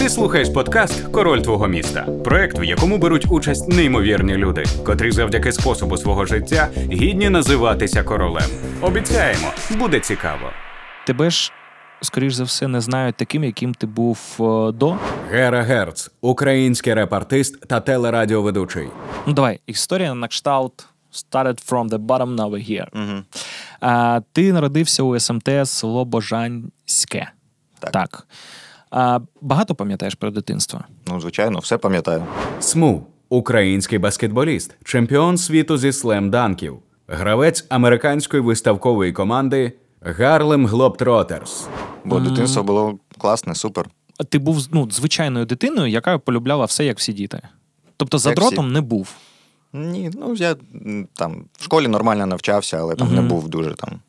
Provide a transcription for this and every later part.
Ти слухаєш подкаст Король твого міста, проект, в якому беруть участь неймовірні люди, котрі завдяки способу свого життя гідні називатися королем. Обіцяємо, буде цікаво. Тебе ж, скоріш за все, не знають таким, яким ти був е, до. Гера Герц, український реп-артист та телерадіоведучий. Ну, давай, історія на кшталт started from the bottom, now we're here. А, ти народився у СМТ село Божанське. Так. А, багато пам'ятаєш про дитинство? Ну, звичайно, все пам'ятаю. Сму український баскетболіст, чемпіон світу зі слем-данків, гравець американської виставкової команди Гарлем Глобтротерс. Бо дитинство було класне, супер. А Ти був ну, звичайною дитиною, яка полюбляла все, як всі діти. Тобто за Як дротом всі. не був. Ні, ну я м, там в школі нормально навчався, але там не був дуже там.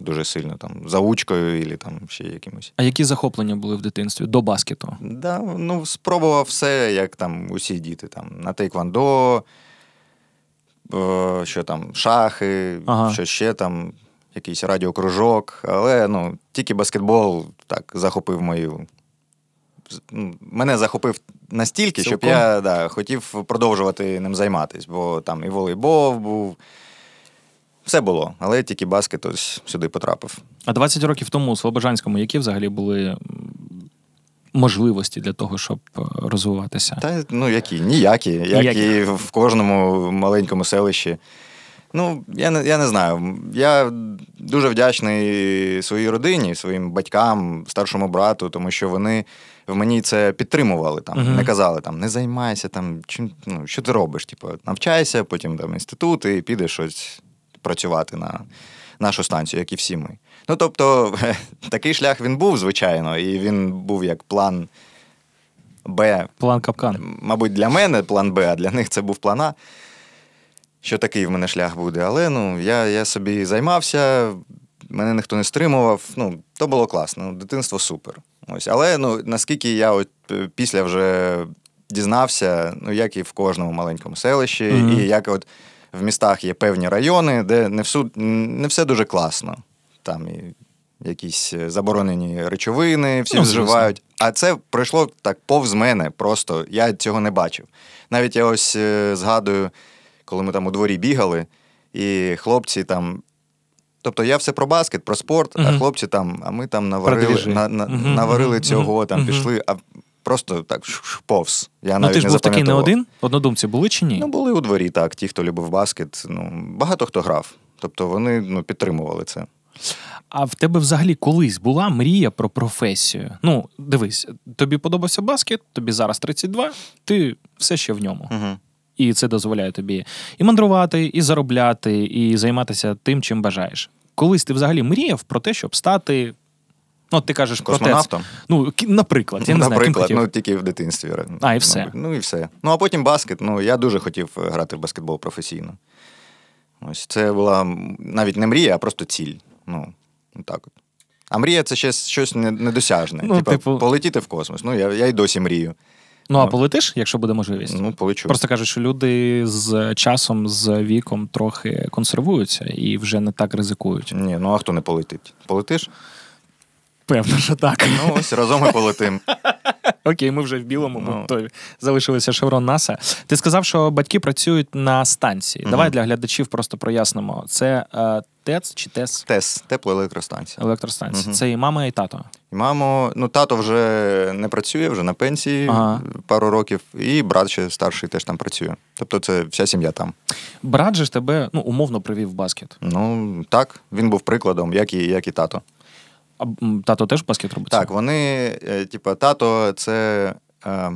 Дуже сильно там заучкою і там ще якимось. А які захоплення були в дитинстві до баскету? Да, ну, спробував все, як там усі діти. Там, на тейквондо, е, що там, шахи, Ага. що ще там, якийсь радіокружок. Але ну, тільки баскетбол так захопив мою. ну, Мене захопив настільки, щоб я да, хотів продовжувати ним займатися, бо там і волейбол був. Все було, але тільки баскет ось сюди потрапив. А 20 років тому у Слобожанському які взагалі були можливості для того, щоб е, розвиватися? Та ну які? Ніякі, як Ніякі. і в кожному маленькому селищі. Ну, я не, я не знаю. Я дуже вдячний своїй родині, своїм батькам, старшому брату, тому що вони в мені це підтримували. Там, Мгм. Не казали, там, не займайся, там, чим, ну, що ти робиш? Типу, навчайся, потім там інститут і підеш щось працювати на нашу станцію, як і всі ми. Ну, тобто, такий шлях він був, звичайно, і він був як план Б План капкан. мабуть, для мене план Б, а для них це був план А. Що такий в мене шлях буде. Але ну, я, я собі займався, мене ніхто не стримував. Ну, то було класно. Ну, Дитинство супер. Ось. Але ну, наскільки я от е, після вже дізнався, ну, як і в кожному маленькому селищі, Мгм. і як от в містах є певні райони, де не, всу, не все дуже класно. Там і якісь е, заборонені речовини, всі Ну, вживають. А це пройшло так повз мене. Просто я цього не бачив. Навіть я ось е, згадую, коли ми там у дворі бігали, і хлопці там. Тобто я все про баскет, про спорт, Мгм. а хлопці там, а ми там наварили, на, на, Мгм, наварили цього, там мгм. пішли, а просто так повз. Я Ну ти ж не був такий не один? Однодумці були чи ні? Ну, були у дворі, так. Ті, хто любив баскет, ну, багато хто грав. Тобто вони ну, підтримували це. А в тебе взагалі колись була мрія про професію? Ну, дивись, тобі подобався баскет, тобі зараз 32, ти все ще в ньому. Угу. І це дозволяє тобі і мандрувати, і заробляти, і займатися тим, чим бажаєш. Колись ти взагалі мріяв про те, щоб стати. Ну, ти кажеш. Космонавтом? Ну, наприклад, я не знаю, ким Наприклад, хотів. ну тільки в дитинстві. А, і все. Ну і все. Ну а потім баскет. Ну я дуже хотів е, грати в баскетбол професійно. Ось це була навіть не мрія, а просто ціль. Ну, так от. А мрія це ще щось недосяжне. Ну, Типа, типу- полетіти в космос. Ну, я, я й досі мрію. Ну, а ну. полетиш, якщо буде можливість? Ну, полечу. Просто кажуть, що люди з часом, з віком трохи консервуються і вже не так ризикують. Ні, ну а хто не полетить? Полетиш? Певно, що так. Ну, ось разом і полетим. Окей, ми вже в білому, Ну. залишилися шеврон НАСА. Ти сказав, що батьки працюють на станції. Мгм. Давай для глядачів просто прояснимо. Це е, ТЕЦ чи ТЕС? ТЕС, теплоелектростанція. Електростанція. Мгм. Це і мама, і тато. І мамо, ну тато вже не працює, вже на пенсії Ага. пару років, і брат ще старший теж там працює. Тобто це вся сім'я там. Брат же ж тебе ну, умовно привів в баскет. Ну так, він був прикладом, як і, як і тато. А тато теж баскет робить? Так, вони, е, типа, тато це е,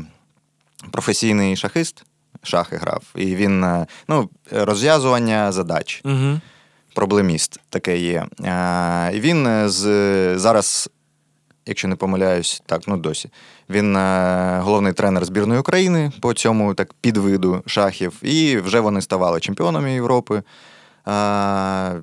професійний шахист, шахи грав, і він е, ну, розв'язування задач. Угу. проблеміст таке є. А, і він е, з, зараз, якщо не помиляюсь, так, ну досі. Він е, головний тренер збірної України по цьому так підвиду шахів. І вже вони ставали чемпіонами Європи, а,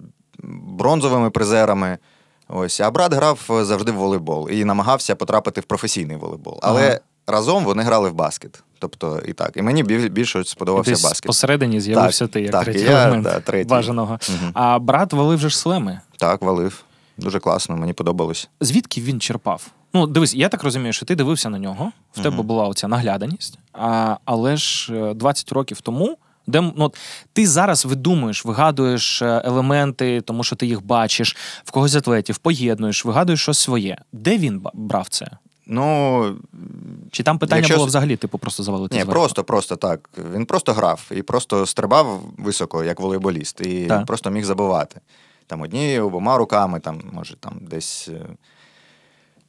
бронзовими призерами. Ось, а брат грав завжди в волейбол і намагався потрапити в професійний волейбол. Але Ага. разом вони грали в баскет. Тобто і так. І мені більше сподобався Десь баскет. посередині з'явився Так, ти як так, третій я, елемент да, третій. бажаного. Мгм. А брат валив же ж слеми. Так, валив. Дуже класно, мені подобалось. Звідки він черпав? Ну, дивись, я так розумію, що ти дивився на нього, в тебе була оця нагляданість, а, але ж е, 20 років тому. Де ну, от ти зараз видумуєш, вигадуєш е, елементи, тому що ти їх бачиш, в когось атлетів, поєднуєш, вигадуєш щось своє. Де він брав це? Ну, Чи там питання Якщо було взагалі, типу, просто завалити? ні, зверху? просто, просто так. Він просто грав і просто стрибав високо, як волейболіст, і Так. просто міг забивати. Там однією, обома руками, там, може, там десь е,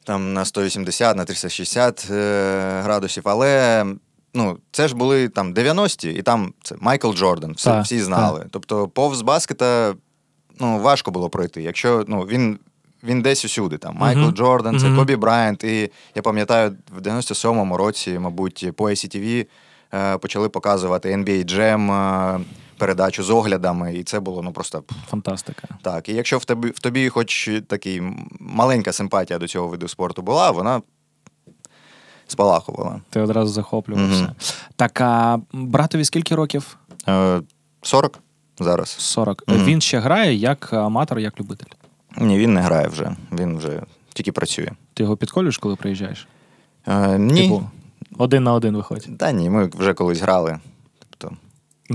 там, на 180, на 360 е, градусів. Але ну, це ж були там 90-ті, і там це Майкл Джордан, всі, Так, всі знали. Тобто, повз баскета ну, важко було пройти. Якщо ну, він. Він десь усюди. Там Майкл Мгм. Джордан, це Мгм. Кобі Брайант. І я пам'ятаю, в 97-му році, мабуть, по ACTV е, почали показувати NBA Jam е, передачу з оглядами, і це було ну просто Фантастика. так. І якщо в тобі, в тобі хоч такий маленька симпатія до цього виду спорту була, вона спалахувала. Ти одразу захоплювався. Мгм. Так, а братові скільки років? Е, 40 зараз. 40. Мгм. Він ще грає як аматор, як любитель. Ні, він не грає вже. Він вже тільки працює. Ти його підколюєш, коли приїжджаєш? Е, ні. Типу, один на один виходить. Та ні, ми вже колись грали. Тобто,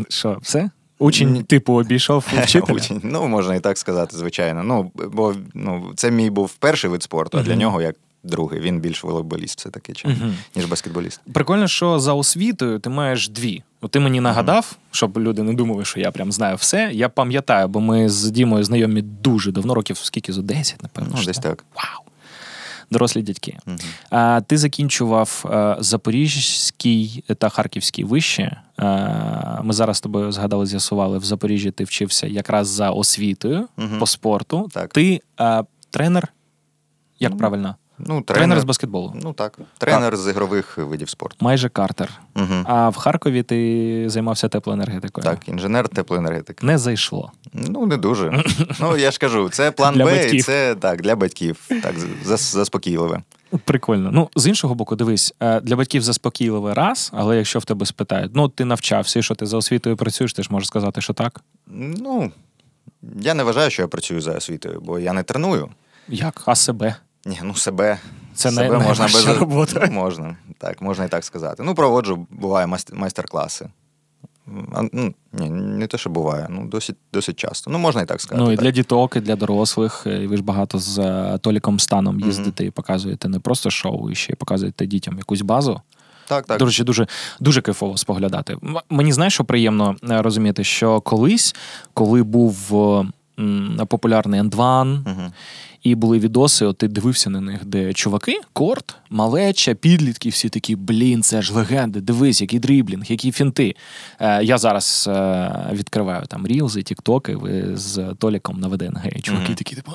Що, все? Учень, типу, обійшов вчителя? Учень. Ну, можна і так сказати, звичайно. Ну, бо ну, це мій був перший вид спорту, а для нього як другий. Він більш волейболіст, все таки, чим, Мгм. ніж баскетболіст. Прикольно, що за освітою ти маєш дві. От ти мені нагадав, щоб люди не думали, що я прям знаю все. Я пам'ятаю, бо ми з Дімою знайомі дуже давно, років скільки за 10, напевно. Ну, десь так. Вау! Дорослі дядьки. Мгм. А, ти закінчував е, Запорізький та Харківський вище. Е, ми зараз з тобою згадали, з'ясували, в Запоріжжі ти вчився якраз за освітою Мгм. по спорту. Так. Ти е, тренер? Як Ну, правильно? Ну, Тренер, тренер, з баскетболу. Ну так. Тренер з ігрових видів спорту. Майже картер. Угу. А в Харкові ти займався теплоенергетикою. Так, інженер теплоенергетики. Не зайшло. Ну, не дуже. ну, я ж кажу, це план Для Б, і це так, для батьків. Так, заспокійливе. Прикольно. Ну, з іншого боку, дивись, е, для батьків заспокійливий раз, але якщо в тебе спитають, ну ти навчався, і що ти за освітою працюєш, ти ж можеш сказати, що так. Ну, я не вважаю, що я працюю за освітою, бо я не треную. Як? А себе? Ні, ну себе. Це себе най- можна без робота. Можна. Так, можна і так сказати. Ну, проводжу, буває майстер-класи. А, ну, ні, не те, що буває, ну досить, досить часто. Ну, можна і так сказати. Ну і так. для діток, і для дорослих. І ви ж багато з е, Толіком Станом їздите і показуєте не просто шоу, і ще й показуєте дітям якусь базу. так, так. Речі, дуже, дуже кайфово споглядати. Мені знаєш, що приємно е, розуміти, що колись, коли був е, м, популярний Ендван, Угу. І були відоси, от ти дивився на них, де чуваки, корт, малеча, підлітки, всі такі, блін, це ж легенди, дивись, який дріблінг, які фінти. Е, я зараз е, відкриваю там рілзи, тіктоки, ви з Толіком на ВДНГ. Чуваки Мгм. такі, типу,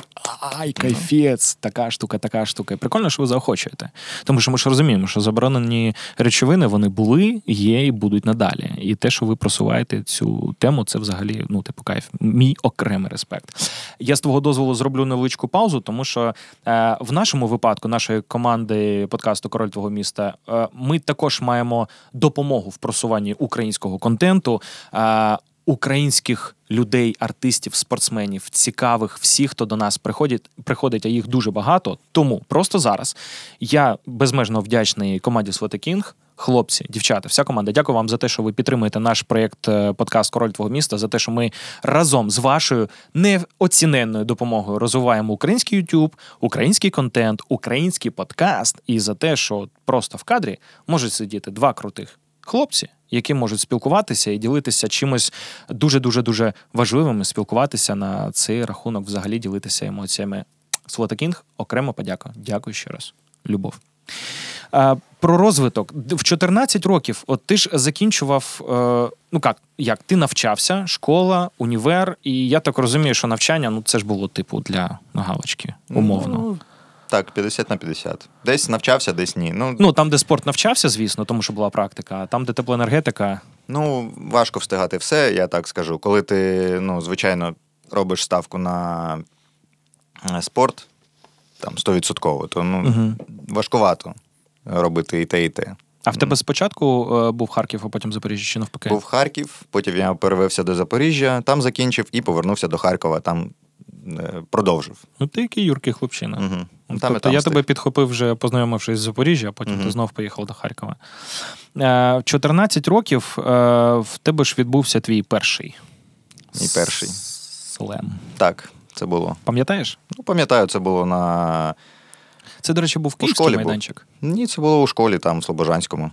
ай, кайфець, така штука, така штука. Прикольно, що ви заохочуєте. Тому що ми ж розуміємо, що заборонені речовини вони були, є і будуть надалі. І те, що ви просуваєте цю тему, це взагалі, ну, типу, кайф. Мій окремий респект. Я з твого дозволу зроблю невеличку паузу, тому що е, в нашому випадку, нашої команди подкасту Король твого міста, е, ми також маємо допомогу в просуванні українського контенту. Е, Українських людей, артистів, спортсменів, цікавих, всіх, хто до нас приходить, приходить, а їх дуже багато. Тому просто зараз я безмежно вдячний команді Слоти Кінг. Хлопці, дівчата, вся команда, дякую вам за те, що ви підтримуєте наш проєкт е, подкаст Король твого міста, за те, що ми разом з вашою неоціненною допомогою розвиваємо український YouTube, український контент, український подкаст, і за те, що просто в кадрі можуть сидіти два крутих хлопці, які можуть спілкуватися і ділитися чимось дуже дуже дуже важливим, спілкуватися на цей рахунок, взагалі ділитися емоціями. Слота Кінг, окремо подяка. Дякую ще раз. Любов. А, про розвиток. В 14 років, от ти ж закінчував, е, ну як, як, ти навчався, школа, універ, і я так розумію, що навчання, ну це ж було типу для галочки, умовно. Ну, так, 50 на 50. Десь навчався, десь ні. Ну, Ну, там, де спорт навчався, звісно, тому що була практика, а там, де теплоенергетика, Ну, важко встигати все, я так скажу. Коли ти, ну, звичайно, робиш ставку на е, спорт, там 100%, то ну, Мгм. важкувато робити і те, і те. А в тебе спочатку е, був Харків, а потім Запоріжжя чи навпаки? Був Харків, потім я перевився до Запоріжжя, там закінчив і повернувся до Харкова, там е, продовжив. Ну, ти який юркий хлопчина. Угу. Там тобто там я встиг. тебе підхопив вже познайомившись з Запоріжжя, а потім Мгм. ти знов поїхав до Харкова. Е, 14 років е, в тебе ж відбувся твій перший. Мій перший. Слем. Так, це було. Пам'ятаєш? Ну, пам'ятаю, це було на. Це, до речі, був київський школі був. майданчик. Ні, це було у школі, там, в Слобожанському.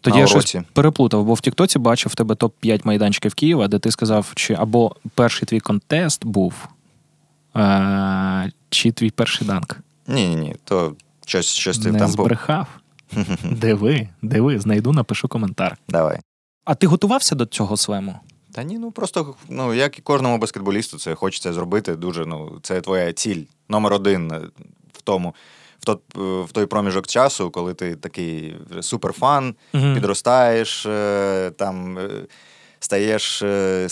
Тоді На я щось переплутав, бо в Тіктоці бачив в тебе топ-5 майданчиків Києва, де ти сказав, чи або перший твій контест був, е, чи твій перший данк. Ні, ні, ні, то щось, щось ти Не там. збрехав. Диви, диви, знайду, напишу коментар. Давай. А ти готувався до цього свему? Та ні, ну просто, ну, як і кожному баскетболісту, це хочеться зробити дуже. Ну, це твоя ціль номер один е, тому. В, тот, е, в той проміжок часу, коли ти такий суперфан, Мгм. підростаєш, е, там е, стаєш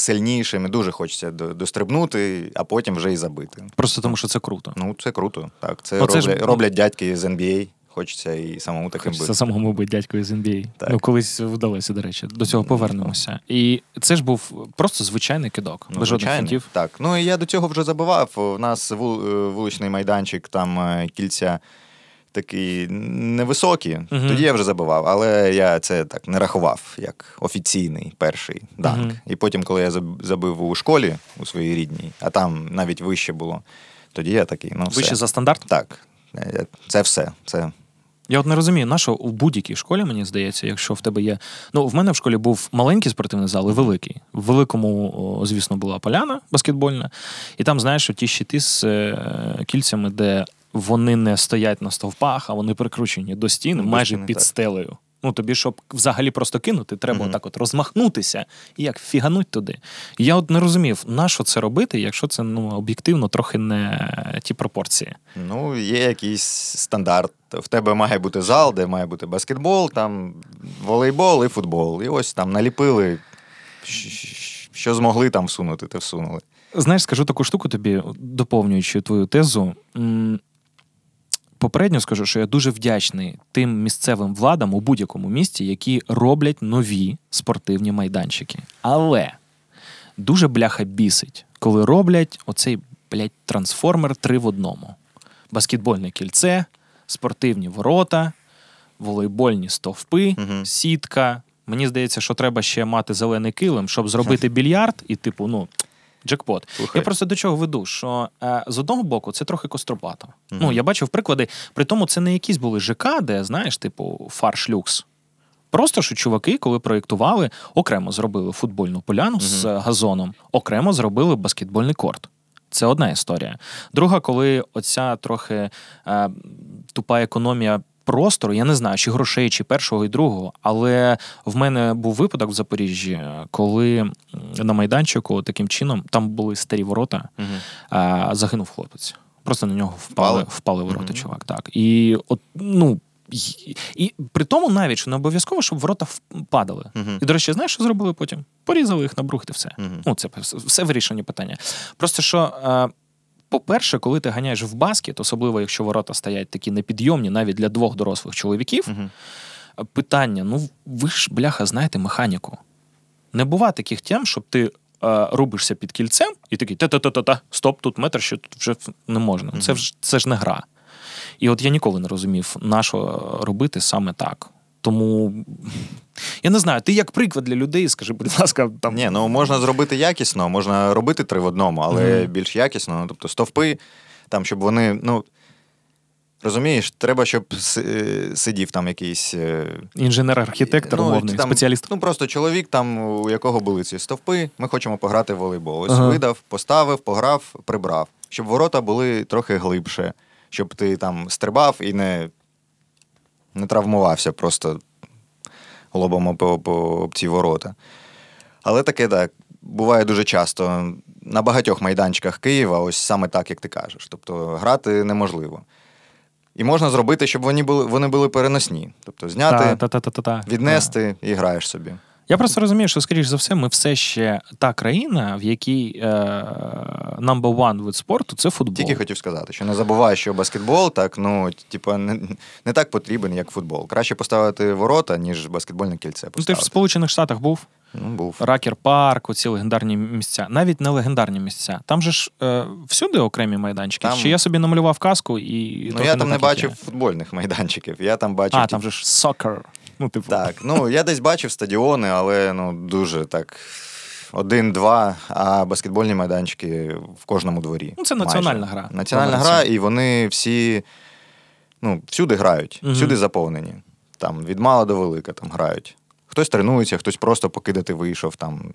сильнішим, і дуже хочеться дострибнути, а потім вже і забити. Просто тому, що це круто. Ну, це круто. Так, це Оце ж- роблять, роблять дядьки з NBA. Хочеться і самому таким Хочеться бути. самому бути дядькою з NBA. Так. Ну, колись вдалося, до речі. До цього повернемося. І це ж був просто звичайний кидок. Ну, без жодних звичайно. Так. Ну і я до цього вже забивав. У нас е, вуличний майданчик, там е, кільця такі невисокі. Мгм. Тоді я вже забивав, але я це так не рахував як офіційний перший данк. Мгм. І потім, коли я забив у школі у своїй рідній, а там навіть вище було, тоді я такий, ну все. Вище за стандарт? Так. Е, Це все. Це Я от не розумію, на що в будь-якій школі, мені здається, якщо в тебе є. Ну, в мене в школі був маленький спортивний зал і великий. В великому, звісно, була поляна баскетбольна. І там, знаєш, ті щити з е, кільцями, де вони не стоять на стовпах, а вони прикручені до стіни майже під стелею. Ну, тобі, щоб взагалі просто кинути, треба Мгм. отак от розмахнутися і як фігануть туди. Я от не розумів, на що це робити, якщо це ну, об'єктивно трохи не ті пропорції. Ну, є якийсь стандарт. В тебе має бути зал, де має бути баскетбол, там волейбол і футбол. І ось там наліпили, що змогли там всунути, те всунули. Знаєш, скажу таку штуку тобі, доповнюючи твою тезу. Попередньо скажу, що я дуже вдячний тим місцевим владам у будь-якому місті, які роблять нові спортивні майданчики. Але дуже бляха бісить, коли роблять оцей блядь, трансформер три в одному: баскетбольне кільце, спортивні ворота, волейбольні стовпи, Мгм. сітка. Мені здається, що треба ще мати зелений килим, щоб зробити більярд, і, типу, ну. Джекпот. Слухай. Я просто до чого веду, що е, з одного боку це трохи костробато. Мгм. Ну, я бачив приклади, при тому це не якісь були ЖК, де, знаєш, типу, фарш люкс. Просто що чуваки, коли проєктували, окремо зробили футбольну поляну з е, газоном, окремо зробили баскетбольний корт. Це одна історія. Друга, коли оця трохи е, тупа економія простору, я не знаю, чи грошей, чи першого і другого, але в мене був випадок в Запоріжжі, коли на майданчику таким чином там були старі ворота, а, загинув хлопець. Просто на нього впали, Впали? впали ворота, Мгм. чувак. Так. І от, ну. І, і при тому навіть що не обов'язково, щоб ворота впадали. Мгм. І, до речі, знаєш, що зробили потім? Порізали їх на брухт і все. Мгм. Ну, це все- вирішені питання. Просто що, е, по-перше, коли ти ганяєш в баскет, особливо якщо ворота стоять такі непідйомні, навіть для двох дорослих чоловіків, Мгм. питання: ну ви ж, бляха, знаєте механіку. Не бува таких тем, щоб ти е, рубишся під кільцем і такий та-та-та-та, стоп, тут метр, що тут вже не можна. Це, ж, це ж не гра. І от я ніколи не розумів, на що робити саме так. Тому я не знаю, ти як приклад для людей, скажи, будь ласка, там Ні, ну можна зробити якісно, можна робити три в одному, але Мгм. більш якісно. Ну, тобто стовпи, там, щоб вони, ну. Розумієш, треба, щоб е, сидів там якийсь. е, інженер-архітектор, ну, умовний, там, спеціаліст. Ну, просто чоловік, там, у якого були ці стовпи, ми хочемо пограти в волейбол. Ось Ага. видав, поставив, пограв, прибрав. Щоб ворота були трохи глибше, щоб ти там стрибав і не, не травмувався просто лобом об, об, об ці ворота. Але таке так. Буває дуже часто на багатьох майданчиках Києва, ось саме так, як ти кажеш. Тобто грати неможливо. І можна зробити, щоб вони були, вони були переносні. Тобто зняти, Та-та-та-та-та. віднести і граєш собі. Я просто розумію, що, скоріш за все, ми все ще та країна, в якій е, number one вид спорту це футбол. Тільки хотів сказати, що не забувай, що баскетбол так, ну, типа, не, не так потрібен, як футбол. Краще поставити ворота, ніж баскетбольне кільце. Ну, ти ж в Сполучених Штатах був. Ну, був. Ракер парк, оці легендарні місця. Навіть не легендарні місця. Там же ж е, всюди окремі майданчики. Там- Чи я собі намалював казку і. Ну, я там не бачив є? футбольних майданчиків. Я там бачив. А, ті- там же ж soccer. Ну, типу. Так, ну я десь бачив стадіони, але ну дуже так. Один-два, а баскетбольні майданчики в кожному дворі. Ну, це майже. національна гра. Національна гра, і вони всі ну, всюди грають, угу. всюди заповнені. Там від мала до велика там грають. Хтось тренується, хтось просто покидати вийшов, там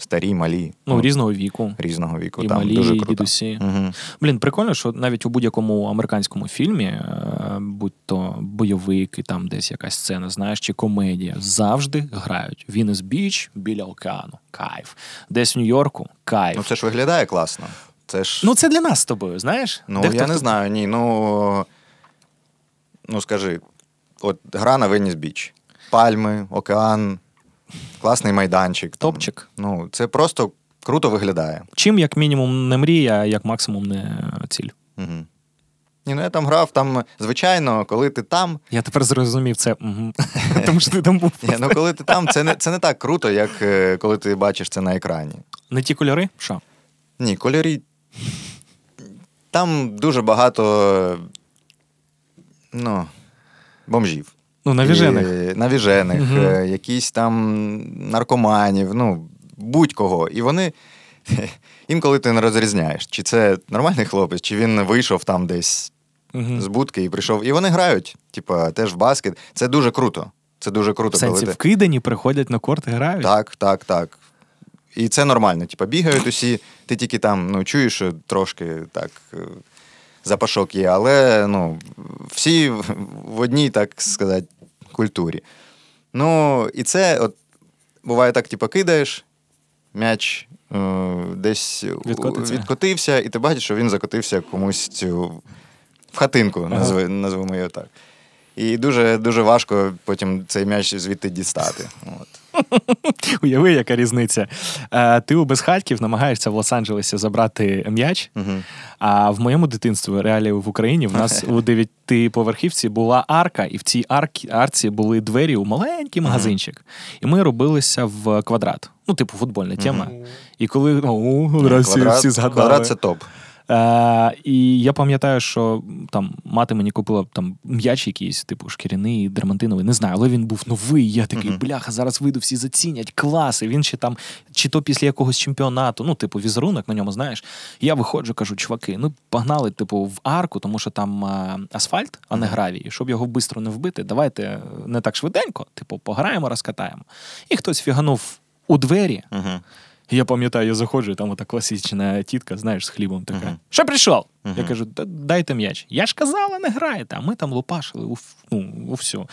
старі, малі. Ну, різного віку. різного віку. І там малі, дуже і круто. дідусі. Угу. Блін, прикольно, що навіть у будь-якому американському фільмі, е, будь то бойовик, і там десь якась сцена, знаєш, чи комедія, завжди грають. Вінес Біч біля океану. Кайф. Десь в Нью-Йорку кайф. Ну це ж виглядає класно. Це ж. Ну, це для нас з тобою, знаєш? Ну, Дехто я не хто- знаю, ні. Ну, ну скажи, от гра на Веніс Біч. Пальми, океан, класний майданчик. там. Топчик. Ну, це просто круто виглядає. Чим як мінімум не мрія, а як максимум не ціль. Угу. Ні, ну я там грав, там, звичайно, коли ти там. Я тепер зрозумів це, угу. тому що ти там був. Ні, ну коли ти там, це не, це не так круто, як е, коли ти бачиш це на екрані. Не ті кольори? Що? Ні, кольорі. Там дуже багато. Ну, бомжів. Ну, навіжених. І, навіжених, Мгм. е, якісь там наркоманів, ну, будь-кого. І вони інколи ти не розрізняєш, чи це нормальний хлопець, чи він вийшов там десь Угу. з будки і прийшов. І вони грають, типа, теж в баскет. Це дуже круто. Це дуже В круто, сенсі коли ти. вкидані, приходять на корт і грають. Так, так, так. І це нормально. Типа, бігають усі, ти тільки там ну, чуєш, що трошки так. е, Запашок є, але ну, всі в в одній, так сказати, культурі. Ну, і це от, буває так, типу, кидаєш, м'яч е, десь Відкотиться. відкотився, і ти бачиш, що він закотився комусь цю, в хатинку, Ага. назви, назвемо його так. І дуже, дуже важко потім цей м'яч звідти дістати. От. Уяви, яка різниця. Е, ти у безхатьків намагаєшся в Лос-Анджелесі забрати м'яч, Угу. а в моєму дитинстві, реалії в Україні, в нас у дев'ятиповерхівці була арка, і в цій арці були двері у маленький магазинчик. І ми робилися в квадрат. Ну, типу, футбольна тема. І коли одразу Квадрат, всі згадали. квадрат це топ. Е, і я пам'ятаю, що там мати мені купила там м'яч якийсь, типу шкіряний, дермантиновий, не знаю, але він був новий. Я такий, бляха, зараз вийду, всі зацінять, клас. І він ще там, чи то після якогось чемпіонату, ну, типу, візерунок на ньому, знаєш. Я виходжу, кажу, чуваки, ну погнали, типу, в арку, тому що там е, асфальт, а не гравій. Щоб його швидко не вбити, давайте е, не так швиденько, типу, пограємо, розкатаємо. І хтось фіганув у двері. Угу. Я пам'ятаю, я заходжу, і там ота класична тітка, знаєш, з хлібом така. Мгм. Що прийшов? Мгм. Я кажу, дайте м'яч. Я ж казала, не граєте, а ми там лупашили у, ну, у всю.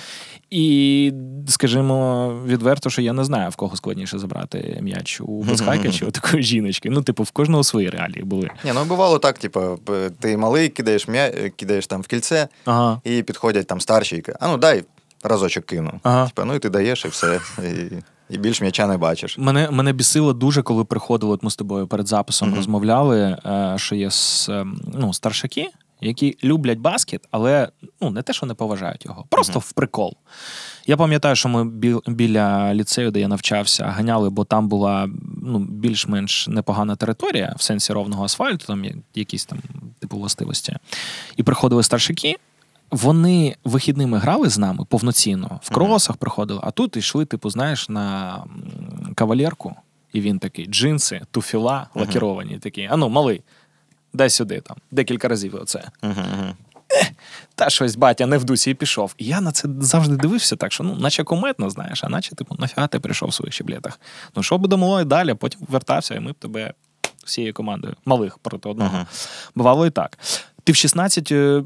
І, скажімо, відверто, що я не знаю, в кого складніше забрати м'яч у безхайка чи у такої жіночки. Ну, типу, в кожного свої реалії були. Ні, ну бувало так, типу, ти малий, кидаєш м'я... кидаєш там в кільце, Ага. і підходять там старші і кажуть, а ну дай разочок кину. Ага. Типа, ну і ти даєш, і все. І, і більш м'яча не бачиш. Мене, мене бісило дуже, коли приходили, от ми з тобою перед записом Мгм. розмовляли, е, що є ем, ну, старшаки, які люблять баскет, але ну, не те, що не поважають його, просто Мгм. в прикол. Я пам'ятаю, що ми біл- біля ліцею, де я навчався, ганяли, бо там була ну, більш-менш непогана територія в сенсі ровного асфальту, там якісь там типу властивості. І приходили старшаки. Вони вихідними грали з нами повноцінно, в кросах приходили, а тут йшли, типу, знаєш, на кавалерку, і він такий: джинси, туфіла, Мгм. лакіровані такі. Ану, малий, дай сюди там. Декілька разів оце. Угу. Та щось батя не в дусі і пішов. І я на це завжди дивився так, що ну, наче кометно, знаєш, а наче, типу, нафіга ти прийшов в своїх щеблетах. Ну, що будемо і далі, потім вертався, і ми б тебе всією командою, малих проти одного. Бувало і так. Ти в 16 е,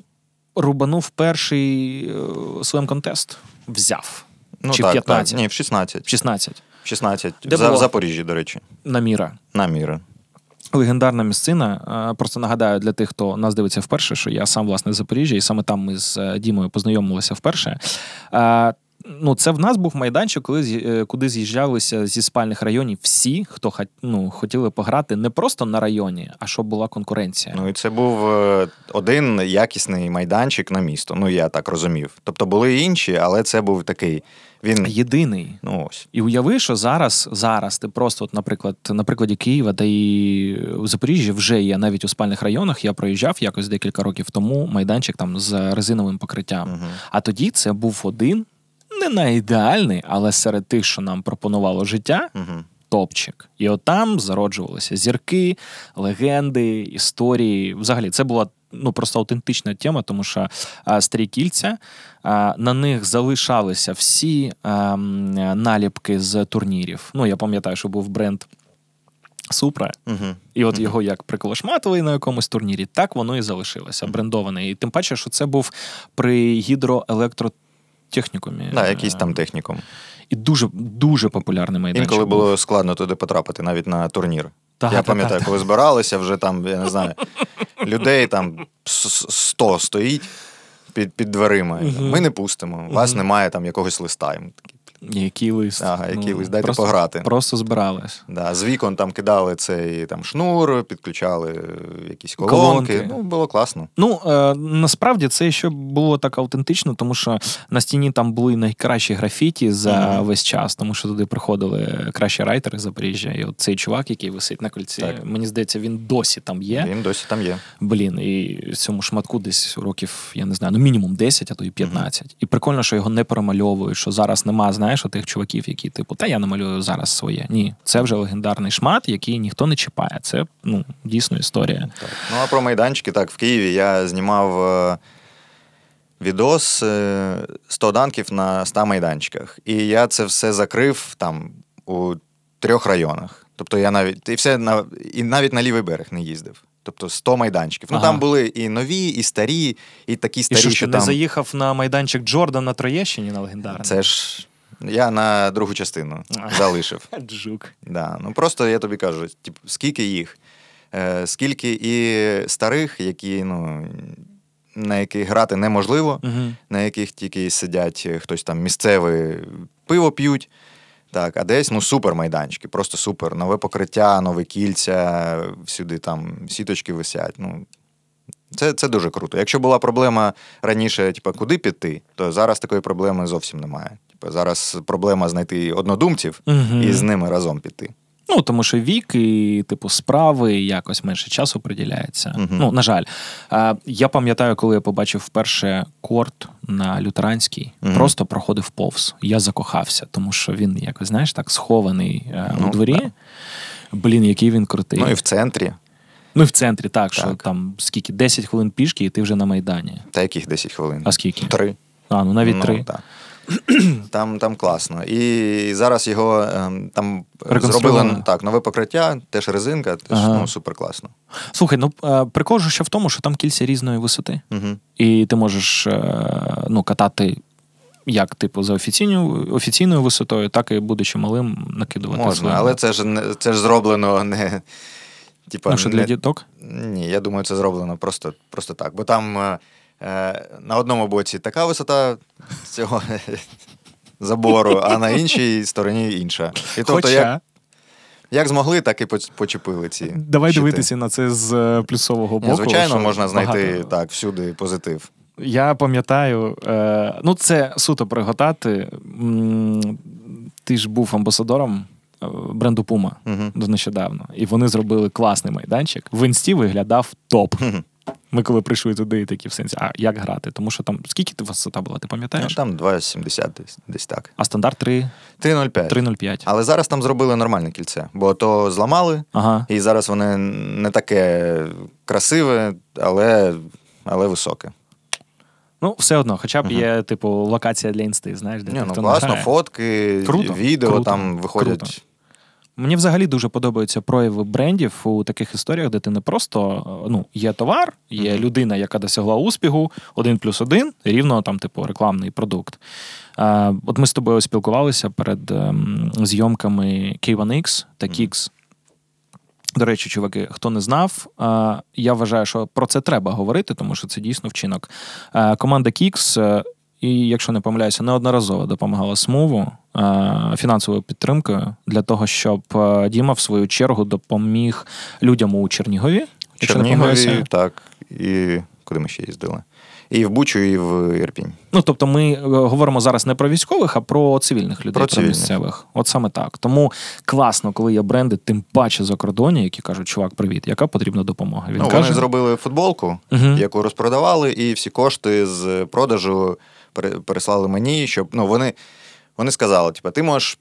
рубанув перший своєм слем контест, взяв. Ну, Чи в так, 15? Так. Ні, в 16. В 16 В 16. Де За, було? в Запоріжжі, до речі. Наміра. Наміра. Легендарна місцина. Е, Просто нагадаю для тих, хто нас дивиться вперше, що я сам власне з Запоріжжя, і саме там ми з е, Дімою познайомилися вперше. Ну, це в нас був майданчик, коли е, куди з'їжджалися зі спальних районів всі, хто ну, хотіли пограти не просто на районі, а щоб була конкуренція. Ну і це був е, один якісний майданчик на місто. Ну я так розумів. Тобто були інші, але це був такий. Він Єдиний. ну ось. І уяви, що зараз, зараз ти просто, от, наприклад, на прикладі Києва та і в Запоріжжі вже є навіть у спальних районах. Я проїжджав якось декілька років тому майданчик там з резиновим покриттям. Мгм. А тоді це був один, не на ідеальний, але серед тих, що нам пропонувало життя, Угу. топчик. І от там зароджувалися зірки, легенди, історії. Взагалі, це була ну просто аутентична тема, тому що а, старі кільця а, на них залишалися всі а, наліпки з турнірів. Ну, я пам'ятаю, що був бренд. Супра, Угу. і от його як приколошматили на якомусь турнірі, так воно і залишилося, брендоване. І тим паче, що це був при гідроелектротехнікумі. Да, якийсь там технікум. І дуже дуже популярний майданчик. Інколи був. було складно туди потрапити, навіть на турнір. Та, я та, пам'ятаю, та, коли збиралися, вже там, я не знаю, людей там с- с- 100 стоїть під, під дверима. Угу. Ми не пустимо. У вас угу. немає там якогось листа. Такі, Який лист? Ага, який Ну, лист, дайте просто, пограти. Просто збирались. Да, з вікон там кидали цей там шнур, підключали е, якісь колонки. Колонки. Ну, було класно. Ну е, насправді це ще було так автентично, тому що на стіні там були найкращі графіті за Мгм. весь час, тому що туди приходили кращі райтери з Запоріжжя. І от цей чувак, який висить на кольці, Так. мені здається, він досі там є. Він досі там є. Блін, і цьому шматку десь років, я не знаю, ну мінімум 10, а то і 15. І прикольно, що його не перемальовують, що зараз нема, знаєш, тих чуваків, які, типу, та я намалюю зараз своє. Ні, це вже легендарний шмат, який ніхто не чіпає. Це ну, дійсно історія. Так. Ну а про майданчики, так, в Києві я знімав е, відос е, 100 данків на 100 майданчиках. І я це все закрив там у трьох районах. Тобто я навіть і все на і навіть на лівий берег не їздив. Тобто 100 майданчиків. Ну там були і нові, і старі, і такі І старі, що, що, що не там. заїхав на майданчик Джордан на Троєщині на легендарний? Це ж я на другу частину залишив. Джук. Да. Ну просто я тобі кажу, тип, скільки їх, е, скільки і старих, які, ну, на яких грати неможливо, на яких тільки сидять е, хтось там місцевий пиво п'ють. Так, а десь ну супер майданчики, просто супер. Нове покриття, нові кільця, всюди там сіточки висять. Ну, це, це дуже круто. Якщо була проблема раніше, типу, куди піти, то зараз такої проблеми зовсім немає. Типу, зараз проблема знайти однодумців Угу. і з ними разом піти. Ну, тому що вік і, типу, справи якось менше часу приділяється. Мгм. Ну, на жаль. Я пам'ятаю, коли я побачив вперше корт на лютеранській, Мгм. просто проходив повз. Я закохався, тому що він якось, знаєш, так схований е, у Ну, дворі. так. Блін, який він крутий. Ну і в центрі. Ну, і в центрі, так, що там скільки? 10 хвилин пішки, і ти вже на Майдані. Та яких 10 хвилин? А скільки? Три. А, ну навіть Ну, три. так. Там, там класно. І зараз його ем, там зробили так, нове покриття, теж резинка, теж Ага. ну, супер класно. Слухай, ну е, прикол же ще в тому, що там кільця різної висоти. Угу. І ти можеш е, ну, катати як, типу, за офіційною, офіційною висотою, так і будучи малим, накидувати. Можна, своє. але це ж це ж зроблено не. Типа, ну, що для не- діток? Ні, я думаю, це зроблено просто, просто так. Бо там е, на одному боці така висота цього забору, а на іншій стороні інша. І тобто, Хоча, як, як змогли, так і почепили ці. давай щити. дивитися на це з е, плюсового боку. Ні, звичайно, що можна знайти багато- так всюди позитив. Я пам'ятаю, е, ну це суто приготати. Ти ж був амбасадором е, бренду Puma Угу. нещодавно, і вони зробили класний майданчик. В інсті виглядав топ. Ми коли прийшли туди, такі в сенсі, а як грати? Тому що там скільки ти висота була, ти Ну, пам'ятаєш? там 2,70 десь, десь так. А стандарт 3, 3,05. 3,05. Але зараз там зробили нормальне кільце, бо то зламали, Ага. і зараз вони не таке красиве, але, але високе. Ну, все одно, хоча б Мгм. є, типу, локація для інсти, знаєш, де Ні, ти ну класно, грає. фотки, Круто, відео круто, там виходять. круто. Мені взагалі дуже подобаються прояви брендів у таких історіях, де ти не просто е, ну, є товар, є людина, яка досягла успіху, один плюс один, рівно там, типу, рекламний продукт. От ми з тобою спілкувалися перед ем, зйомками K1X та. Kix. До речі, чуваки, хто не знав, я вважаю, що про це треба говорити, тому що це дійсно вчинок. Команда Kix, е, і, якщо не помиляюся, неодноразово допомагала Смуву е, фінансовою підтримкою для того, щоб е, Діма, в свою чергу, допоміг людям у Чернігові. Чернігові, так. І куди ми ще їздили? І в Бучу, і в Ірпінь. Ну, тобто, ми е, говоримо зараз не про військових, а про цивільних людей, Про про, місцевих. От саме так. Тому класно, коли є бренди, тим паче за кордоні, які кажуть, чувак, привіт, яка потрібна допомога. Він ну, каже, Вони зробили футболку, Мгм. яку розпродавали, і всі кошти з продажу переслали мені, щоб ну, вони, вони сказали: типу, ти можеш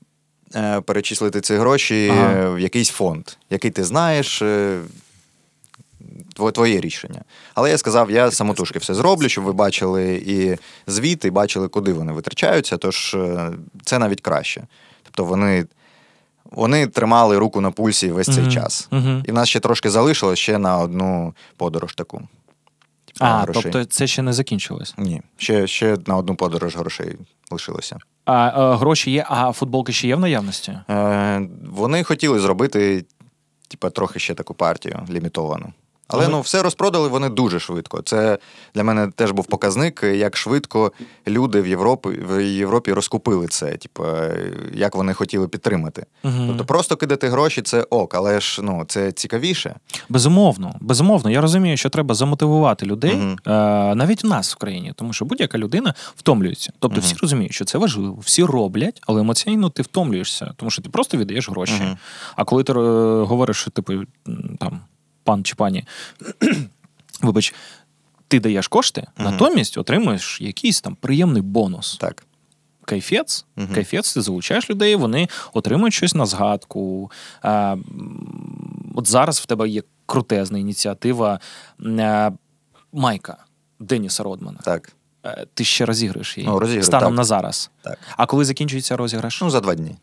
е, перечислити ці гроші Ага. в якийсь фонд, який ти знаєш. е, Твоє рішення. Але я сказав, я самотужки все зроблю, щоб ви бачили і звіт, і бачили, куди вони витрачаються. Тож е, це навіть краще. Тобто вони, вони тримали руку на пульсі весь цей Мгм. час. Мгм. І в нас ще трошки залишилось ще на одну подорож таку. А, грошей. тобто це ще не закінчилось. Ні, ще, ще на одну подорож грошей лишилося. А е, гроші є, а футболки ще є в наявності? Е, вони хотіли зробити, типа, трохи ще таку партію лімітовану. Але ну, все розпродали вони дуже швидко. Це для мене теж був показник, як швидко люди в Європі, в Європі розкупили це, типу, як вони хотіли підтримати. Мгм. Тобто просто кидати гроші це ок, але ж ну, це цікавіше. Безумовно, безумовно. Я розумію, що треба замотивувати людей е, навіть в нас в країні, тому що будь-яка людина втомлюється. Тобто Мгм. всі розуміють, що це важливо, всі роблять, але емоційно ти втомлюєшся, тому що ти просто віддаєш гроші. А коли ти е, говориш, що типу там пан чи пані, вибач, ти даєш кошти, Мгм. натомість отримуєш якийсь там приємний бонус. Так. Кайфець, Мгм. кайфець, ти залучаєш людей, вони отримують щось на згадку. А, от зараз в тебе є крутезна ініціатива а, Майка Деніса Родмана. Так. Е, Ти ще розіграєш її Ну, розіграю, станом так. на зараз. Так. А коли закінчується розіграш? Ну, за два дні.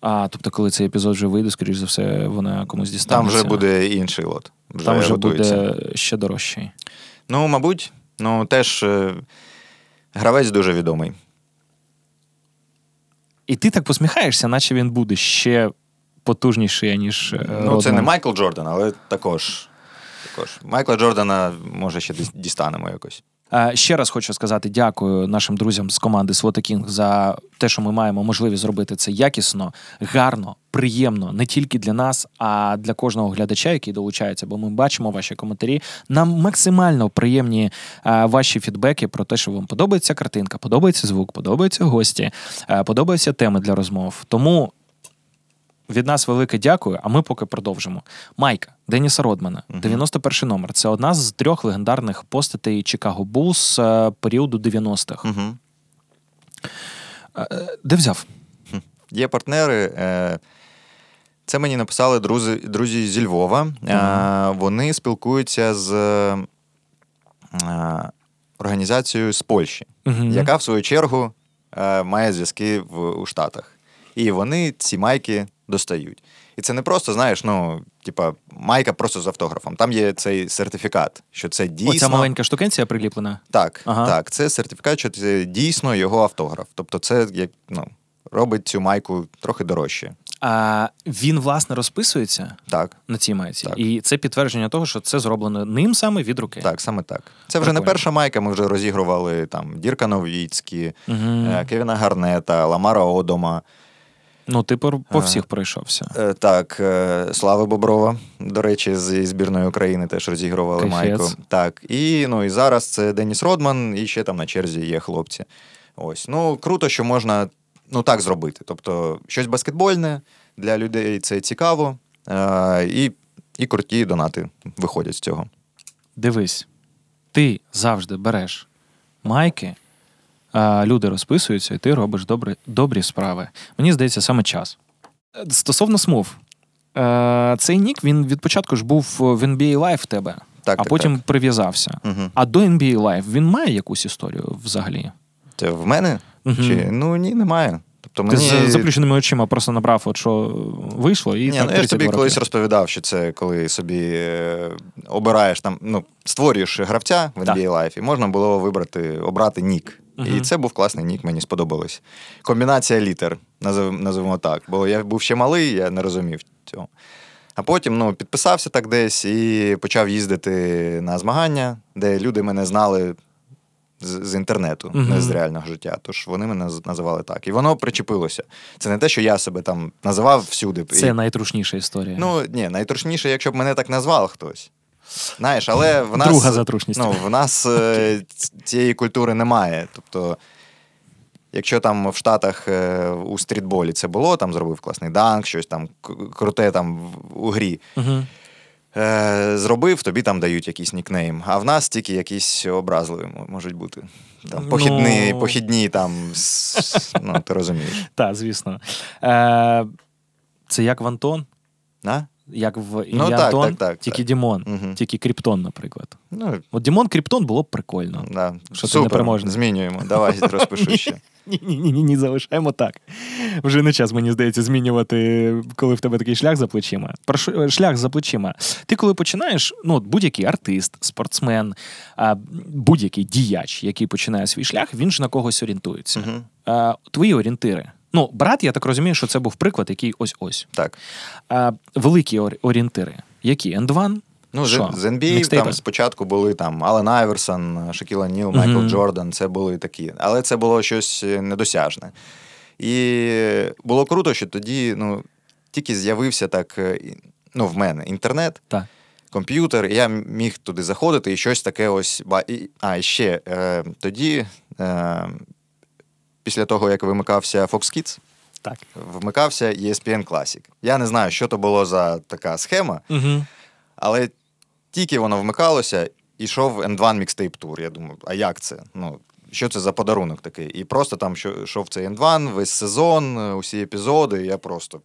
А, тобто, коли цей епізод вже вийде, скоріш за все, вона комусь Там вже буде інший лот. Вже Там вже готується. буде ще дорожчий. Ну, мабуть, ну теж е, гравець дуже відомий. І ти так посміхаєшся, наче він буде ще потужніший, ніж. Ну, це не Майкл Джордан, але також. також. Майкла Джордана, може, ще дістанемо якось. Е, Ще раз хочу сказати дякую нашим друзям з команди King за те, що ми маємо можливість зробити це якісно, гарно, приємно не тільки для нас, а для кожного глядача, який долучається. Бо ми бачимо ваші коментарі. Нам максимально приємні е, ваші фідбеки про те, що вам подобається картинка, подобається звук, подобаються гості, е, подобаються теми для розмов. Тому. Від нас велике дякую, а ми поки продовжимо. Майка Деніса Родмана, 91-й номер. Це одна з трьох легендарних постатей Чикаго Булс е, періоду 90-х. Угу. Е, Де взяв? Є партнери. е, Це мені написали друзі, друзі зі Львова. Вони спілкуються з організацією з Польщі, Мгм. яка в свою чергу має зв'язки в, у Штатах. І вони ці майки достають. І це не просто, знаєш, ну, типа, майка просто з автографом. Там є цей сертифікат, що це дійсно. Оця маленька штукенція приліплена. Так, Ага. так, це сертифікат, що це дійсно його автограф. Тобто, це як ну, робить цю майку трохи дорожче. А він, власне, розписується Так, на цій майці. Так. І це підтвердження того, що це зроблено ним саме від руки. так, саме так. Це вже не перша майка. Ми вже розігрували там Дірка Новіцькі, Мгм. е, Кевіна Гарнета, Ламара Одома. Ну, ти по, по всіх пройшовся. Е, Так, е, Слава Боброва, до речі, зі збірної України теж розігрували майку. Так, і ну і зараз це Деніс Родман, і ще там на черзі є хлопці. Ось. Ну, круто, що можна ну так зробити. Тобто, щось баскетбольне для людей це цікаво, е, і, і круті донати виходять з цього. Дивись, ти завжди береш майки, люди розписуються, і ти робиш добрі, добрі справи. Мені здається, саме час. Е, Стосовно смув, е, цей нік він від початку ж був в NBA Live в тебе, Так, а так, потім так. прив'язався. Угу. А до NBA Live він має якусь історію взагалі? Це в мене? Мгм. Чи? Ну ні, немає. Тобто Ти з заплющеними очима просто набрав, от що вийшло, і Ні, так ну я ж тобі роки. колись розповідав, що це коли собі е, обираєш там, ну, створюєш гравця в NBA Live, і можна було вибрати, обрати нік. Мгм. І це був класний нік, мені сподобалось. Комбінація літер, назив, називаємо так. Бо я був ще малий, я не розумів цього. А потім ну, підписався так десь і почав їздити на змагання, де люди мене знали з, з інтернету, Мгм. не з реального життя. Тож вони мене називали так. І воно причепилося. Це не те, що я себе там називав всюди. Це І- найтрушніша історія. Ну, ні, найтрушніше, якщо б мене так назвав хтось. Знаєш, але в нас, Друга затрушність. ну, в нас е, цієї культури немає. Тобто, якщо там в Штатах е, у стрітболі це було, там зробив класний данк, щось там круте там у грі. Угу. Е, зробив, тобі там дають якийсь нікнейм. А в нас тільки якісь образливі можуть бути. Там, похідні, Ну. похідні там, ну, ти розумієш. Так, звісно. Е, це як в Антон, На? Як в Ну, так, Антон, так, так, тільки так. Дімон, Мгм. тільки Кріптон, наприклад. Ну, От Дімон Кріптон було б прикольно. да. Що ти непереможний. змінюємо. Давай розпишу ще. Ні, ні, ні, ні, ні, залишаємо так. Вже не час, мені здається, змінювати, коли в тебе такий шлях за плечима. Про шлях за плечима. Ти коли починаєш, ну, от будь-який артист, спортсмен, будь-який діяч, який починає свій шлях, він ж на когось орієнтується. А, твої орієнтири. Ну, брат, я так розумію, що це був приклад, який ось-ось. Так. А, великі ор- орієнтири. Які? End-One? Ну, Що? з NBA Мікстейпи? там спочатку були там Ален Айверсон, Шакіла Ніл, Майкл Мгм. Джордан. Це були такі. Але це було щось е, недосяжне. І було круто, що тоді ну, тільки з'явився так, е, ну, в мене інтернет, Так. комп'ютер, і я міг туди заходити і щось таке ось. А, і ще е, тоді, е, після того, як вимикався Fox Kids, Так. вмикався ESPN Classic. Я не знаю, що то було за така схема. Угу. Але тільки воно вмикалося, ішов N2 Mixtape Tour. Я думаю, а як це? Ну, що це за подарунок такий? І просто там йшов цей N2, весь сезон, усі епізоди, і я просто.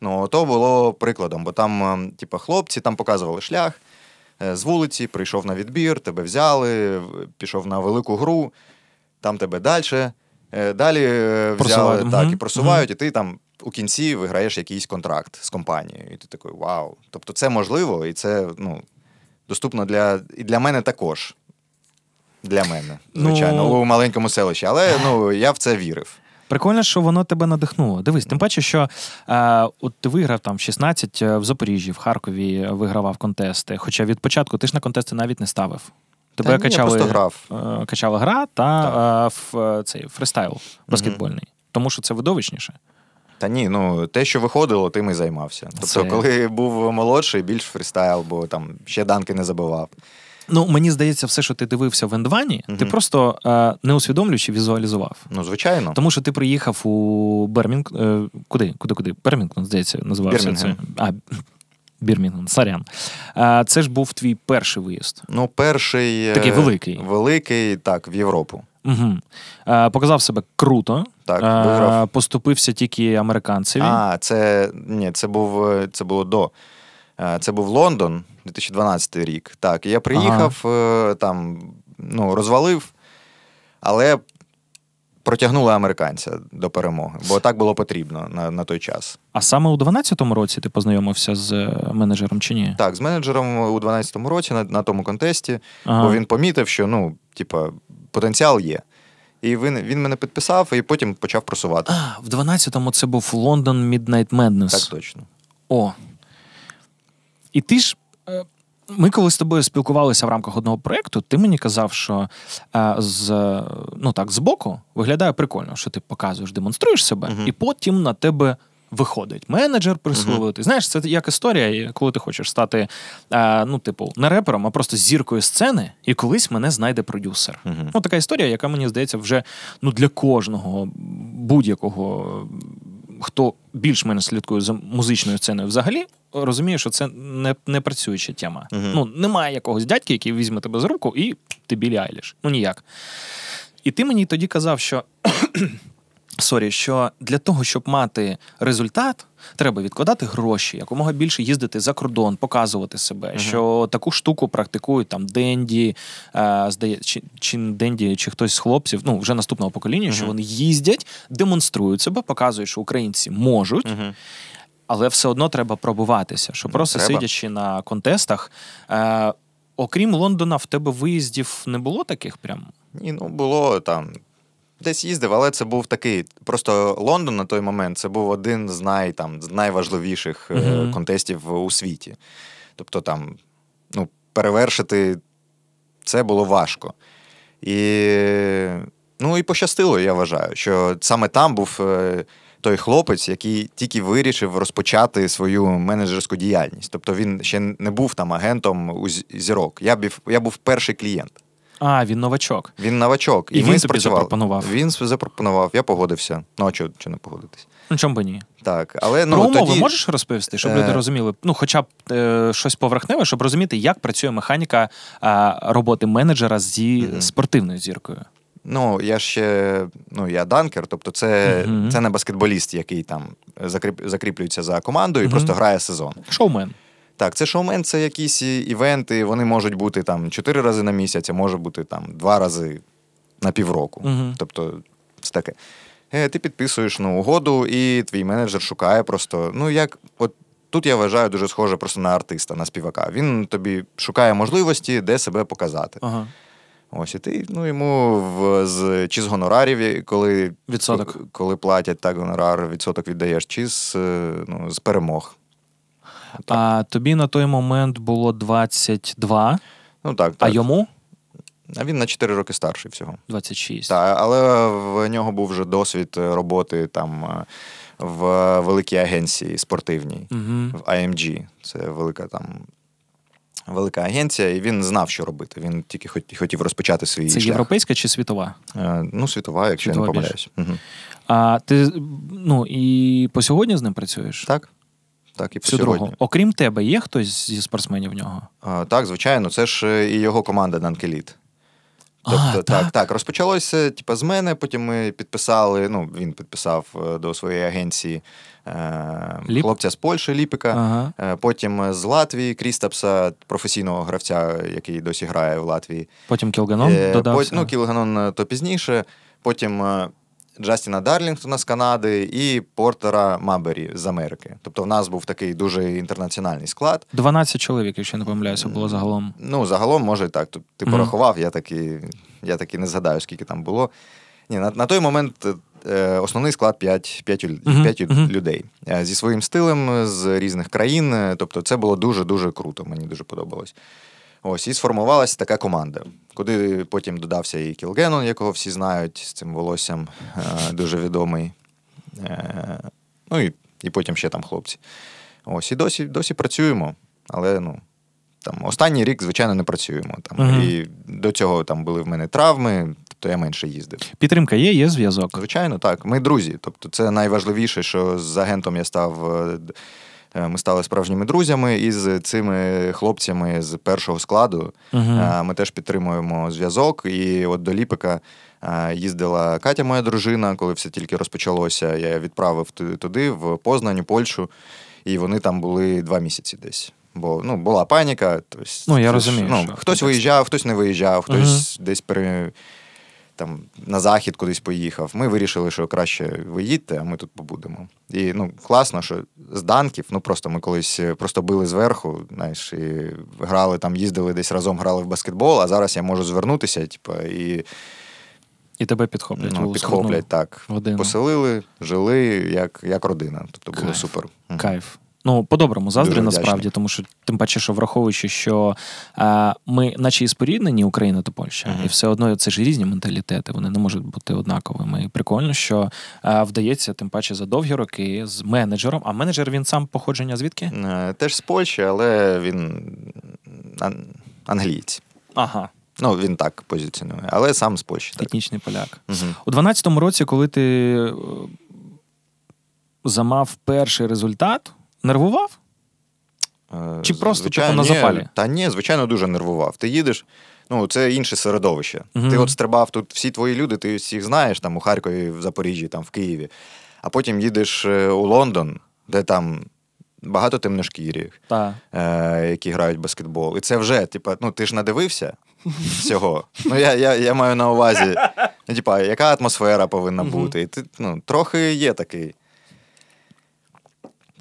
Ну, то було прикладом, бо там, типу, хлопці там показували шлях е, з вулиці, прийшов на відбір, тебе взяли, пішов на велику гру, там тебе далі. Далі е, взяли Просувають. так, Мгм. і просувають, і ти там у кінці виграєш якийсь контракт з компанією. І ти такий вау. Тобто це можливо, і це ну, доступно для, і для мене також. Для мене, звичайно, Ну- у маленькому селищі. Але ну, я в це вірив. Прикольно, що воно тебе надихнуло. Дивись, тим паче, що е, от ти виграв там в 16 е, в Запоріжжі, в Харкові вигравав контести. Хоча від початку ти ж на контести навіть не ставив. Тебе Та ні, я качали, просто грав. е, качала гра та е, ф- е, цей фристайл баскетбольний. Тому що це видовищніше. Та ні, ну те, що виходило, тим і займався. Тобто, Це- коли був молодший, більш фрістайл, бо там ще данки не забивав. Ну, мені здається, все, що ти дивився в Ендвані, ти просто е, не усвідомлюючи візуалізував. Ну, звичайно. Тому що ти приїхав у Бермінг... е, Куди? Куди, куди? Бермінгтон, здається, називався Бірмінгем. це. А, Бірмінгтон, сорян. Це ж був твій перший виїзд. Ну, перший. е, Такий великий. Великий, так, в Європу. Угу. Показав себе круто. Так, виграв. Поступився тільки американцеві. А, це ні, це був е, це було до. Е, Це був Лондон, 2012 рік. Так, я приїхав, е, там, ну, розвалив, але протягнули американця до перемоги, бо так було потрібно на, на той час. А саме у 12-му році ти познайомився з е, менеджером чи ні? Так, з менеджером у 12-му році на, на тому контесті, Ага. бо він помітив, що ну, типа, потенціал є. І він, він мене підписав і потім почав просувати. А, в 12-му це був Лондон Midnight Madness. Так точно. О. І ти ж. Ми коли з тобою спілкувалися в рамках одного проєкту, ти мені казав, що е, з, ну так, збоку виглядає прикольно, що ти показуєш, демонструєш себе, Мгм. і потім на тебе виходить менеджер присловити. Знаєш, це як історія, коли ти хочеш стати, е, ну, типу, не репером, а просто зіркою сцени, і колись мене знайде продюсер. Мгм. Ну, така історія, яка мені здається, вже ну, для кожного будь-якого, хто більш-менш слідкує за музичною сценою взагалі, розуміє, що це не, не працююча тема. Мгм. Ну, немає якогось дядька, який візьме тебе за руку, і ти Біллі Айліш. Ну ніяк. І ти мені тоді казав, що. Sorry, що для того, щоб мати результат, треба відкладати гроші, якомога більше їздити за кордон, показувати себе. Що таку штуку практикують там Денді, е, здається, чи, чи Денді, чи хтось з хлопців, ну вже наступного покоління, що вони їздять, демонструють себе, показують, що українці можуть. Угу. Але все одно треба пробуватися, що Ну, просто треба. сидячи на контестах. Е, окрім Лондона, в тебе виїздів не було таких прям. Ні, ну було там. Десь їздив, але це був такий. Просто Лондон на той момент це був один з най, там, з найважливіших Мгм. контестів у світі. Тобто там, ну, перевершити це було важко. І ну і пощастило, я вважаю, що саме там був е, той хлопець, який тільки вирішив розпочати свою менеджерську діяльність. Тобто він ще не був там агентом у зірок. Я був, я був перший клієнт. А, він новачок. Він новачок. І він ми тобі спрацювали. запропонував? Він запропонував, я погодився. Ну, а чого чого не погодитись? Ну, чому би ні? Так, але ну Про умови тоді... можеш розповісти, щоб Е, люди розуміли, ну, хоча б е, щось поверхневе, щоб розуміти, як працює механіка е, роботи менеджера зі Мгм. спортивною зіркою. Ну, я ще ну, я данкер, тобто це, Мгм. це не баскетболіст, який там закріп, закріплюється за командою і Мгм. просто грає сезон. Шоумен. Так, це шоумен, це якісь івенти, вони можуть бути там чотири рази на місяць, а може бути там два рази на півроку. Мгм. Тобто, це таке. Е, Ти підписуєш ну, угоду, і твій менеджер шукає просто. Ну, як, от тут я вважаю дуже схоже просто на артиста, на співака. Він тобі шукає можливості, де себе показати. Ага. Ось і ти ну, йому в, з, чи з гонорарів, коли, Відсоток. коли платять так гонорар, відсоток віддаєш, чи з, е, ну, з перемог. А тобі на той момент було 22, Ну так, а йому А він на 4 роки старший всього. 26. Так, але в нього був вже досвід роботи там е, в великій агенції спортивній, Угу. в IMG. Це велика там. Велика агенція, і він знав, що робити. Він тільки хотів розпочати свій Це шлях. європейська чи світова? Е, Ну, світова, якщо я не помиляюсь. Угу. А ти ну і по сьогодні з ним працюєш? Так. Так, і по сьогодні. Окрім тебе, є хтось зі спортсменів в нього? А, так, звичайно, це ж е, і його команда Нанкеліт. А, Тобто, так, так. так, розпочалося типу, з мене, потім ми підписали, ну, він підписав е, до своєї агенції е, хлопця з Польщі, Ліпика. Ага. Е, Потім з Латвії Крістапса, професійного гравця, який досі грає в Латвії. Потім Кілганон Е, додався. пот- ну, Кілганон е, то пізніше. Потім е, Джастіна Дарлінгтона з Канади і Портера Мабері з Америки. Тобто в нас був такий дуже інтернаціональний склад. 12 чоловік, якщо не помиляюся, було загалом. Ну, загалом, може, так. Ти Мгм. порахував, я таки, я таки не згадаю, скільки там було. Ні, на, на той момент е, основний склад 5, 5, Мгм, 5 мгм. людей Е, зі своїм стилем з різних країн. е, Тобто, це було дуже-дуже круто, мені дуже подобалось. Ось, і сформувалася така команда, куди потім додався і Кілгенон, якого всі знають, з цим волоссям е, дуже відомий. Е, ну і, і потім ще там хлопці. Ось, і досі, досі працюємо, але ну. Там останній рік, звичайно, не працюємо. Там Мгм. і до цього там були в мене травми, тобто я менше їздив. Підтримка є, є зв'язок. Звичайно, так. Ми друзі. Тобто, це найважливіше, що з агентом я став. Е, Ми стали справжніми друзями, і з цими хлопцями з першого складу е, ми теж підтримуємо зв'язок. І от до Ліпика е, їздила Катя, моя дружина, коли все тільки розпочалося. Я відправив туди, в Познань, у Польщу, і вони там були два місяці десь. Бо ну, була паніка. Тобто, Ну, я розумію, Ну, що хтось виїжджав, хтось не виїжджав, хтось десь пере, там, на захід кудись поїхав. Ми вирішили, що краще ви їдьте, а ми тут побудемо. І ну, класно, що з данків, ну просто ми колись е, просто били зверху, знаєш, і грали там, їздили десь разом, грали в баскетбол, а зараз я можу звернутися, типу, і І тебе підхоплять. ну, підхоплять так. годину. Поселили, жили як, як родина. Тобто було супер. Кайф. Ну, по-доброму заздрю Дуже насправді, вдячний. тому що тим паче, що враховуючи, що е, ми, наче і споріднені Україна та Польща, Мгм. і все одно це ж різні менталітети, вони не можуть бути однаковими. І прикольно, що е, вдається, тим паче за довгі роки з менеджером. А менеджер він сам походження звідки? Е, Теж з Польщі, але він ан- англієць. Ага, Ну, він так позиціонує, але сам з Польщі. Так. етнічний поляк. Угу. У 12-му році, коли ти е, замав перший результат, нервував? Чи просто, типу, на ні. Та ні, звичайно, дуже нервував. Ти їдеш, ну це інше середовище. Мгм. Ти от стрибав тут всі твої люди, ти всіх знаєш, там у Харкові, в Запоріжжі, там в Києві. А потім їдеш е, у Лондон, де там багато темношкірих, е, які грають баскетбол. І це вже, типа, ну ти ж надивився всього. Ну, я, я, я маю на увазі, ну, типа, яка атмосфера повинна бути. І ти, ну, трохи є такий.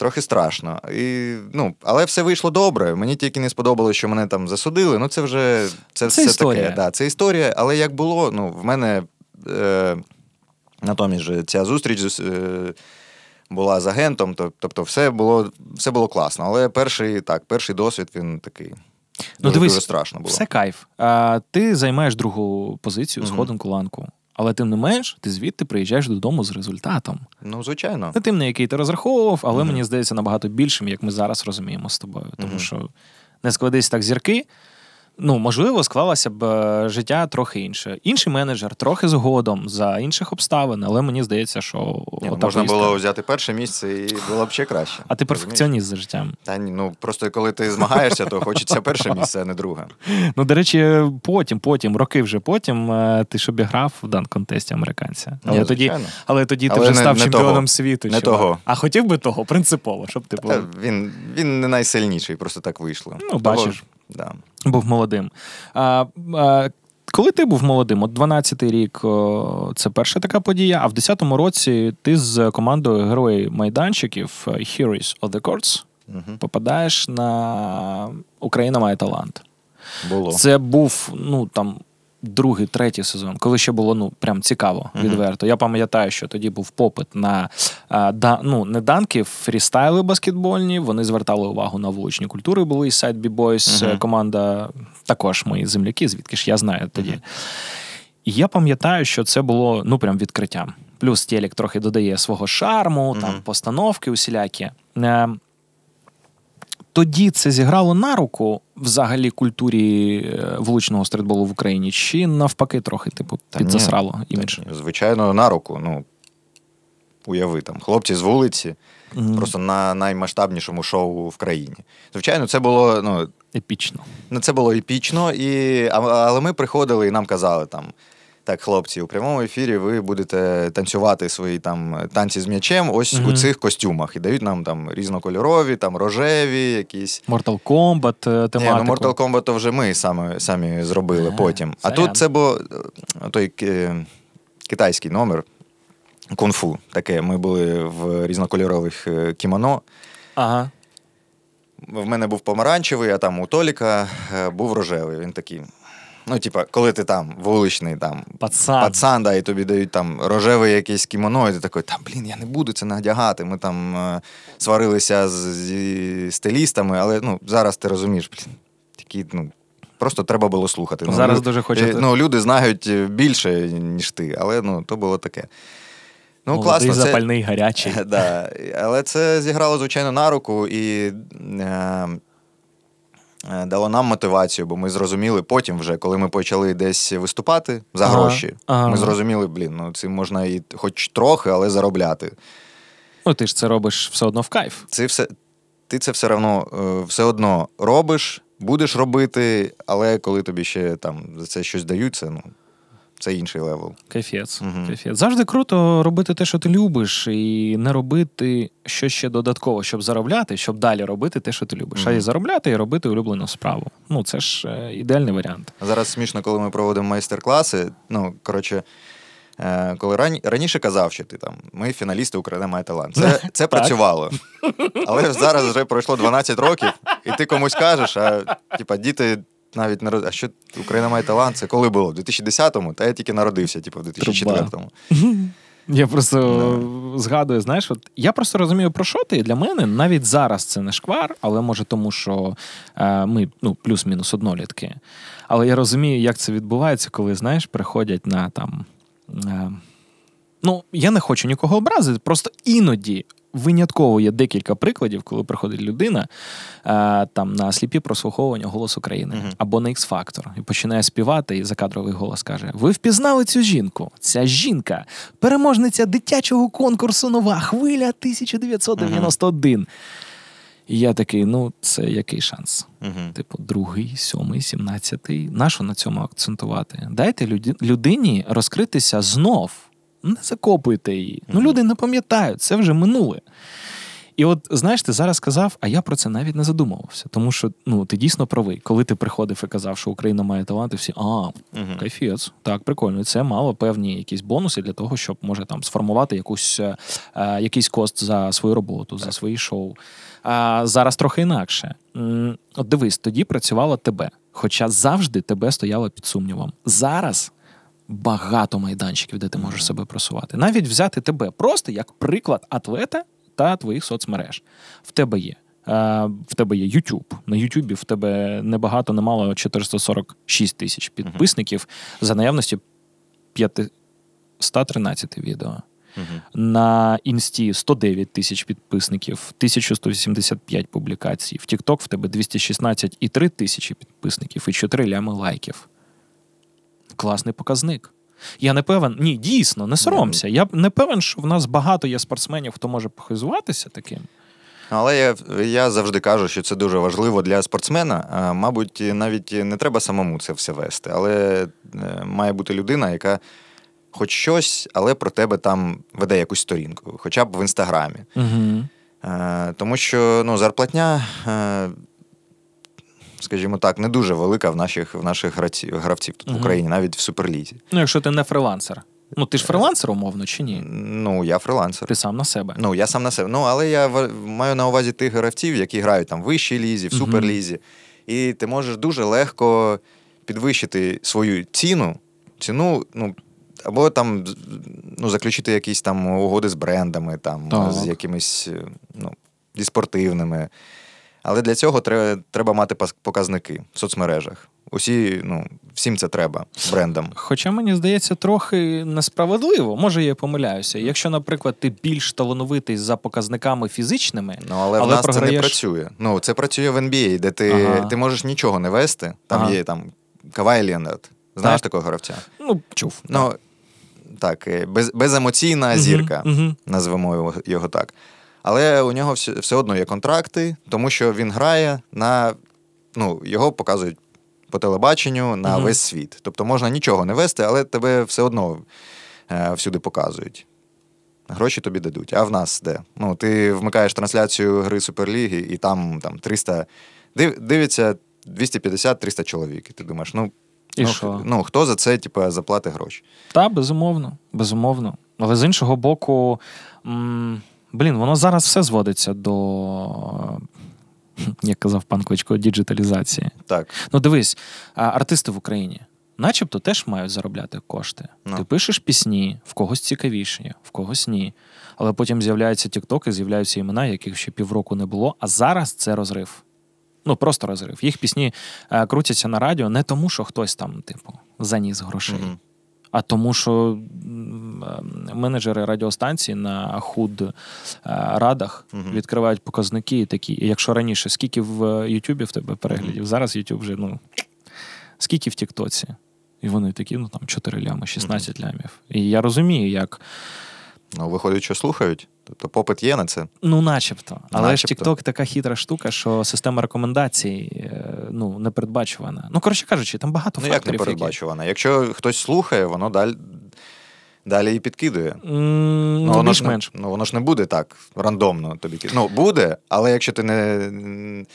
Трохи страшно. І, ну, але все вийшло добре. Мені тільки не сподобалося, що мене там засудили. Ну, це вже це, Це все історія. таке. Да, це історія, але як було, ну, в мене е, натомість же ця зустріч е, була з агентом, тобто все було, все було класно. Але перший, так, перший досвід він такий. Ну, дуже, дивись, дуже страшно було. Все кайф. А, ти займаєш другу позицію, сходинку ланку. Але тим не менш, ти звідти приїжджаєш додому з результатом. Ну, звичайно. Не тим, на який ти розраховував, але Мгм. мені здається набагато більшим, як ми зараз розуміємо з тобою. Тому Мгм. що не складись так зірки. Ну, можливо, склалося б е, життя трохи інше. Інший менеджер, трохи згодом за інших обставин, але мені здається, що Ні, ну, можна поїздка- було взяти перше місце і було б ще краще. А ти перфекціоніст за життям. Та ні, ну просто коли ти змагаєшся, то хочеться перше місце, а не друге. Ну, до речі, потім, потім, роки вже потім, е, ти ж обіграв в дан контесті американця. Ну, але, тоді, але тоді ти вже не- став не чемпіоном того. світу. Не того. А хотів би того, принципово, щоб ти був. Він, він не найсильніший, просто так вийшло. Ну, бачиш. Да. Був молодим. А, а, коли ти був молодим, от 12-й рік це перша така подія, а в 10-му році ти з командою героїв майданчиків Heroes of the Courts Угу. попадаєш на Україна має талант. Було. Це був ну там другий, третій сезон, коли ще було ну прям цікаво, відверто. Я пам'ятаю, що тоді був попит на а, да, ну, не данки, фрістайли баскетбольні. Вони звертали увагу на вуличні культури. Були і Side B-Boys, Мгм. е, команда, також мої земляки, звідки ж я знаю тоді. І я пам'ятаю, що це було ну прям відкриттям. Плюс Телек трохи додає свого шарму, там постановки усілякі. Тоді це зіграло на руку взагалі культурі е, вуличного стрітболу в Україні, чи навпаки, трохи типу Та ні, підзасрало та імідж? ні, Звичайно, на руку. Ну, уяви там, хлопці з вулиці, Мгм. просто на наймасштабнішому шоу в країні. Звичайно, це було, ну, Епічно. ну це було епічно, і, але ми приходили і нам казали там. Так, хлопці, у прямому ефірі ви будете танцювати свої там танці з м'ячем ось Мгм. у цих костюмах. І дають нам там різнокольорові, там рожеві, якісь. Mortal Kombat е, Ні, ну Mortal Kombat то вже ми самі, самі зробили Ага, потім. А тут це був е, той китайський номер кунг-фу. Таке. Ми були в різнокольорових е, кімоно. Ага. В мене був помаранчевий, а там у Толіка був рожевий. Він такий. Ну, типа, коли ти там вуличний там Пацан. пацан, да, і тобі дають там рожеве якесь кімоно, і ти такий, та блін, я не буду це надягати. Ми там е, сварилися з, зі стилістами, але ну, зараз ти розумієш, блін, такі, ну. Просто треба було слухати. Ну, Зараз лю- дуже хочете- Ну, люди знають е, більше, ніж ти, але ну, то було таке. Ну, Молодий, класно. Це, запальний, гарячий. да, але це зіграло, звичайно, на руку і е, дало нам мотивацію, бо ми зрозуміли потім, вже, коли ми почали десь виступати за Ага, гроші, ага. ми зрозуміли, блін, ну цим можна і хоч трохи, але заробляти. Ну, ти ж це робиш все одно в кайф. Це все, ти це все одно, е, все одно робиш, будеш робити, але коли тобі ще там за це щось дають, це, ну, це інший левел. Кайфець. Мгм. Кайфець. Завжди круто робити те, що ти любиш, і не робити щось ще додатково, щоб заробляти, щоб далі робити те, що ти любиш. А Мгм. і заробляти, і робити улюблену справу. Ну, це ж е, ідеальний варіант. Зараз смішно, коли ми проводимо майстер-класи. Ну, коротше, е, коли рані, раніше казав, що ти там, ми фіналісти Україна має талант. Це, це працювало. Але зараз вже пройшло 12 років, і ти комусь кажеш, а типа, діти навіть не роз- А що Україна має талант? Це коли було? В 2010-му? Та я тільки народився, типу, в 2004-му. Я просто згадую, знаєш, от я просто розумію, про що ти. І Для мене навіть зараз це не шквар, але може тому, що е, ми ну, плюс-мінус однолітки. Але я розумію, як це відбувається, коли, знаєш, приходять на там. Е, ну, я не хочу нікого образити, просто іноді. Винятково є декілька прикладів, коли приходить людина е, там на сліпі прослуховування голос України Мгм. або на X-Factor і починає співати, і закадровий голос каже: Ви впізнали цю жінку? Ця жінка переможниця дитячого конкурсу Нова хвиля 1991. І я такий: ну, це який шанс? Мгм. Типу, другий, сьомий, сімнадцятий. Нащо на цьому акцентувати? Дайте людині розкритися знов. Не закопуйте її. Ну, люди не пам'ятають, це вже минуле. І от знаєш, ти зараз сказав, а я про це навіть не задумувався. Тому що ну ти дійсно правий. Коли ти приходив і казав, що Україна має таланти, всі а Мгм. кайфець, так прикольно. І Це мало певні якісь бонуси для того, щоб може там сформувати якусь е, е, якийсь кост за свою роботу, за свої шоу. А зараз трохи інакше. От дивись, тоді працювало тебе, хоча завжди тебе стояло під сумнівом. Зараз. Багато майданчиків, де ти можеш себе просувати. Навіть взяти тебе просто як приклад атлета та твоїх соцмереж. В тебе є в тебе є YouTube. На YouTube в тебе небагато, немало 446 тисяч підписників за наявності 513 відео. Uh-huh. На інсті 109 тисяч підписників, 1185 публікацій. В TikTok в тебе 216,3 тисячі підписників і 4 лями лайків. Класний показник. Я не певен, ні, дійсно, не соромся. Я не певен, що в нас багато є спортсменів, хто може похизуватися таким. Але я я завжди кажу, що це дуже важливо для спортсмена. А, Мабуть, навіть не треба самому це все вести, але е, має бути людина, яка хоч щось, але про тебе там веде якусь сторінку, хоча б в інстаграмі. Угу. Тому що ну, зарплатня, е, скажімо так, не дуже велика в наших в наших гравців, гравців тут угу. в Україні, навіть в суперлізі. Ну, якщо ти не фрилансер. Ну, ти ж фрилансер, умовно, чи ні? Ну, я фрилансер. Ти сам на себе. Ну, я сам на себе. Ну, але я маю на увазі тих гравців, які грають там в вищій лізі, в суперлізі. І ти можеш дуже легко підвищити свою ціну. Ціну, ну, або там ну, заключити якісь там угоди з брендами, там, так. з якимись ну, зі спортивними. Але для цього треба треба мати показники в соцмережах. Усі, ну, всім це треба брендам. Хоча мені здається, трохи несправедливо, може я помиляюся. Якщо, наприклад, ти більш талановитий за показниками фізичними, ну але, але в нас програєш... це не працює. Ну це працює в NBA, де ти ага. ти можеш нічого не вести. Там ага. є там Кавай Леонард. Знаєш так. такого гравця? Ну, чув. Ну, так, е, без, беземоційна зірка, uh-huh, uh-huh. назвемо його, його так. Але у нього все, одно є контракти, тому що він грає на. Ну, його показують по телебаченню на uh-huh. весь світ. Тобто можна нічого не вести, але тебе все одно е, всюди показують. Гроші тобі дадуть. А в нас де? Ну, Ти вмикаєш трансляцію гри Суперліги, і там там 300. Див, дивиться 250-300 чоловік. І ти думаєш, ну. І ну, що? ну, хто за це, типу, заплатить гроші? Так, безумовно, безумовно. Але з іншого боку, м- блін, воно зараз все зводиться до. Як казав пан Кличко, діджиталізації. Так. Ну, дивись, артисти в Україні, начебто, теж мають заробляти кошти. No. Ну. Ти пишеш пісні, в когось цікавіші, в когось ні. Але потім з'являються тіктоки, з'являються імена, яких ще півроку не було. А зараз це розрив. Ну, просто розрив. Їх пісні е, крутяться на радіо не тому, що хтось там, типу, заніс грошей, mm-hmm. а тому, що менеджери радіостанції на худ е, радах відкривають показники і такі. Якщо раніше, скільки в Ютубі в тебе переглядів, зараз Ютуб вже, ну, скільки в Тіктоці? І вони такі, ну там 4 лями, 16 лямів. І я розумію, як. Ну, виходить, що слухають. Тобто попит є на це? Ну, начебто. Але начебто. ж TikTok така хитра штука, що система рекомендацій е, ну, не передбачувана. Ну, коротше кажучи, там багато ну, факторів. Ну, як не передбачувана? Які... Якщо хтось слухає, воно далі. Далі і підкидує. Mm, ну, воно ж ну, воно ж не буде так рандомно тобі. Ну, буде, але якщо ти не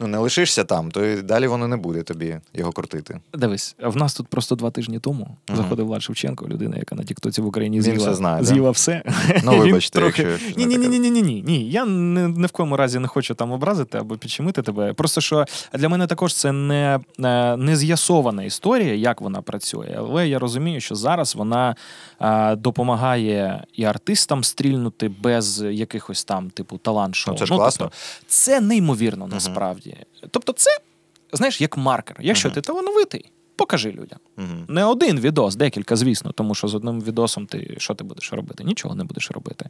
ну, не лишишся там, то і далі воно не буде тобі його крутити. Дивись, в нас тут просто два тижні тому uh-huh. заходив Влад Шевченко, людина, яка на Тіктоці в Україні з'їла все знає, з'їла да? все. Ну, вибачте, трохи... якщо... Ні, ні, ні, ні, ні, ні, ні. Я не, не в коєму разі не хочу там образити або підчимити тебе. Просто що для мене також це не, е, не з'ясована історія, як вона працює. Але я розумію, що зараз вона а, е, допомагає і артистам стрільнути без якихось там, типу, талант-шоу. Ну, це ж ну, класно. Тобто, це неймовірно насправді. Uh-huh. Тобто, це, знаєш, як маркер. Якщо uh-huh. ти талановитий, покажи людям. Uh-huh. Не один відос, декілька, звісно, тому що з одним відосом ти що ти будеш робити? Нічого не будеш робити.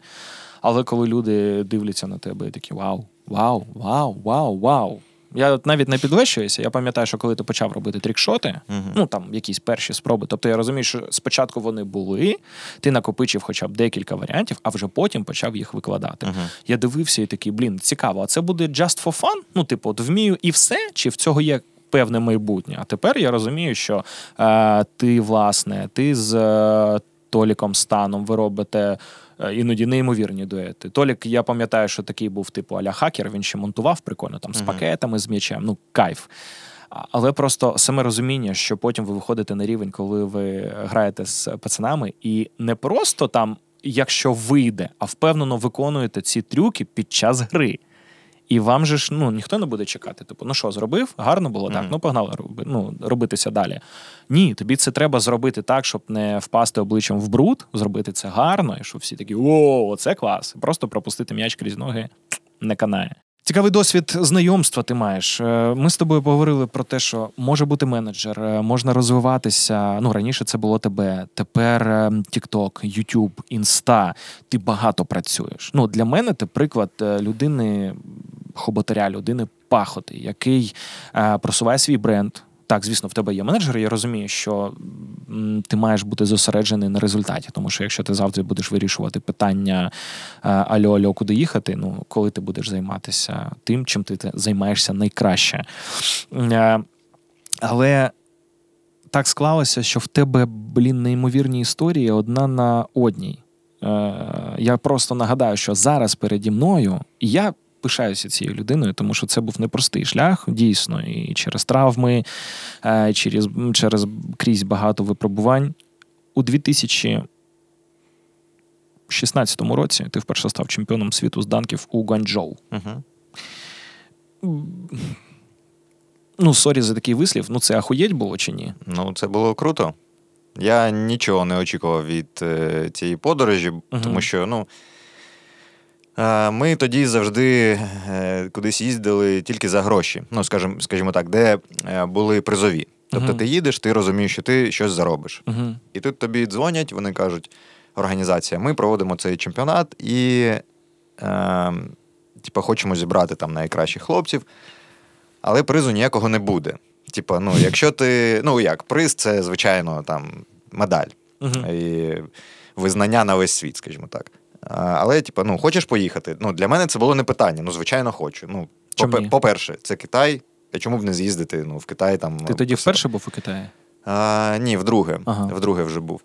Але коли люди дивляться на тебе і такі вау, вау, вау, вау, вау. Я навіть не підвищуюся. Я пам'ятаю, що коли ти почав робити трікшоти, uh-huh. ну там якісь перші спроби. Тобто я розумію, що спочатку вони були, ти накопичив хоча б декілька варіантів, а вже потім почав їх викладати. Uh-huh. Я дивився і такий, блін, цікаво, а це буде just for fun? Ну, типу, от вмію і все, чи в цього є певне майбутнє? А тепер я розумію, що е, ти, власне, ти з е, Толіком Станом ви робите. Е, іноді неймовірні дуети. Толік, я пам'ятаю, що такий був типу аля хакер, він ще монтував прикольно там з uh-huh. пакетами, з м'ячем. Ну, кайф. Але просто саме розуміння, що потім ви виходите на рівень, коли ви граєте з пацанами, і не просто там, якщо вийде, а впевнено виконуєте ці трюки під час гри. І вам же ж ну ніхто не буде чекати. Типу, ну що, зробив? Гарно було так. Mm-hmm. Ну погнали роби, ну, робитися далі. Ні, тобі це треба зробити так, щоб не впасти обличчям в бруд, зробити це гарно, і щоб всі такі о, це клас. Просто пропустити м'яч крізь ноги не канає. Цікавий досвід знайомства ти маєш. Е, ми з тобою поговорили про те, що може бути менеджер, е, можна розвиватися. Ну раніше це було тебе. Тепер е, TikTok, YouTube, Інста. Ти багато працюєш. Ну для мене ти приклад людини хоботаря, людини пахоти, який просуває свій бренд. Так, звісно, в тебе є менеджер. Я розумію, що ти маєш бути зосереджений на результаті, тому що якщо ти завжди будеш вирішувати питання е, альо альо куди їхати, ну коли ти будеш займатися тим, чим ти займаєшся найкраще. Е, але так склалося, що в тебе, блін, неймовірні історії одна на одній. Е, я просто нагадаю, що зараз переді мною я пишаюся цією людиною, тому що це був непростий шлях, дійсно, і через травми, е, через через крізь багато випробувань. У 2016 році ти вперше став чемпіоном світу з данків у Гуанчжоу. Угу. Ну, sorry за такий вислів. Ну, це ахуєть було чи ні? Ну, це було круто. Я нічого не очікував від е, цієї подорожі, угу. тому що, ну. Ми тоді завжди е, кудись їздили тільки за гроші. Ну, скажімо, скажімо так, де е, були призові. Тобто uh-huh. ти їдеш, ти розумієш, що ти щось заробиш. Uh-huh. І тут тобі дзвонять, вони кажуть: організація, ми проводимо цей чемпіонат і е, типу, хочемо зібрати там найкращих хлопців, але призу ніякого не буде. Типа, ну, якщо ти. Ну як, приз це, звичайно, там медаль uh-huh. і визнання на весь світ, скажімо так. Але, типу, ну, хочеш поїхати? Ну, Для мене це було не питання. Ну, звичайно, хочу. Ну, По-перше, це Китай. А чому б не з'їздити? Ну, в Китай там. Ти тоді вперше був у Китаї? А, Ні, вдруге. Ага. Вдруге вже був.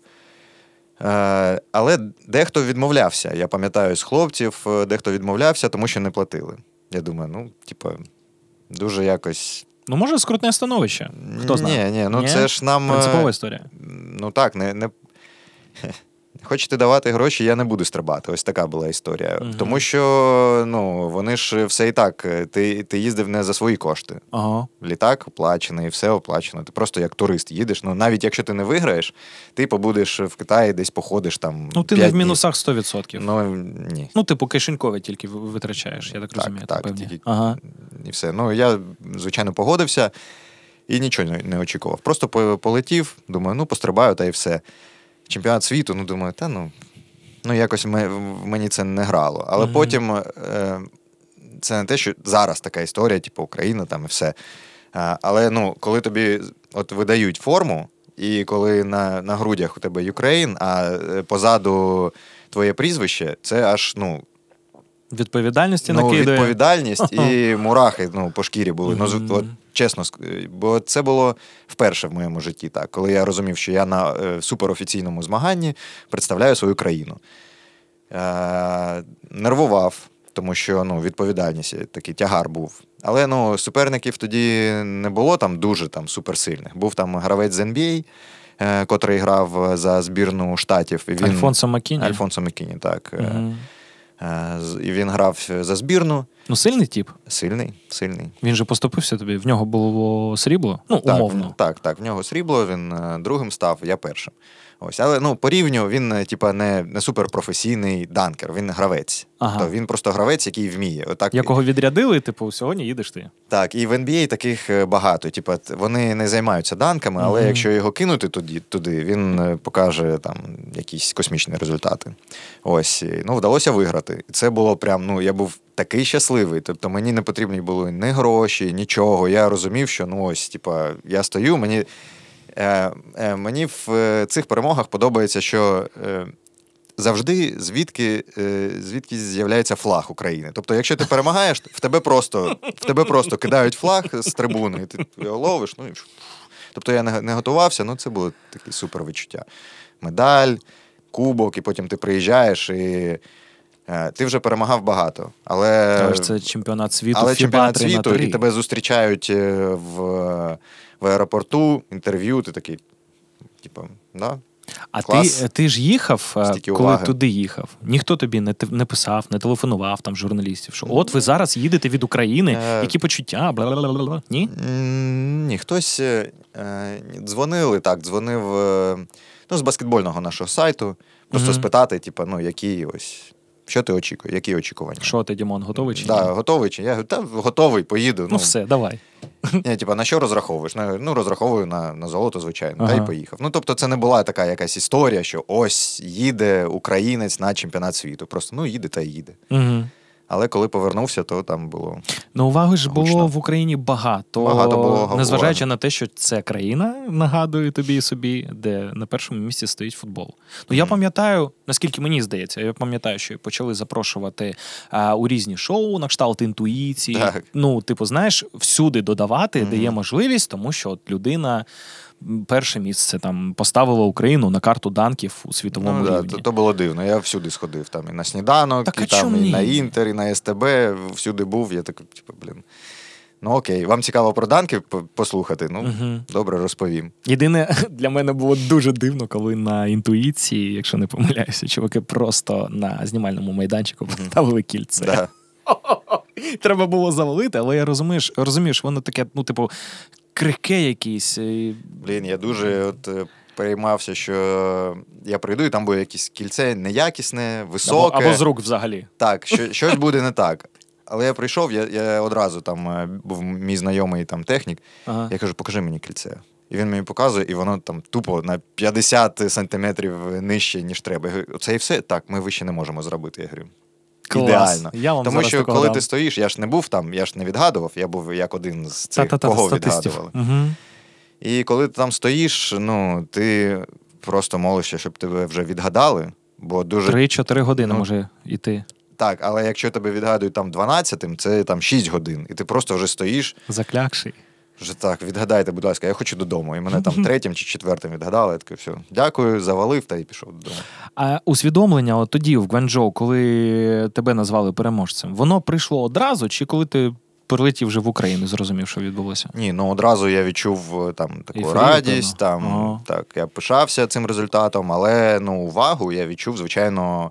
А, але дехто відмовлявся. Я пам'ятаю з хлопців, е, дехто відмовлявся, тому що не платили. Я думаю, ну, типу, дуже якось. Ну, може, скрутне становище. Хто знає? Ні, ні, ну ні? це ж нам. Принципова е, історія. Ну так, не. не... Хочете давати гроші, я не буду стрибати. Ось така була історія. Угу. Тому що ну, вони ж все і так. Ти ти їздив не за свої кошти. Ага. Літак оплачений, все оплачено. Ти просто як турист їдеш. Ну навіть якщо ти не виграєш, ти побудеш в Китаї, десь походиш там. Ну, ти не в мінусах 100%. Ну ні. Ну, типу, кишенькове тільки витрачаєш, я так, так розумію. Так, так, тільки ага. і все. Ну я, звичайно, погодився і нічого не очікував. Просто полетів, думаю, ну пострибаю та і все чемпіонат світу, ну думаю, та ну ну якось в мені це не грало. Але mm-hmm. потім е, це не те, що зараз така історія, типу Україна там і все. А, але ну, коли тобі от видають форму, і коли на на грудях у тебе Україн, а е, позаду твоє прізвище, це аж ну. Відповідальності ну, накидає. відповідальність і мурахи ну, по шкірі були. Mm-hmm. Ну, от, Чесно, бо це було вперше в моєму житті, так, коли я розумів, що я на е, суперофіційному змаганні представляю свою країну. Е, Нервував, тому що ну, відповідальність такий тягар був. Але ну, суперників тоді не було там дуже там суперсильних. Був там гравець з NBA, е, котрий грав за збірну штатів. І він... Альфонсо Маккіні? Альфонсо Маккіні, так. Угу. І він грав за збірну. Ну, сильний тип? Сильний, сильний. Він же поступився тобі. В нього було срібло? Ну, так, умовно. Так, так. В нього срібло, він е, другим став, я першим. Ось, але ну по рівню він, е, типа, не не суперпрофесійний данкер, він гравець. Ага. Тобто він просто гравець, який вміє. Отак якого відрядили, типу, сьогодні їдеш ти. Так, і в NBA таких е, багато. Типа, вони не займаються данками, але mm-hmm. якщо його кинути туди, туди, він покаже там якісь космічні результати. Ось ну вдалося виграти. І це було прям. Ну я був такий щасливий. Тобто мені не потрібні були ні гроші, нічого. Я розумів, що ну ось, типа, я стою, мені. Е, е, Мені в е, цих перемогах подобається, що е, завжди звідки е, звідки з'являється флаг України. Тобто, якщо ти перемагаєш, в тебе просто в тебе просто кидають флаг з трибуни, і ти його ловиш. Ну, і... Тобто я не, готувався, ну це було таке супер відчуття. Медаль, кубок, і потім ти приїжджаєш і. Е, ти вже перемагав багато, але але ж це чемпіонат світу, але чемпіонат світу, і тебе зустрічають в в аеропорту, інтерв'ю, ти такий, типу, да. А ти ти ж їхав, е, коли уваги. туди їхав. Ніхто тобі не не писав, не телефонував там журналістів. Що от ви зараз їдете від України, е... які почуття? Бла-бла-бла-бла. Ні? Ні, хтось е... дзвонили так, дзвонив е... ну, з баскетбольного нашого сайту, просто спитати, типу, ну, які ось Що ти очікуєш? Які очікування? Що ти, Дімон, готовий чи ні? Да, готовий чи? Я говорю, та готовий, поїду. Ну, все, давай. Я, типа, на що розраховуєш? Ну, ну розраховую на, на золото, звичайно, та й поїхав. Ну, тобто, це не була така якась історія, що ось їде українець на чемпіонат світу. Просто ну їде та й їде. Угу. Але коли повернувся, то там було. Ну, уваги ж було в Україні багато, Багато було незважаючи на те, що це країна, нагадую тобі і собі, де на першому місці стоїть футбол. Ну я пам'ятаю, наскільки мені здається, я пам'ятаю, що почали запрошувати а, у різні шоу на кшталт інтуїції. Так. Ну, типу, знаєш, всюди додавати, де Мгм. є можливість, тому що от людина. Перше місце там поставила Україну на карту данків у світовому Ну, да, то, то було дивно. Я всюди сходив. Там і на сніданок, Так, і там і ні? на Інтер, і на СТБ. Всюди був. Я такий, типу, блін. Ну окей, вам цікаво про данки послухати? Ну, Мгм. добре, розповім. Єдине для мене було дуже дивно, коли на інтуїції, якщо не помиляюся, чуваки просто на знімальному майданчику поставили кільце. Да. Треба було завалити, але я розумієш, розумієш, воно таке, ну, типу, крихке якесь. і- Блін, я дуже от, е, переймався, що я прийду, і там буде якесь кільце неякісне, високе. або з рук взагалі. Так, що, щось буде не так. Але я прийшов, я, я одразу там е, був мій знайомий там технік. Ага. Я кажу, покажи мені кільце. І він мені показує, і воно там тупо на 50 сантиметрів нижче, ніж треба. Я говорю, це і все? Так, ми вище не можемо зробити. Я говорю. Клас. Ідеально. Я вам Тому що коли дам. ти стоїш, я ж не був там, я ж не відгадував, я був як один з цих, Та-та-та, кого статистів. відгадували. Угу. І коли ти там стоїш, ну ти просто молишся, щоб тебе вже відгадали. Бо дуже 3-4 години Ну, може йти. так, але якщо тебе відгадують там 12-тим, це там 6 годин, і ти просто вже стоїш, Заклякший. Вже так, відгадайте, будь ласка, я хочу додому. І мене там третім чи четвертим відгадали. Я такий, все, дякую, завалив та й пішов додому. А усвідомлення от тоді в Гванчжоу, коли тебе назвали переможцем, воно прийшло одразу, чи коли ти прилетів вже в Україну, зрозумів, що відбулося? Ні, ну одразу я відчув е, там таку Ейфорію, радість. Там Ага. так я пишався цим результатом, але ну увагу я відчув, звичайно,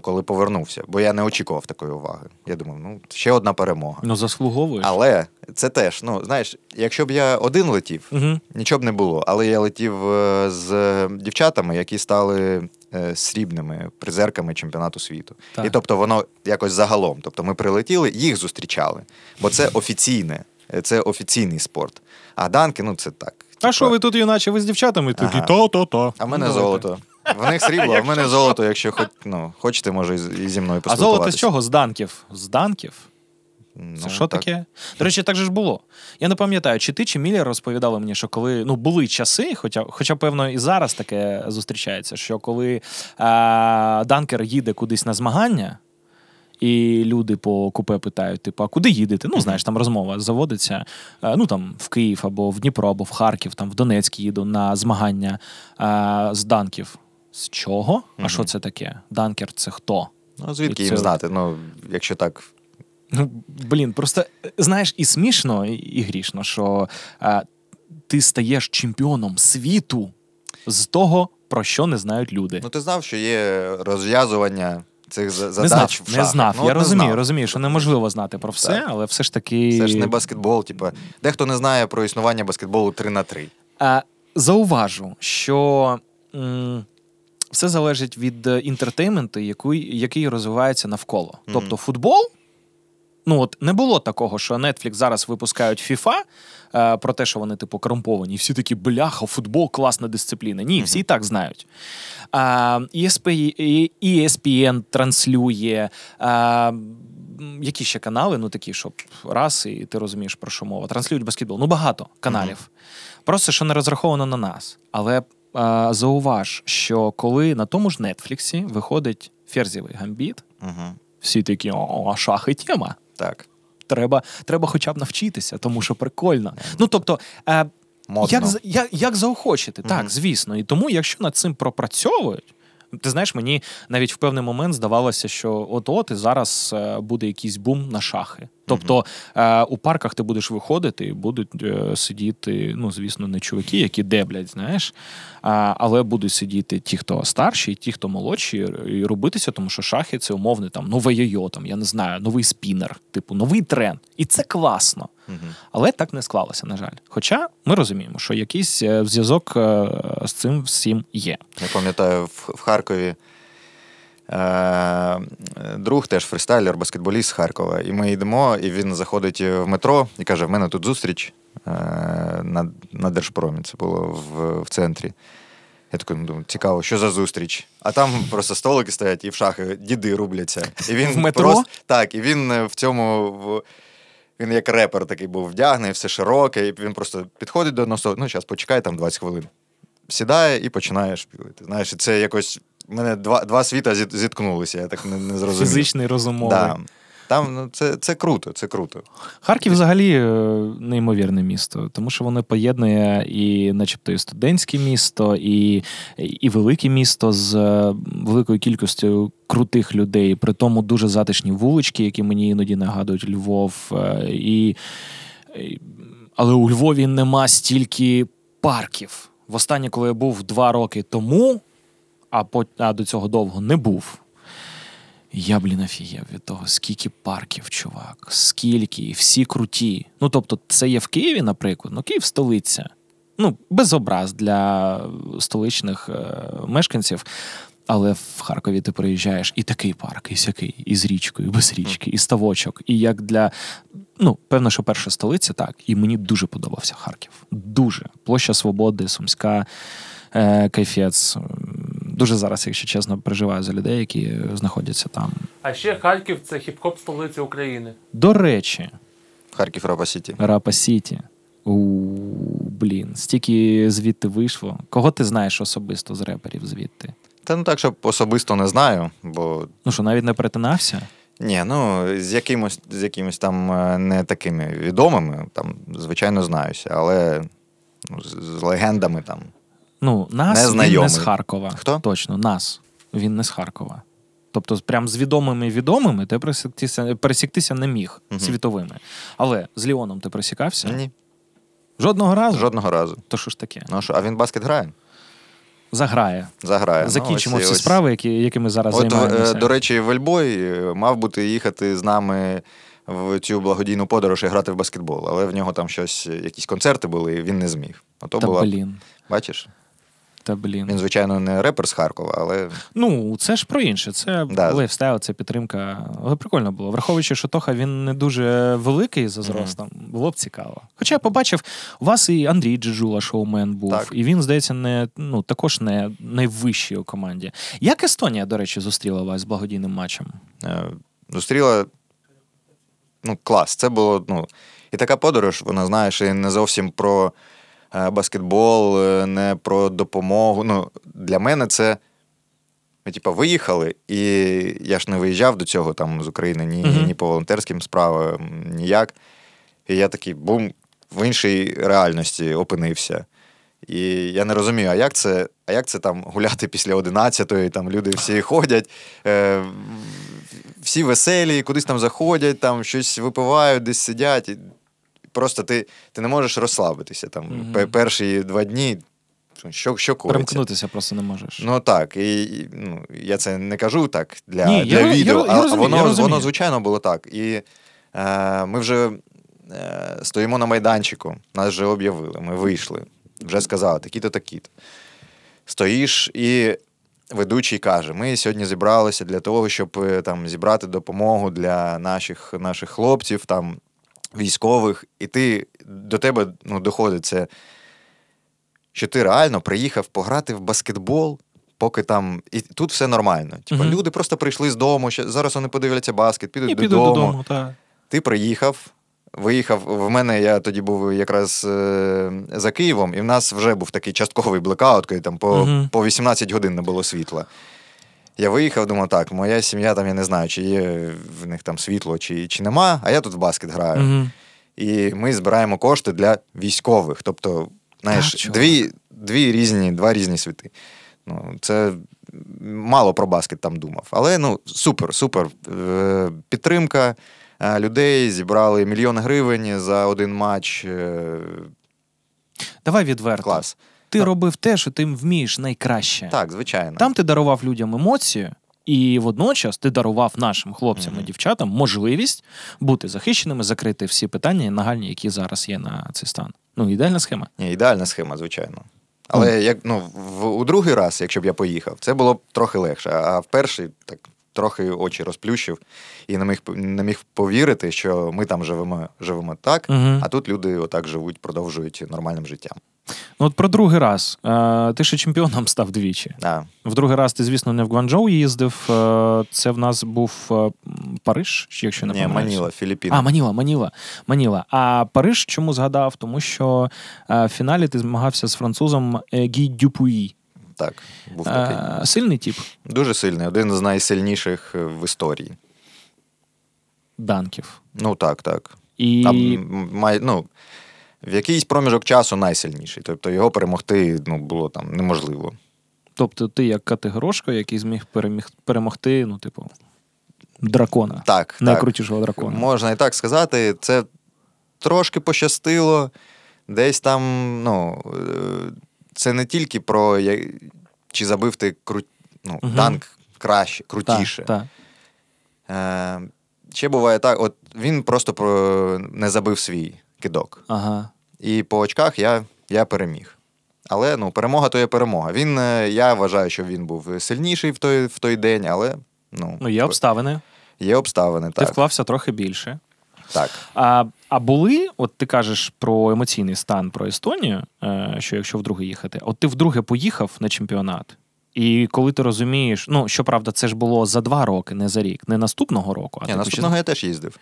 коли повернувся. Бо я не очікував такої уваги. Я думав, ну ще одна перемога. Ну, заслуговуєш. Але це теж, ну знаєш, якщо б я один летів, Угу. нічого б не було. Але я летів е, з дівчатами, які стали е, срібними призерками чемпіонату світу. Так. І тобто воно якось загалом. Тобто ми прилетіли, їх зустрічали. Бо це офіційне, е, це офіційний спорт. А данки, ну це так. А що ви тут, юначе, ви з дівчатами? Такі то-то-то. А в мене Ну, давайте. золото. В них срібло, а в мене золото, якщо хоч, ну, хочете, може, і зі мною А золото з чого? З данків? З данків? Ну, Це що так. таке? До речі, так же ж було. Я не пам'ятаю, чи ти, чи Міллер розповідали мені, що коли ну були часи, хоча, хоча певно, і зараз таке зустрічається, що коли а, данкер їде кудись на змагання. І люди по купе питають: типу, а куди їдете? Ну, знаєш, там розмова заводиться. Ну там в Київ або в Дніпро, або в Харків, там в Донецьк їду на змагання е, з данків. З чого? А що це таке? Данкер це хто? Ну, звідки І їм це- знати? Ну, якщо так. Ну, блін, просто е, знаєш, і смішно, і, і грішно, що е, ти стаєш чемпіоном світу з того, про що не знають люди. Ну, ти знав, що є розв'язування цих за- не задач знав, в не знав. Ну, Я не розумію, знав. розумію, що неможливо знати про все, Так. але все ж таки. Це ж не баскетбол, типу. Дехто не знає про існування баскетболу 3 на 3 А, зауважу, що м, все залежить від е, інтертейменту, який, який розвивається навколо. Мгм. Тобто футбол. Ну, от не було такого, що Netflix зараз випускають FIFA е, про те, що вони, типу, корумповані. І всі такі, бляха, футбол класна дисципліна. Ні, всі і так знають. І- ESPN транслює. А, м, які ще канали, ну такі, щоб раз, і ти розумієш, про що мова. Транслюють баскетбол. Ну, багато каналів. Просто що не розраховано на нас. Але а, зауваж, що коли на тому ж Нетфліксі виходить ферзєвий гамбіт, Угу. всі такі, о, шахи тема. Так. Треба, треба хоча б навчитися, тому що прикольно. Ну тобто, е, як, як, як заохочити? Так, звісно. І тому, якщо над цим пропрацьовують, ти знаєш, мені навіть в певний момент здавалося, що от-от і зараз е, буде якийсь бум на шахи. Тобто е, у парках ти будеш виходити, і будуть е, сидіти, ну звісно, не чуваки, які деблять, знаєш, а, але будуть сидіти ті, хто старші, ті, хто молодші, і робитися, тому що шахи це умовне там нове йо там, я не знаю, новий спінер, типу новий тренд. І це класно. Але так не склалося, на жаль. Хоча ми розуміємо, що якийсь е, зв'язок з цим всім є. Я пам'ятаю, в, в Харкові Друг теж фристайлер, баскетболіст з Харкова. І ми йдемо, і він заходить в метро і каже: в мене тут зустріч е, на на Держпромі. Це було в, в центрі. Я такий, ну, думаю, цікаво, що за зустріч? А там просто столики стоять і в шахи діди рубляться. І він В метро? Просто, так, і він е, в цьому. В, він як репер такий був вдягнений, все широке, і він просто підходить до нас, ну, зараз почекай там 20 хвилин. Сідає і починає шпілити. Знаєш, це якось. Мене два два світа зіткнулися, я так не, не зрозумів. Фізичний розумовий. Да. Там ну, це, це круто, це круто. Харків взагалі е, неймовірне місто, тому що воно поєднує і, начебто, і студентське місто, і, і велике місто з е, великою кількістю крутих людей, при тому дуже затишні вулички, які мені іноді нагадують Львов. е, і- але у Львові нема стільки парків. Востаннє, коли я був два роки тому, а, по, а до цього довго не був. Я, блін, офігів від того, скільки парків, чувак, скільки, всі круті. Ну, тобто, це є в Києві, наприклад, ну Київ столиця. Ну, без образ для столичних е, мешканців. Але в Харкові ти приїжджаєш і такий парк, і сякий, і з річкою, і без річки, і ставочок. І як для. Ну, певно, що перша столиця, так. І мені дуже подобався Харків. Дуже. Площа Свободи, Сумська, е, Кайфець. Дуже зараз, якщо чесно, переживаю за людей, які знаходяться там. А ще Харків це хіп-хоп столиця України. До речі, Харків Рапа Сіті. Рапа Сіті. Блін, стільки звідти вийшло. Кого ти знаєш особисто з реперів звідти? Та ну так, щоб особисто не знаю, бо Ну що, навіть не перетинався? ні, ну з якимось, з якимось там е, не такими відомими, там, звичайно, знаюся, але ну, з, з легендами там. Ну, нас він не з Харкова. Хто? Точно, нас. Він не з Харкова. Тобто, прям з відомими відомими ти пересіктися, пересіктися не міг Мгм. світовими. Але з Ліоном ти пересікався? Ні, Жодного разу? жодного разу. То що ж таке? Ну що, а він баскет грає? Заграє. Заграє. Ну, Закінчимо ось всі ось. справи, які, якими зараз От, займаємося. е, до речі, Вельбой е, мав бути їхати з нами в цю благодійну подорож і грати в баскетбол, але в нього там щось, якісь концерти були, і він не зміг. А то Та була, блін. бачиш, Та блін. він, звичайно, не репер з Харкова, але Ну, це ж про інше. Це Да. лайфстайл, це підтримка. Але прикольно було. Враховуючи, що Тоха він не дуже великий за зростом, було б цікаво. Хоча я побачив, у вас і Андрій Джиджула, шоумен був, Так. і він, здається, не ну також не найвищий у команді. Як Естонія, до речі, зустріла вас з благодійним матчем? е, зустріла ну, клас. Це було, ну, і така подорож, вона, знаєш, і не зовсім про баскетбол, е, не про допомогу. Ну, для мене це. Ми, типа, виїхали, і я ж не виїжджав до цього там з України ні, Мгм. ні по волонтерським справам, ніяк. І я такий бум, в іншій реальності опинився. І я не розумію, а як це, а як це там гуляти після 11-ї, там люди всі ходять, е, всі веселі, кудись там заходять, там щось випивають, десь сидять. Просто ти, ти не можеш розслабитися. Там, пе- Перші два дні, що, що коїться. Перемкнутися просто не можеш. Ну так, і, і, ну, я це не кажу так для, Ні, для я- я- відео, я а розумію, воно, я розумію. воно звичайно було так. І е, ми вже е, стоїмо на майданчику, нас вже об'явили, ми вийшли, вже сказали, такі-то, такі-то. Стоїш і. Ведучий каже: ми сьогодні зібралися для того, щоб е, там зібрати допомогу для наших, наших хлопців, там, військових, і ти до тебе ну, доходить це, що ти реально приїхав пограти в баскетбол, поки там. І тут все нормально. Типа, Мгм. люди просто прийшли з дому, ще, зараз вони подивляться баскет, підуть І додому. додому. так. Ти приїхав. Виїхав в мене, я тоді був якраз е, за Києвом, і в нас вже був такий частковий блекаут, коли там по, Мгм. по 18 годин не було світла. Я виїхав, думав, так, моя сім'я там, я не знаю, чи є в них там світло, чи, чи нема, а я тут в баскет граю. Мгм. І ми збираємо кошти для військових. Тобто, знаєш, Так, дві, дві різні, два різні світи. Ну, це мало про баскет там думав. Але ну, супер, супер. Е, Підтримка е, людей, зібрали мільйон гривень за один матч. Е, Давай відверто. Клас. Ти робив те, що ти вмієш найкраще. Так, звичайно. Там ти дарував людям емоцію, і водночас ти дарував нашим хлопцям Мгм. і дівчатам можливість бути захищеними, закрити всі питання нагальні, які зараз є на цей стан. Ну, ідеальна схема. Ні, ідеальна схема, звичайно. Але як ну, в, у другий раз, якщо б я поїхав, це було б трохи легше. А в перший так трохи очі розплющив і не міг не міг повірити, що ми там живемо живемо так, Мгм. а тут люди отак живуть, продовжують нормальним життям. Ну, от про другий раз. Е, ти ще чемпіоном став двічі. Да. В другий раз ти, звісно, не в Гуанчжоу їздив. Е, Це в нас був е, Париж, якщо не Ні. Маніла, Філіппіни. А, Маніла, Маніла, Маніла. А Париж чому згадав? Тому що в фіналі ти змагався з французом е, Гі Дюпюї. Так, був такий. Е, Сильний тип Дуже сильний, один з найсильніших в історії. данків. Ну так, так. І Там май, ну, в якийсь проміжок часу найсильніший. Тобто його перемогти ну, було там неможливо. тобто ти як Котигорошко, який зміг переміг, перемогти, ну, типу, дракона. Так, так. Найкрутішого дракона. Можна і так сказати. Це трошки пощастило. Десь там, ну, е, це не тільки про чи забив ти кру... ну, Мгм. танк краще, Так, крутіше. так. Е, ще буває так, от він просто про... не забив свій кидок. Ага. І по очках я, я переміг. Але ну, перемога то є перемога. Він, е, я вважаю, що він був сильніший в той, в той день, але ну, Ну, є обставини. є обставини. Ти Так, вклався трохи більше. так. А, а були, от ти кажеш про емоційний стан про Естонію, е, що якщо вдруге їхати, от ти вдруге поїхав на чемпіонат. І коли ти розумієш, ну щоправда, це ж було за два роки, не за рік, не наступного року, а Ні, наступного я теж їздив.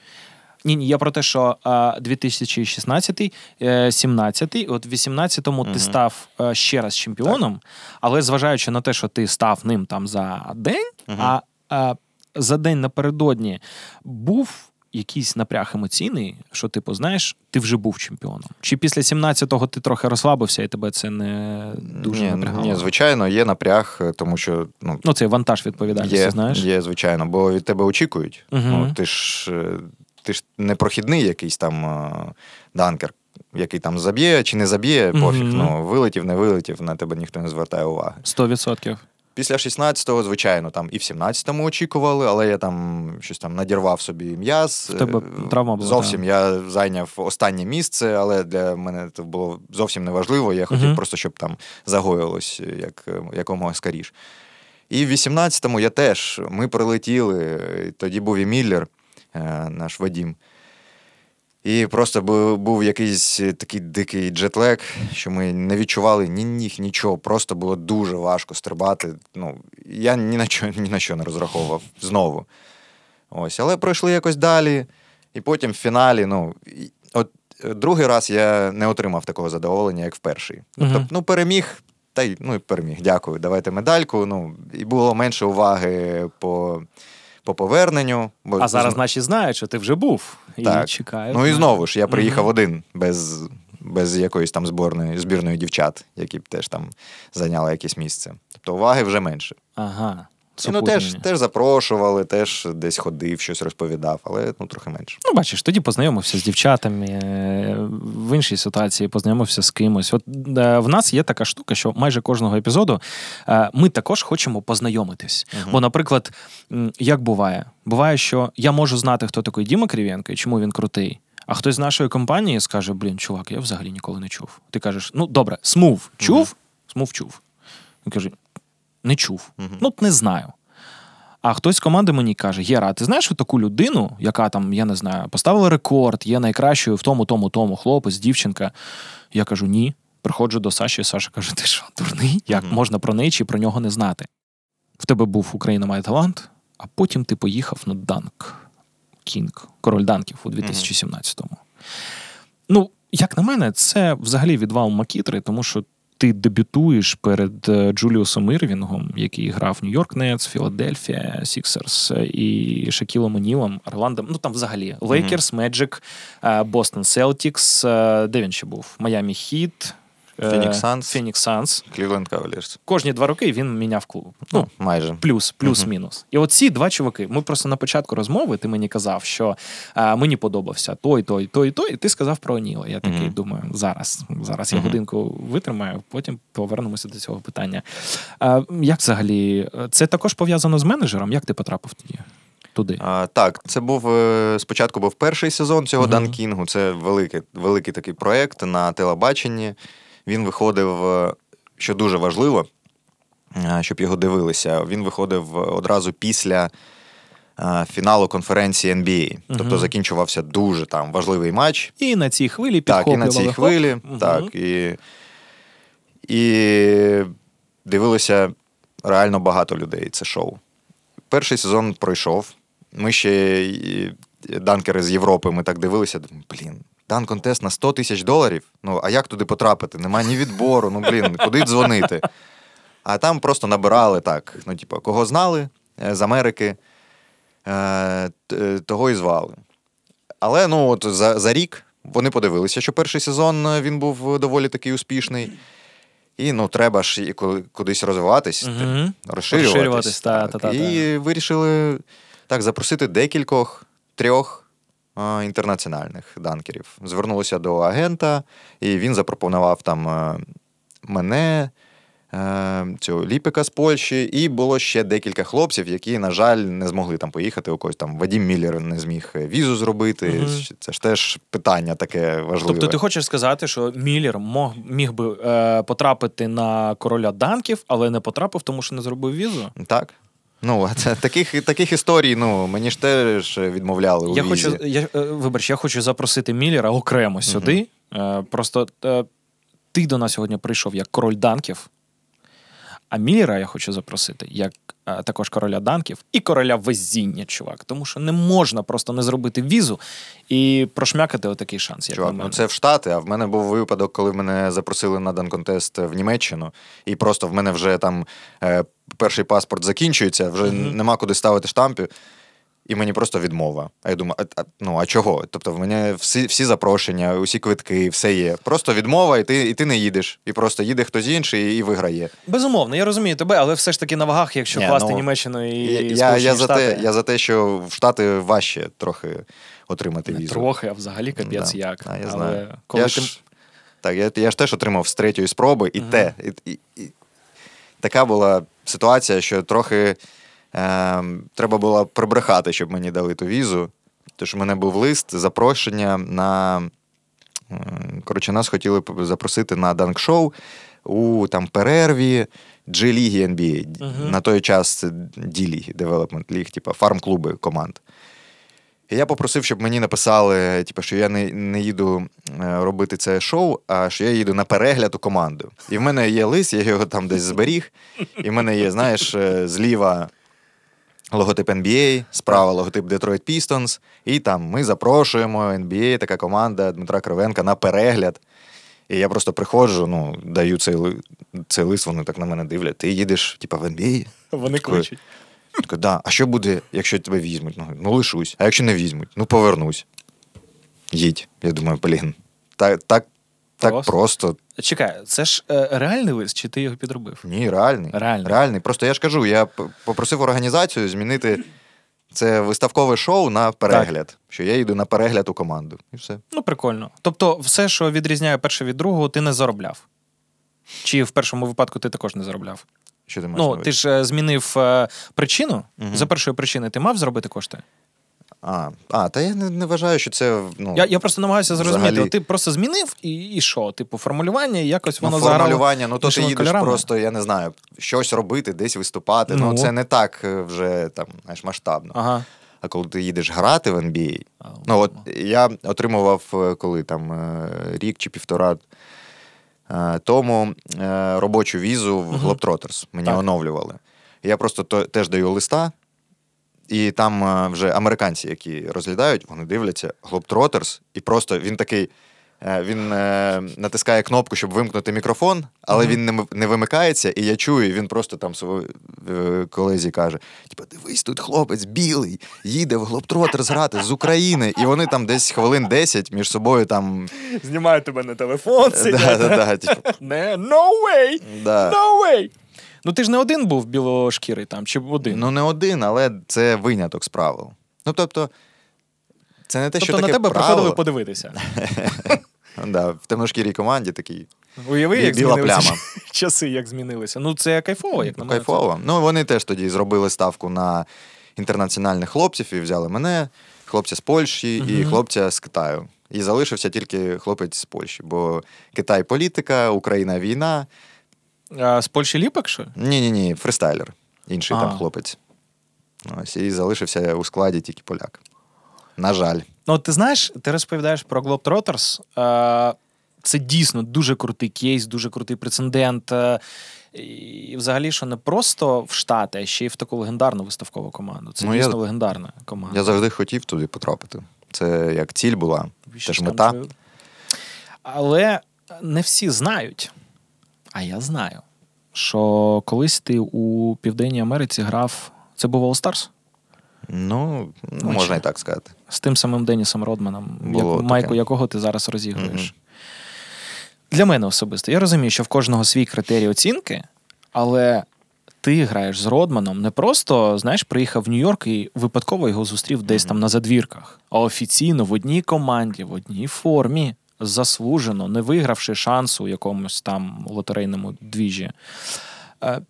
Ні, ні, я про те, що 2016, е, 17, от в 18-му ти став е, ще раз чемпіоном, але зважаючи на те, що ти став ним там за день, Мгм. а, а за день напередодні був якийсь напряг емоційний, що, типу, знаєш, ти вже був чемпіоном. Чи після 17-го ти трохи розслабився і тебе це не дуже ні, напрягало? ні, звичайно, є напряг, е, тому що ну, Ну, це вантаж відповідальності, є, знаєш? є, звичайно, бо від тебе очікують. Мгм. Ну, ти ж е, ти ж не прохідний якийсь там е, данкер, який там заб'є чи не заб'є, пофіг. Мгм. Ну, вилетів, не вилетів, на тебе ніхто не звертає уваги. 100%. Після 16-го, звичайно, там і в 17-му очікували, але я там щось там надірвав собі м'яз. В тебе Е, травма була, Зовсім я зайняв останнє місце, але для мене це було зовсім неважливо. Я хотів Мгм. просто, щоб там загоїлось як, е, якомога скоріш. І в 18-му я теж. Ми прилетіли, тоді був і Міллер, наш Вадім. І просто був якийсь е, такий дикий джетлек, що ми не відчували ні ніг, нічого. Просто було дуже важко стрибати. Ну, я ні на що, ні на що не розраховував знову. Ось, але пройшли якось далі. І потім в фіналі, ну, от е, другий раз я не отримав такого задоволення, як в перший. Тобто, ну, переміг, та й ну, переміг. Дякую, давайте медальку. Ну, і було менше уваги по, по поверненню. Бо, А зараз, зн- значить, знають, що ти вже був і Так. чекають. Ну і знову ж я приїхав Мгм. один без, без якоїсь там зборної збірної дівчат, які б теж там зайняли якесь місце. Тобто уваги вже менше. Ага. І, ну, теж, теж запрошували, теж десь ходив, щось розповідав, але ну, трохи менше. Ну, бачиш, тоді познайомився з дівчатами, е, в іншій ситуації познайомився з кимось. От е, в нас є така штука, що майже кожного епізоду е, ми також хочемо познайомитись. Мгм. Бо, наприклад, як буває? Буває, що я можу знати, хто такий Діма Кривенко і чому він крутий. А хтось з нашої компанії скаже: блін, чувак, я взагалі ніколи не чув. Ти кажеш, ну добре, смув чув? Смув чув. Він каже: не чув. Мгм. Ну, от не знаю. А хтось з команди мені каже: Єра, ти знаєш таку людину, яка там, я не знаю, поставила рекорд, є найкращою в тому, тому, тому, хлопець, дівчинка. Я кажу, ні. Приходжу до Саші, Саша каже: ти що, дурний? Як Мгм. можна про неї чи про нього не знати? В тебе був Україна має талант, а потім ти поїхав на Данк Кінг, король данків у 2017-му. Ну, як на мене, це взагалі відвал макітри, тому що ти дебютуєш перед е, Джуліусом Ірвінгом, який грав Нью-Йорк Нетс, Філадельфія, Сіксерс е, і Шакілом Онілом, Орландо. Ну там взагалі Лейкерс, Меджик, Бостон Селтікс. е, Де він ще був? Маямі Хіт. Фінікс Санс. Фінікс Санс. Клівленд Кавалірс. Кожні два роки він міняв клуб. Ну, Ну, майже. плюс, плюс-мінус. І от ці два чуваки. Ми просто на початку розмови ти мені казав, що а, мені подобався той, той, той, той, і ти сказав про Оніла. Я такий Мгм. думаю, зараз, зараз я Мгм. годинку витримаю, потім повернемося до цього питання. А, як взагалі, це також пов'язано з менеджером? Як ти потрапив тоді? Туди? А, так, це був е, спочатку був перший сезон цього Мгм. Данкінгу. Це великий, великий такий проєкт на телебаченні. Він виходив е, що дуже важливо, е, щоб його дивилися, він виходив одразу після е, фіналу конференції NBA. Тобто закінчувався дуже там важливий матч. І на цій хвилі Так, і на цій хвилі. Мгм. Так, і, і дивилося реально багато людей це шоу. Перший сезон пройшов. Ми ще данкери з Європи, ми так дивилися. думаю, Блін, дан контест на 100 тисяч доларів. Ну, а як туди потрапити? Нема ні відбору, ну блін, куди дзвонити? А там просто набирали так. Ну, типу, кого знали е, з Америки, е, того і звали. Але ну, от за, за рік вони подивилися, що перший сезон е, він був доволі такий успішний. І ну, треба ж і кудись розвиватись, Мгм. розширюватись. Розширюватись, та, та, та, і вирішили так запросити декількох трьох е, інтернаціональних данкерів. Звернулися до агента, і він запропонував там е, мене, е, цього Ліпика з Польщі, і було ще декілька хлопців, які, на жаль, не змогли там поїхати. У когось там Вадім Міллер не зміг візу зробити. Мгм. Це ж теж питання таке важливе. Тобто ти хочеш сказати, що Міллер мог, міг би е, потрапити на короля данків, але не потрапив, тому що не зробив візу? Так. Ну, це, таких, таких історій, ну, мені ж теж відмовляли у Я візі. хочу, я, е, вибач, я хочу запросити Міллера окремо сюди. Угу. Просто е, ти до нас сьогодні прийшов як король данків, а Міллера я хочу запросити як а, також короля данків і короля везіння, чувак. Тому що не можна просто не зробити візу і прошмякати отакий шанс. Як Чувак, на ну це в Штати, а в мене був випадок, коли мене запросили на данконтест в Німеччину, і просто в мене вже там е, перший паспорт закінчується, вже Мгм. нема куди ставити штампи. І мені просто відмова. А я думаю, а, ну а чого? Тобто, в мене всі, всі запрошення, усі квитки, все є. Просто відмова, і ти, і ти не їдеш. І просто їде хтось інший і виграє. Безумовно, я розумію тебе, але все ж таки на вагах, якщо Ні, класти ну, Німеччину і Я, я, я, за те, я за те, що в Штати важче трохи отримати не візу. трохи, а взагалі капець Да. як. А, я але коли я ти... ж, так, я, я ж теж отримав з третьої спроби, і Мгм. те. І, і, і, така була ситуація, що трохи треба було прибрехати, щоб мені дали ту візу. Тож у мене був лист, запрошення на. Коротше, нас хотіли запросити на данк-шоу у там перерві G-ліги NBA. Мгм. На той час це D-ліги, Development League, типу фарм-клуби команд. І я попросив, щоб мені написали, типу, що я не, не їду е, робити це шоу, а що я їду на перегляд у команду. І в мене є лист, я його там десь зберіг. І в мене є, знаєш, е, зліва логотип NBA, справа логотип Detroit Pistons. І там ми запрошуємо NBA, така команда Дмитра Кривенка на перегляд. І я просто приходжу, ну, даю цей, цей лист, вони так на мене дивлять. Ти їдеш, типу, в NBA? Вони кличуть. Да. А що буде, якщо тебе візьмуть? Ну, ну лишусь. А якщо не візьмуть, ну повернусь. Їдь. Я думаю, блін. Так, так, так Просто? просто. Чекай, це ж е, реальний лист, чи ти його підробив? Ні, реальний. Реальний. Реальний. Просто я ж кажу, я попросив організацію змінити це виставкове шоу на перегляд. Що я йду на перегляд у команду. І все. Ну, прикольно. Тобто, все, що відрізняє перше від другого, ти не заробляв. Чи в першому випадку ти також не заробляв? Що ти маєш Ну, ти ж е, змінив е, причину. Мгм. За першої причини ти мав зробити кошти? А, а, та я не, не вважаю, що це. Ну, Я, я просто намагаюся зрозуміти. взагалі- ти просто змінив і, і що? Типу, формулювання, і якось Ну, воно заграло формулювання, ну то ти їдеш кольорами. просто, я не знаю, щось робити, десь виступати. Ну, Ну. це не так е, вже там, знаєш, масштабно. Ага. А коли ти їдеш грати в NBA, А, ну от я отримував е, коли там е, рік чи півтора тому робочу візу в. Globetrotters. Мені Так. оновлювали. Я просто то, теж даю листа, і там е, вже американці, які розглядають, вони дивляться Globetrotters, і просто він такий. е, Він е, натискає кнопку, щоб вимкнути мікрофон, але Мгм. він не, не вимикається, і я чую, він просто там своїй е, колезі каже: типа, дивись, тут хлопець білий, їде в Globetrotters грати з України. І вони там десь хвилин 10 між собою там. Знімаю тебе на телефон, Да, да, да, типу, Не, no way! да. No way! Ну ти ж не один був білошкірий там, чи один? Ну, не один, але це виняток з правил. Ну, тобто, це не те, що тобто на тебе правило. приходили подивитися. Да, в темношкірій команді такий Уяви, як біла пляма. часи, як змінилися. Ну, це кайфово, як на мене. кайфово. Ну, вони теж тоді зробили ставку на інтернаціональних хлопців і взяли мене, хлопця з Польщі і хлопця з Китаю. І залишився тільки хлопець з Польщі, бо Китай політика, Україна війна. А, з Польщі Ліпак, що? Ні, ні, ні, фристайлер. Інший А. там хлопець. Ось, і залишився у складі тільки поляк. На жаль. Ну, ти знаєш, ти розповідаєш про Globetrotters. Це дійсно дуже крутий кейс, дуже крутий прецедент. Е, І взагалі, що не просто в Штати, а ще й в таку легендарну виставкову команду. Це Ну, я- дійсно легендарна команда. Я завжди хотів туди потрапити. Це як ціль була, теж ж мета. там Але не всі знають, а я знаю, що колись ти у Південній Америці грав. Це був All Stars? Ну, Точно. можна і так сказати. з тим самим Денісом Родманом, як, майку якого ти зараз розігруєш. Мгм. Для мене особисто. Я розумію, що в кожного свій критерій оцінки, але ти граєш з Родманом не просто, знаєш, приїхав в Нью-Йорк і випадково його зустрів десь там на задвірках, а офіційно в одній команді, в одній формі, заслужено, не вигравши шансу у якомусь там лотерейному двіжі. Е,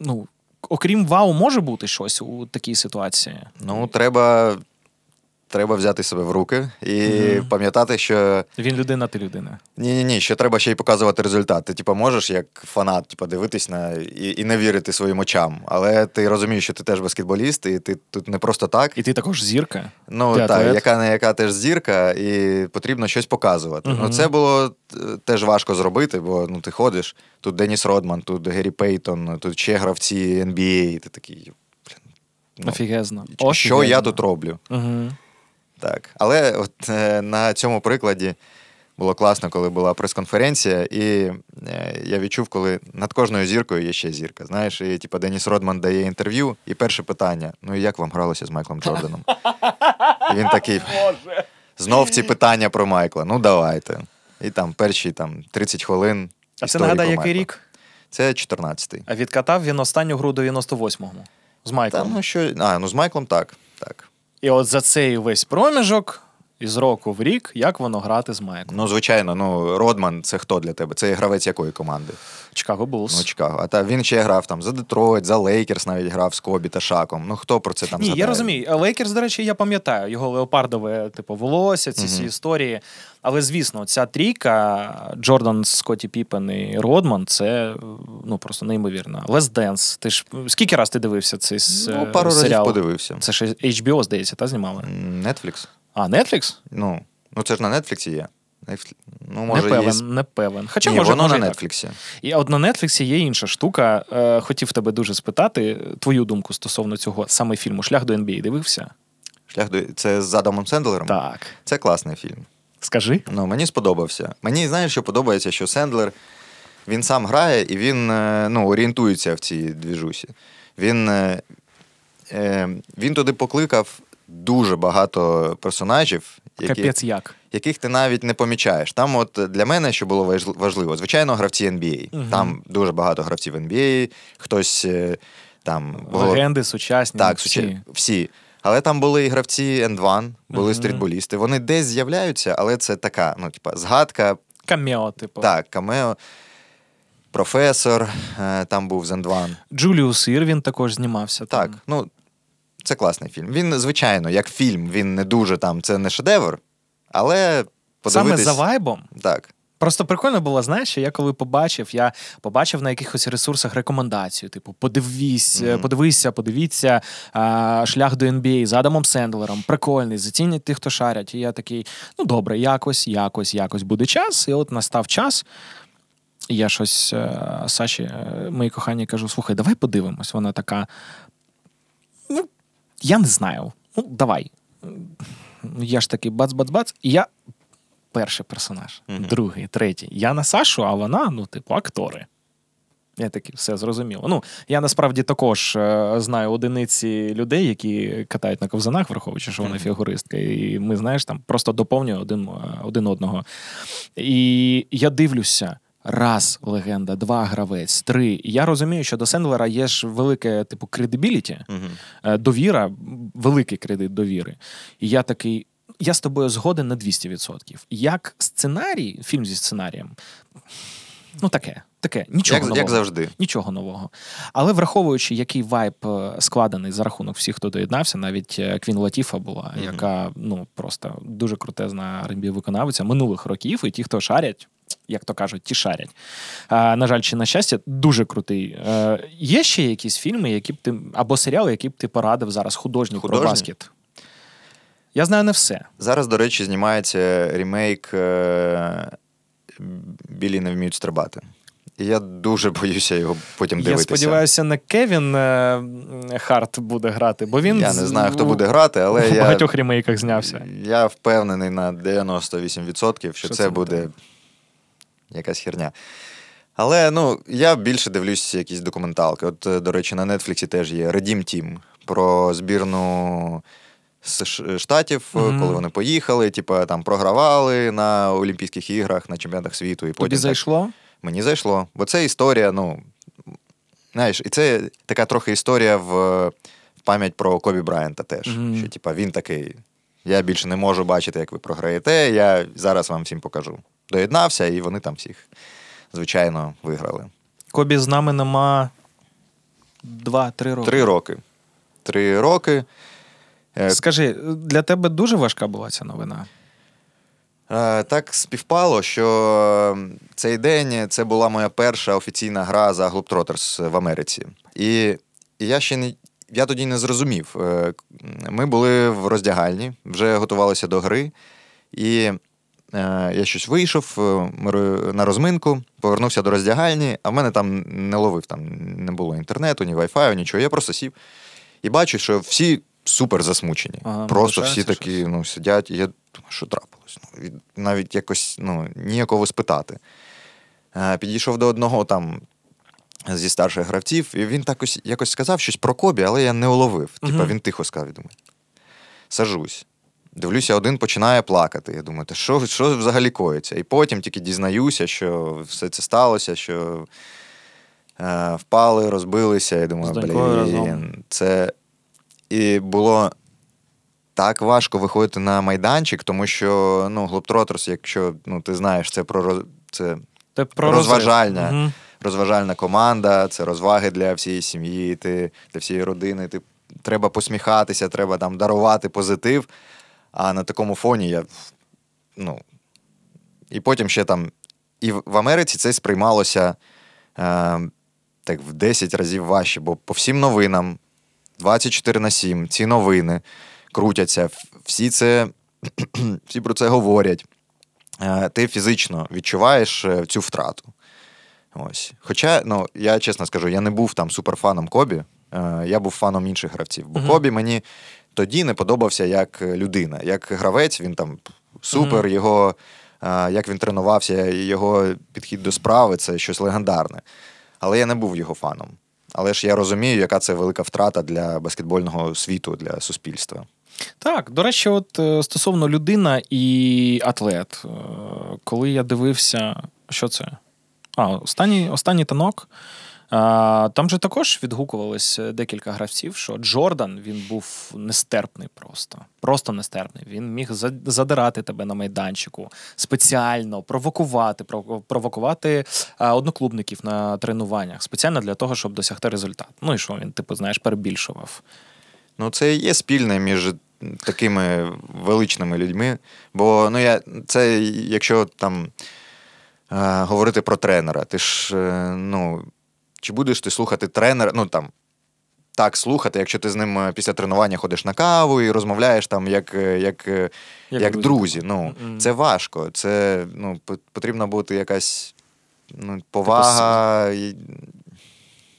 ну, окрім вау, може бути щось у такій ситуації. Ну, треба, треба взяти себе в руки і Мгм. пам'ятати, що Він людина, ти людина. ні, ні, ні, що треба ще й показувати результат. Ти типу, можеш як фанат типу, дивитись на і, і не вірити своїм очам. Але ти розумієш, що ти теж баскетболіст, і ти тут не просто так. І ти також зірка. Ну Ти так, яка не яка теж зірка, і потрібно щось показувати. Мгм. Ну це було е, теж важко зробити, бо ну ти ходиш. Тут Деніс Родман, тут Геррі Пейтон, тут ще гравці NBA, і ти такий. Блін, ну, Офігезно. що я тут роблю? Угу. Так. Але от е, на цьому прикладі було класно, коли була прес-конференція, і е, я відчув, коли над кожною зіркою є ще зірка. Знаєш, і типу, Деніс Родман дає інтерв'ю, і перше питання: ну і як вам гралося з Майклом Джорданом? І він такий. Знов ці питання про Майкла. Ну, давайте. І там перші там, 30 хвилин. А це про який рік? Це 14-й. А відкатав він останню гру у 98-му з Майклом. Там, ну, що... А, ну з Майклом так. так. І от за цей весь проміжок із року в рік, як воно грати з Майклом. Ну, звичайно, ну, Родман це хто для тебе? Це гравець якої команди? Чикаго Булс. Ну, Чикаго. А та він ще грав там за Детройт, за Лейкерс навіть грав з Кобі та Шаком. Ну хто про це там Ні, згадає? я розумію. Лейкерс, до речі, я пам'ятаю його леопардове, типу, волосся, ці всі історії. Але звісно, ця трійка Джордан, Скотті Піпен і Родман це ну просто неймовірно. Last Dance. Ти ж скільки раз ти дивився цей с- Ну, пару разів подивився. Це ж HBO, здається, та знімали. Netflix? А, Netflix? Ну, ну це ж на Нетфліксі є. Ну, може, не певен, є... не певен. Хоча Ні, може, воно може на. Нетфліксі. І от на Нетфліксі є інша штука. Е, хотів тебе дуже спитати твою думку стосовно цього саме фільму Шлях до NBA дивився? Шлях до... Це з Адамом Сендлером? Так. Це класний фільм. Скажи. Ну, мені сподобався. Мені знаєш, що подобається, що Сендлер він сам грає і він е, ну, орієнтується в цій двіжусі. Він, е, е, він туди покликав дуже багато персонажів, які, Капець як. яких ти навіть не помічаєш. Там, от для мене, що було важливо, звичайно, гравці NBA. Мгм. Там дуже багато гравців NBA, хтось там було- Легенди, сучасні. так, всі. всі. Але там були і гравці N1, були Мгм. стрітболісти. Вони десь з'являються, але це така, ну, типа, згадка, Камео, типу. так, камео. Професор, е, там був з N1. Джуліус Ірвін також знімався. Так, там. ну, це класний фільм. Він, звичайно, як фільм, він не дуже там, це не шедевр, але Саме за вайбом. Так. Просто прикольно було, знаєш, що я коли побачив, я побачив на якихось ресурсах рекомендацію: типу, подивись, Мгм. подивися, подивіться а, шлях до NBA з Адамом Сендлером. Прикольний, зацінять тих, хто шарять. І я такий, ну добре, якось, якось, якось буде час. І от настав час. І я щось е, Саші, е, моїй коханій, кажу: слухай, давай подивимось. Вона така. Ну, я не знаю. Ну, давай. Я ж такий бац-бац-бац. І я перший персонаж, Мгм. другий, третій. Я на Сашу, а вона, ну, типу, актори. Я такий, все зрозуміло. Ну, я насправді також е, знаю одиниці людей, які катають на ковзанах, враховуючи, що вона фігуристка. І ми, знаєш, там просто доповнюємо один, е, один одного. І я дивлюся. Раз легенда, два гравець, три. І я розумію, що до Сендлера є ж велике, типу, кредибіліті, Угу. е, довіра, великий кредит довіри. І я такий. Я з тобою згоден на 200%. Як сценарій, фільм зі сценарієм, ну таке, таке, нічого Як, нового. як завжди. Нічого нового. Але враховуючи, який вайб е, складений за рахунок всіх, хто доєднався, навіть е, Квін Латіфа була, Мгм. яка ну просто дуже крутезна R&B виконавиця минулих років, і ті, хто шарять, як то кажуть, ті шарять. А, на жаль, чи на щастя, дуже крутий. Е, є ще якісь фільми, які б ти або серіали, які б ти порадив зараз художній про баскет? Я знаю не все. Зараз, до речі, знімається ремейк е, Білі не вміють стрибати. І я дуже боюся його потім Я дивитися. сподіваюся, не Кевін е, Харт буде грати, бо він я не знаю, хто буде грати, але в я, багатьох ремейках знявся. я впевнений на 98%, що, Що це буде якась херня. Але ну, я більше дивлюсь якісь документалки. От, е, до речі, на Нетфліксі теж є Redeem Team про збірну штатів, е, Мгм. коли вони поїхали, типу, там програвали на Олімпійських іграх, на чемпіонатах світу. І Тобі потім так зайшло? Мені зайшло. Бо це історія, ну. Знаєш, і це така трохи історія в, пам'ять про Кобі Брайанта теж. Мгм. Що, типа, він такий. Я більше не можу бачити, як ви програєте. Я зараз вам всім покажу. Доєднався, і вони там всіх, звичайно, виграли. Кобі з нами нема два-три роки. Три роки. Три роки. Е, Скажи, для тебе дуже важка була ця новина? Е, Так співпало, що е, цей день це була моя перша офіційна гра за Globetrotters в Америці. І, я ще не. Я тоді не зрозумів. Е, Ми були в роздягальні, вже готувалися до гри, і я щось вийшов на розминку, повернувся до роздягальні, а в мене там не ловив, там не було інтернету, ні вайфаю, нічого. Я просто сів і бачу, що всі супер засмучені. Ага, просто всі такі ну, сидять, і я думаю, що трапилось. Ну, навіть якось ну, ніякого спитати. Е, Підійшов до одного там зі старших гравців, і він так ось, якось сказав щось про Кобі, але я не уловив. Типа Мгм. він тихо сказав, я думаю. Сажусь. Дивлюся, один починає плакати. Я думаю, та що, що взагалі коїться? І потім тільки дізнаюся, що все це сталося, що е, впали, розбилися. Я думаю, блін, це. І було так важко виходити на майданчик, тому що ну, Globetrotters, якщо ну, ти знаєш, це про роз- це про Розважальна. Мгм. розважальна команда, це розваги для всієї сім'ї, ти, для всієї родини. Ти, треба посміхатися, треба там дарувати позитив. А на такому фоні я. Ну, і потім ще там. І в Америці це сприймалося е, так в 10 разів важче, бо по всім новинам 24 на 7 ці новини крутяться, всі це всі про це говорять. Е, Ти фізично відчуваєш е, цю втрату. Ось. Хоча, ну, я чесно скажу, я не був там суперфаном Кобі, е, я був фаном інших гравців. Бо Мгм. Кобі мені тоді не подобався як людина. Як гравець, він там супер, Мгм. його, як він тренувався, його підхід до справи це щось легендарне. Але я не був його фаном. Але ж я розумію, яка це велика втрата для баскетбольного світу, для суспільства. Так, до речі, от е, стосовно людина і атлет. Е, Коли я дивився, що це? А, останній, останній танок. Там же також відгукувалось декілька гравців, що Джордан він був нестерпний просто. Просто нестерпний. Він міг задирати тебе на майданчику спеціально, провокувати, провокувати одноклубників на тренуваннях спеціально для того, щоб досягти результат. Ну і що він, типу, знаєш, перебільшував. Ну, це є спільне між такими величними людьми. Бо ну, я, це якщо там е, говорити про тренера, ти ж е, ну, чи будеш ти слухати тренера? Ну там. Так, слухати, якщо ти з ним е, після тренування ходиш на каву і розмовляєш там як, е, як, е, Як як, друзі. Ну, Мгм. Це важко. Це ну, потрібна бути якась ну, повага, і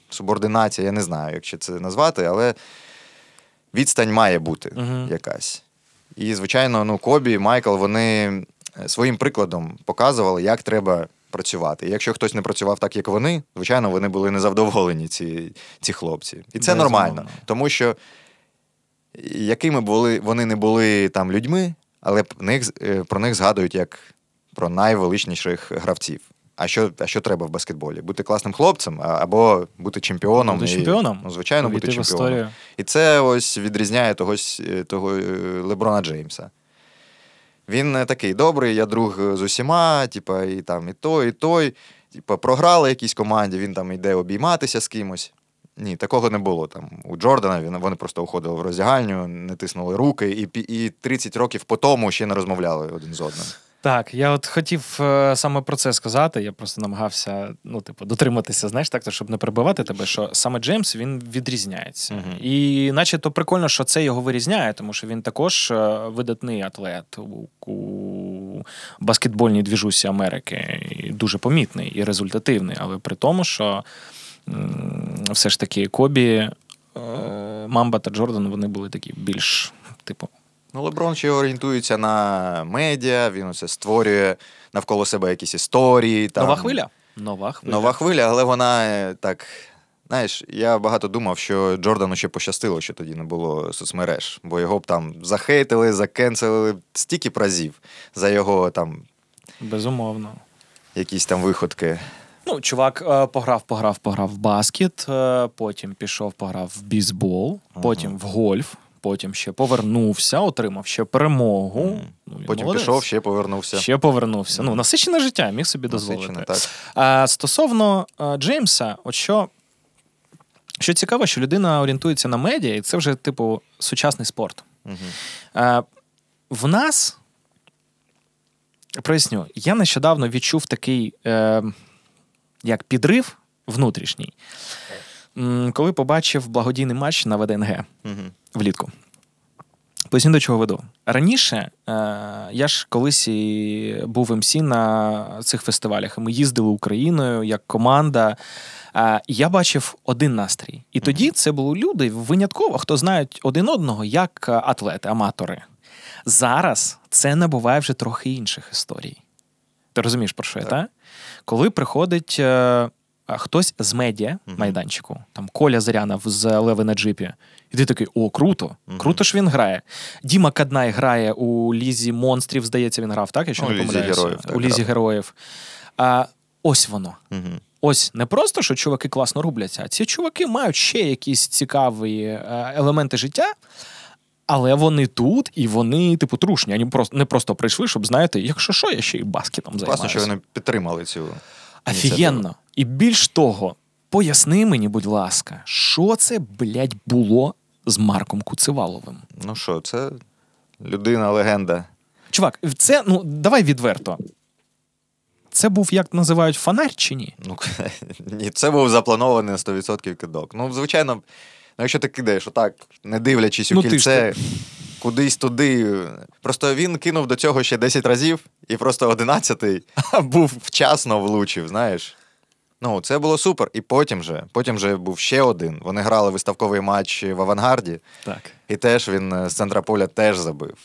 субординація, я не знаю, як це назвати, але відстань має бути Мгм. якась. І, звичайно, ну, Кобі, Майкл, вони своїм прикладом показували, як треба працювати. І якщо хтось не працював так, як вони, звичайно, вони були незадоволені, ці, ці хлопці. І це нормально. Тому що якими були, вони не були там людьми, але них, е, про них згадують як про найвеличніших гравців. А що, а що треба в баскетболі? Бути класним хлопцем або бути чемпіоном? Бути І, чемпіоном. ну, звичайно, бути чемпіоном. І це ось відрізняє тогось, е, того е, Леброна Джеймса. Він не такий добрий, я друг е, з усіма, типа, і там і той, і той. Типа, програли якійсь команді, він там йде обійматися з кимось. Ні, такого не було. Там у Джордана він, вони просто уходили в роздягальню, не тиснули руки, і, і 30 років по тому ще не розмовляли один з одним. Так, я от хотів е, саме про це сказати. Я просто намагався, ну, типу, дотриматися, знаєш, так, то, щоб не перебивати тебе, що саме Джеймс він відрізняється. Мгм. І наче то прикольно, що це його вирізняє, тому що він також е, видатний атлет у, у баскетбольній двіжусі Америки. І дуже помітний і результативний. Але при тому, що м, все ж таки Кобі, е, Мамба та Джордан вони були такі більш, типу, Ну, Леброн ще орієнтується на медіа, він оце створює навколо себе якісь історії. Там, нова хвиля. Нова хвиля. Нова хвиля, але вона е, так. Знаєш, я багато думав, що Джордану ще пощастило, що тоді не було соцмереж, бо його б там захейтили, закенселили стільки разів за його там Безумовно. якісь там виходки. Ну, чувак е, пограв, пограв, пограв в баскет, е, потім пішов, пограв в бейсбол, потім в гольф, потім ще повернувся, отримав ще перемогу. Мгм. Ну, Потім молодець. пішов, ще повернувся. Ще повернувся. Ну, насичене життя, міг собі Насичене, дозволити. так. А стосовно е, Джеймса, от що, що цікаво, що людина орієнтується на медіа, і це вже, типу, сучасний спорт. Мгм. Е, в нас, проясню, я нещодавно відчув такий е, як підрив внутрішній, коли побачив благодійний матч на ВДНГ Мгм. влітку. Поясню, до чого веду. Раніше е, я ж колись і був МС на цих фестивалях. Ми їздили Україною як команда. Е, я бачив один настрій. І тоді це були люди винятково, хто знають один одного як атлети, аматори. Зараз це набуває вже трохи інших історій. Ти розумієш, про що я, Так. Коли приходить е, хтось з медіа майданчику, там Коля Зарянов з Леви на джипі, і ти такий: о, круто! Мгм. Круто ж він грає. Діма Каднай грає у Лізі монстрів, здається, він грав, так? Якщо Ну, не помиляюся. героїв, так, у Лізі грав. героїв. А, ось воно. Мгм. Ось не просто, що чуваки класно рубляться, а ці чуваки мають ще якісь цікаві е, елементи життя. Але вони тут і вони, типу, трушні. Вони просто не просто прийшли, щоб знаєте, якщо що, я ще й баскетом займаюся. Класно, що вони підтримали цю. Офігенно. І більш того, поясни мені, будь ласка, що це, блядь, було з Марком Куцеваловим? Ну що, це людина, легенда. Чувак, це, ну, давай відверто. Це був, як називають, фонарь чи ні? Ну, ні, це був запланований на 100% кидок. Ну, звичайно, ну, якщо ти кидаєш отак, не дивлячись у Ну, ти ж кільце, кудись туди. Просто він кинув до цього ще 10 разів, і просто 11-й Був. вчасно влучив, знаєш. Ну, це було супер. І потім же, потім же був ще один. Вони грали виставковий матч в авангарді, Так. і теж він е, з центра поля теж забив.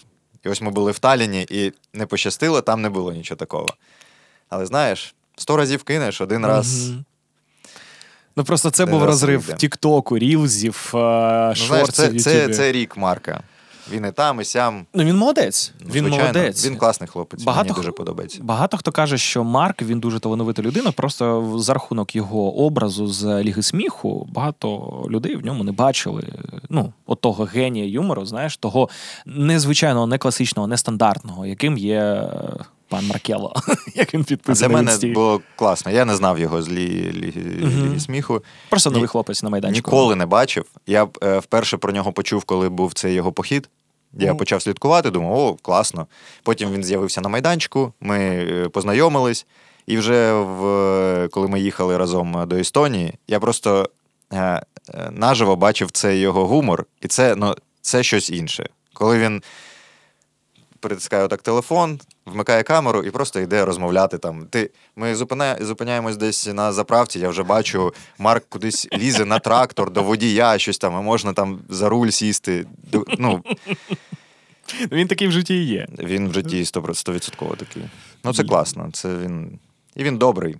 І ось ми були в Таліні, і не пощастило, там не було нічого такого. Але знаєш, сто разів кинеш, один раз. Ну просто це Один був розрив. Тіктоку, рілзів, е, Ну, знаєш, це, це, це рік Марка. Він і там, і сям. Ну він молодець. Ну, Він молодець. Він класний хлопець. Багато Мені дуже подобається. Багато хто каже, що Марк він дуже талановита людина. Просто за рахунок його образу з Ліги сміху багато людей в ньому не бачили. Ну, от того генія юмору, знаєш, того незвичайного, не класичного, нестандартного, яким є е, пан Маркело, як він Для мене було класно. Я не знав його з лі, лі, Мгм. Ліги сміху. Просто новий Ні- хлопець на майданчику. Ніколи не бачив. Я е, вперше про нього почув, коли був цей його похід. Я Ну. почав слідкувати, думав, о, класно. Потім він з'явився на майданчику, ми е, познайомились. І вже в, коли ми їхали разом до Естонії, я просто е, е, наживо бачив цей його гумор, і це, ну, це щось інше. Коли він притискає отак телефон, вмикає камеру і просто йде розмовляти там. Ти, ми зупиня, зупиняємось десь на заправці, я вже бачу, Марк кудись лізе на трактор до водія, щось там, і можна там за руль сісти. Ну, Він такий в житті і є. він в житті 100% такий. Ну, це класно. Це він. І він добрий.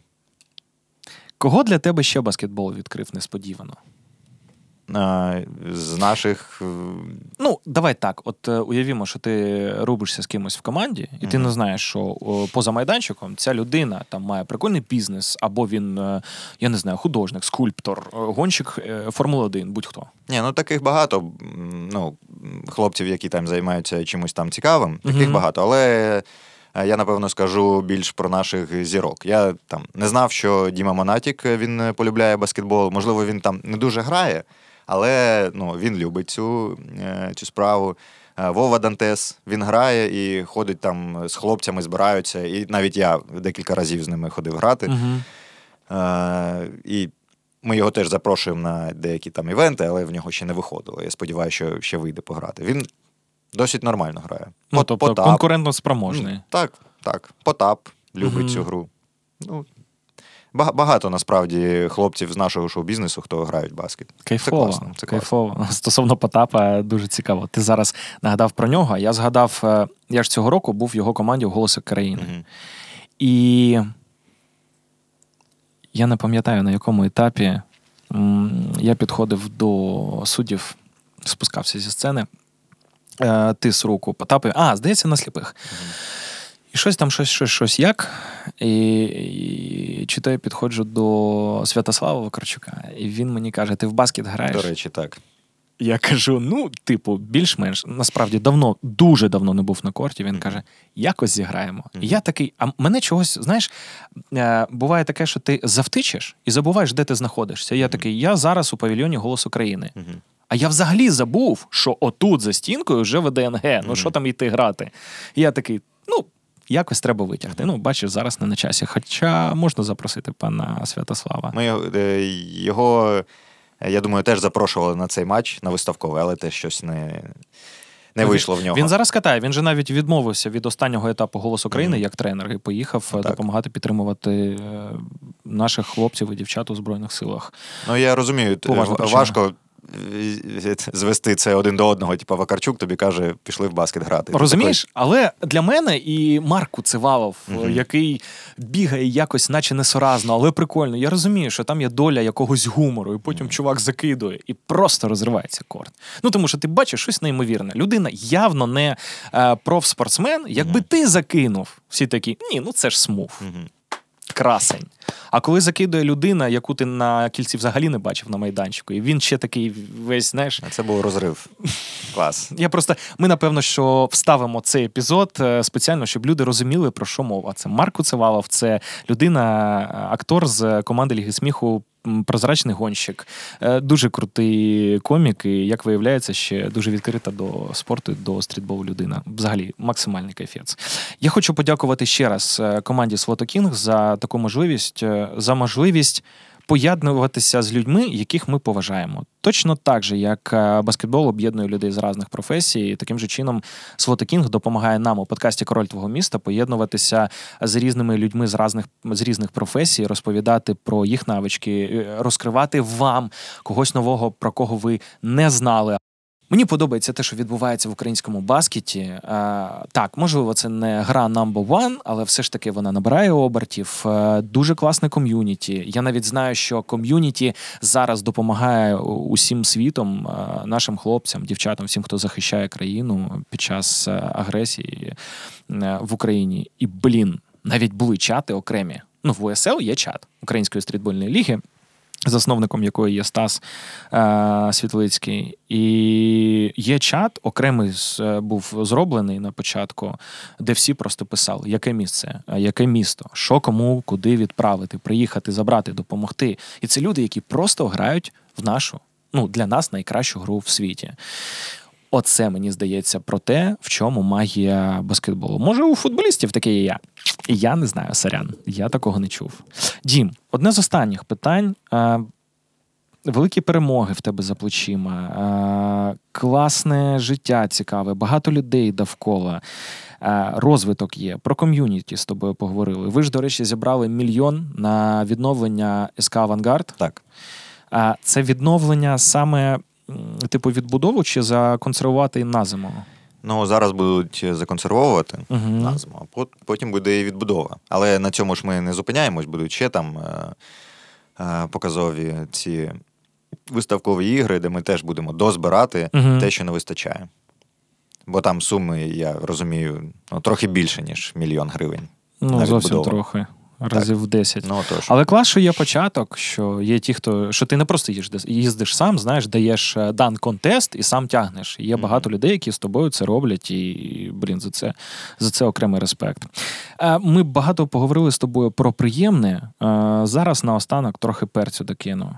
Кого для тебе ще баскетбол відкрив несподівано? З наших. е, Ну, давай так. От е, уявімо, що ти рубишся з кимось в команді, і ти не знаєш, що поза майданчиком ця людина там має прикольний бізнес, або він, е, я не знаю, художник, скульптор, гонщик Формули 1, будь-хто. Ні, ну таких багато. Ну, хлопців, які там займаються чимось там цікавим, таких Мгм. багато. Але я напевно скажу більш про наших зірок. Я там не знав, що Діма Монатік він полюбляє баскетбол. Можливо, він там не дуже грає, але ну, він любить цю, е, цю справу. Е, Вова Дантес, він грає і ходить там з хлопцями, збираються. І навіть я декілька разів з ними ходив грати. Угу. Е, і ми його теж запрошуємо на деякі там івенти, але в нього ще не виходило. Я сподіваюся, що ще вийде пограти. Він досить нормально грає. Ну, Пот- тобто Потап. конкурентно спроможний. Ну, Так, так. Потап любить Мгм. цю гру. Ну, багато насправді хлопців з нашого шоу-бізнесу, хто грають в баскет. Кайфово, Це класно. Це класно. Стосовно Потапа, дуже цікаво. Ти зараз нагадав про нього. Я згадав, е, я ж цього року був в його команді в «Голосі країни. Мгм. І я не пам'ятаю, на якому етапі я підходив до суддів, спускався зі сцени, е, тис руку Потапи. А, здається, на сліпих. І щось там, щось, щось, щось як. І, і чи то я підходжу до Святослава Вакарчука, і він мені каже: ти в баскет граєш? До речі, так. Я кажу: ну, типу, більш-менш насправді давно, дуже давно не був на корті. Він каже: якось зіграємо. І я такий, а мене чогось, знаєш, е, буває таке, що ти завтичеш і забуваєш, де ти знаходишся. І Я такий, я зараз у павільйоні Голос України. Мгм. А я взагалі забув, що отут за стінкою вже ВДНГ. Ну Мгм. що там йти грати? І я такий, ну. Якось треба витягти. Ну, бачиш, зараз не на часі. Хоча можна запросити пана Святослава. Ми його- е, його, е, я думаю, теж запрошували на цей матч на виставковий, але теж щось не, не вийшло в нього. Він зараз катає. Він же навіть відмовився від останнього етапу «Голос України» Мгм. як тренер і поїхав е, Так. допомагати підтримувати наших хлопців і дівчат у збройних силах. Ну, я розумію, важко звести це один до одного. Типу, Вакарчук тобі каже, пішли в баскет грати. Ти Розумієш, але для мене і Марку Цивалов, Мгм. який бігає якось, наче несуразно, але прикольно. Я розумію, що там є доля якогось гумору, і потім чувак закидує і просто розривається корт. Ну тому що ти бачиш щось неймовірне. Людина явно не е, профспортсмен. Якби Мгм. ти закинув, всі такі, ні, ну це ж смув. такий, Мгм. Красень. А коли закидує людина, яку ти на кільці взагалі не бачив на майданчику, і він ще такий весь, знаєш. Це був розрив. Клас. Я просто ми напевно що вставимо цей епізод е, спеціально, щоб люди розуміли про що мова. Це Марко цевалов, це людина, е, актор з команди Ліги сміху. Прозрачний гонщик, Е, дуже крутий комік, і як виявляється, ще дуже відкрита до спорту, до стрітболу людина. Взагалі, максимальний кайфець. Я хочу подякувати ще раз е, команді Слото Кінг за таку можливість, е, за можливість поєднуватися з людьми, яких ми поважаємо. Точно так же, як е, баскетбол об'єднує людей з різних професій, таким же чином Свотокінг допомагає нам у подкасті Король твого міста поєднуватися з різними людьми з різних з різних професій, розповідати про їх навички, е, розкривати вам когось нового, про кого ви не знали. Мені подобається те, що відбувається в українському баскеті. Е, так, можливо, це не гра number one, але все ж таки вона набирає обертів. Е, дуже класне ком'юніті. Я навіть знаю, що ком'юніті зараз допомагає усім світом, е, нашим хлопцям, дівчатам, всім, хто захищає країну під час агресії в Україні. І блін, навіть були чати окремі. Ну, в УСЛ є чат Української стрітбольної ліги засновником якої є Стас е, Світлицький. І є чат, окремий з- е, був зроблений на початку, де всі просто писали, яке місце, е, яке місто, що кому, куди відправити, приїхати, забрати, допомогти. І це люди, які просто грають в нашу, ну, для нас найкращу гру в світі. Оце мені здається про те, в чому магія баскетболу. Може, у футболістів таке є я. Я не знаю, сорян. Я такого не чув. Дім, одне з останніх питань. Великі перемоги в тебе за плечима, класне життя цікаве, багато людей довкола, розвиток є. Про ком'юніті з тобою поговорили. Ви ж, до речі, зібрали мільйон на відновлення СК Авангард. Так. Це відновлення саме типу відбудову чи законсервувати на зиму? Ну, зараз будуть законсервовувати Угу. назву, а потім буде і відбудова. Але на цьому ж ми не зупиняємось, будуть ще там е, е, показові ці виставкові ігри, де ми теж будемо дозбирати Мгм. те, що не вистачає. Бо там суми, я розумію, ну, трохи більше, ніж мільйон гривень. Ну, на зовсім відбудову. трохи. Разів в 10. Ну, тож. Але клас, що є початок, що є ті, хто що ти не просто їздиш, їздиш сам, знаєш, даєш е, дан контест і сам тягнеш. Є Мгм. багато людей, які з тобою це роблять, і блін, за це за це окремий респект. Е, Ми багато поговорили з тобою про приємне. Е, Зараз наостанок трохи перцю докину.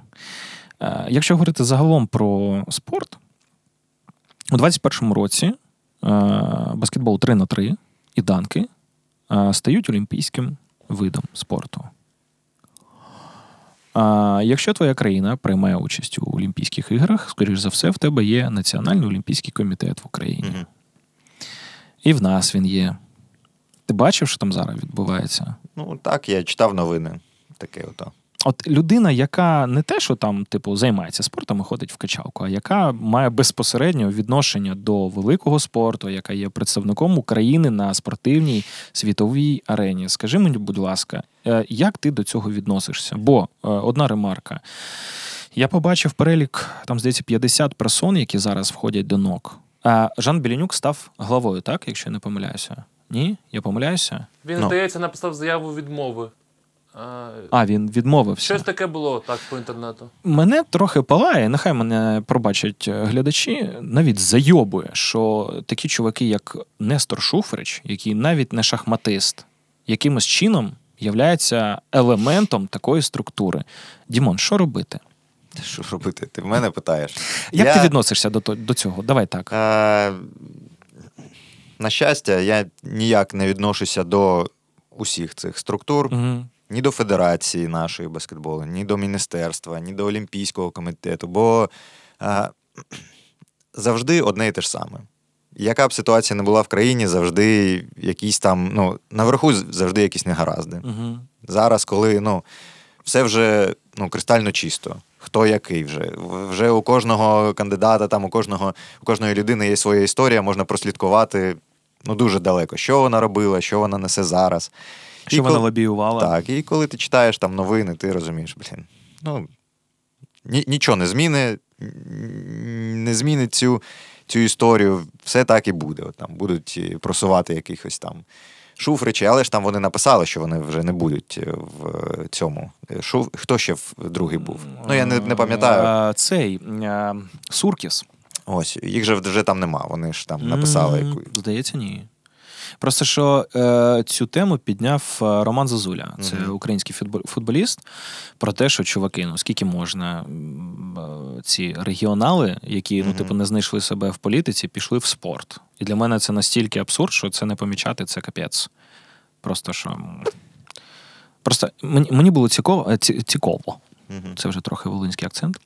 Якщо говорити загалом про спорт, у 21-му році баскетбол 3 на 3 і данки стають олімпійським видом спорту. А якщо твоя країна приймає участь у Олімпійських іграх, скоріш за все, в тебе є Національний олімпійський комітет в Україні. Мгм. І в нас він є. Ти бачив, що там зараз відбувається? Ну так, я читав новини. Таке ото. От людина, яка не те, що там, типу, займається спортом і ходить в качалку, а яка має безпосередньо відношення до великого спорту, яка є представником України на спортивній світовій арені. Скажи мені, будь ласка, е, як ти до цього відносишся? Бо е, одна ремарка. Я побачив перелік, там, здається, 50 персон, які зараз входять до НОК. А Жан Білінюк став главою, так, якщо я не помиляюся? Ні? Я помиляюся? Він, Ну. здається, написав заяву відмови. А, він відмовився. Щось таке було так по інтернету. Мене трохи палає, нехай мене пробачать е, глядачі, навіть зайобує, що такі чуваки, як Нестор Шуфрич, який навіть не шахматист, якимось чином являється елементом такої структури. Дімон, що робити? Що робити? Ти в мене питаєш. Як Я, ти відносишся до, до цього? Давай так. Е, на щастя, я ніяк не відношуся до усіх цих структур. Угу. Ні до федерації нашої баскетболу, ні до міністерства, ні до Олімпійського комітету, бо а, завжди одне і те ж саме. Яка б ситуація не була в країні, завжди якісь там, ну, наверху завжди якісь негаразди. Угу. Зараз, коли ну, все вже ну, кристально чисто. Хто який вже. Вже у кожного кандидата, там, у, кожного, у кожної людини є своя історія, можна прослідкувати ну, дуже далеко, що вона робила, що вона несе зараз. Що вона лобіювала? так, і коли ти читаєш там новини, ти розумієш, блін, ну ні, нічого не зміни, не змінить цю, цю історію, все так і буде. От, там, будуть е, просувати якихось там шуфричі, але ж там вони написали, що вони вже не будуть е, в е, цьому. Шуф... Хто ще в другий був? Ну, я не, не пам'ятаю. Цей Суркіс. Ось, їх же вже там нема. Вони ж там написали М, яку. Здається, ні. Просто що е, цю тему підняв е, Роман Зазуля, це Мгм. український футболіст, про те, що чуваки, ну скільки можна е, ці регіонали, які ну, типу, не знайшли себе в політиці, пішли в спорт. І для мене це настільки абсурд, що це не помічати, це капець. Просто що. Просто мені, мені було цікаво, е, ці- цікаво. Це вже трохи волинський акцент.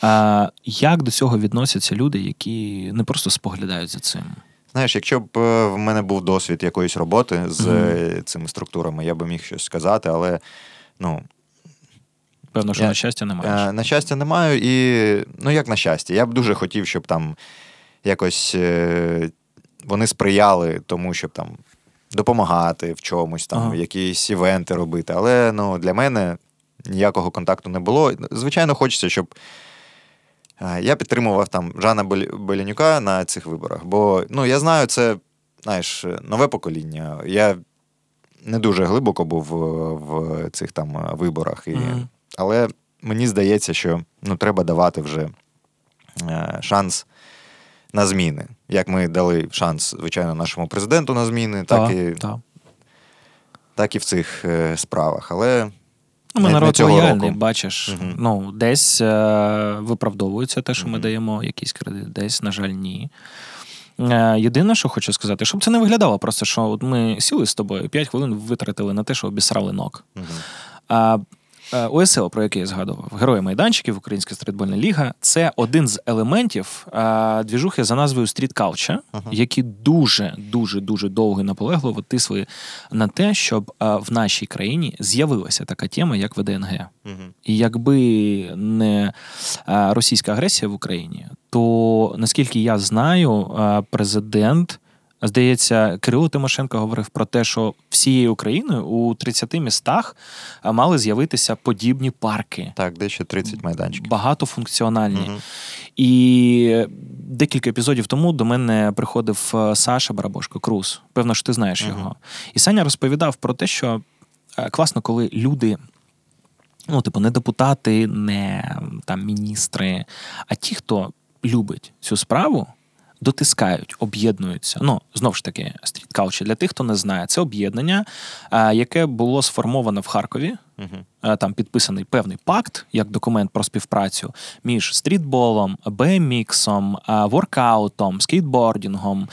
А, як до цього відносяться люди, які не просто споглядають за цим? Знаєш, якщо б е, в мене був досвід якоїсь роботи з е, цими структурами, я би міг щось сказати, але ну, Певно, що Я- на щастя немає. Е, На щастя, не маю. І ну як на щастя, я б дуже хотів, щоб там якось вони сприяли тому, щоб там допомагати в чомусь, там Ага. якісь івенти робити. Але ну, для мене ніякого контакту не було. Звичайно, хочеться, щоб. Е, Я підтримував там Жана Белянюка на цих виборах, бо ну, я знаю, це знаєш, нове покоління. Я не дуже глибоко був в, в цих там е, виборах. І, Мгм. але мені здається, що ну, треба давати вже е, шанс на зміни. Як ми дали шанс, звичайно, нашому президенту на зміни, так, і, та. так і в цих е, справах. Але Ну, ми народ лояльний, року. бачиш. Угу. Ну, десь е, виправдовується те, що ми даємо якийсь кредит, десь, на жаль, ні. Е, єдине, що хочу сказати, щоб це не виглядало, просто що от ми сіли з тобою, 5 хвилин витратили на те, що обісрали ног. мгм. Е, про який я згадував, Герої майданчиків, Українська стрітбольна ліга, це один з елементів е, двіжухи за назвою Culture, Ага. які дуже, дуже, дуже довго і наполегливо тисли на те, щоб е, в нашій країні з'явилася така тема, як ВДНГ. Мгм. І якби не російська агресія в Україні, то наскільки я знаю, президент. Здається, Кирило Тимошенко говорив про те, що всією Україною у 30 містах е, мали з'явитися подібні парки, Так, дещо 30 майданчиків. багатофункціональні. Мгм. І декілька епізодів тому до мене приходив е, Саша Барабошко Круз. Певно, що ти знаєш Мгм. його. І Саня розповідав про те, що е, класно, коли люди. Ну, типу, не депутати, не там міністри, а ті, хто любить цю справу, дотискають, об'єднуються. Ну, знову ж таки, стріткаучі для тих, хто не знає, це об'єднання, яке було сформовано в Харкові Там підписаний певний пакт, як документ про співпрацю між стрітболом, е, воркаутом, скейтбордінгом.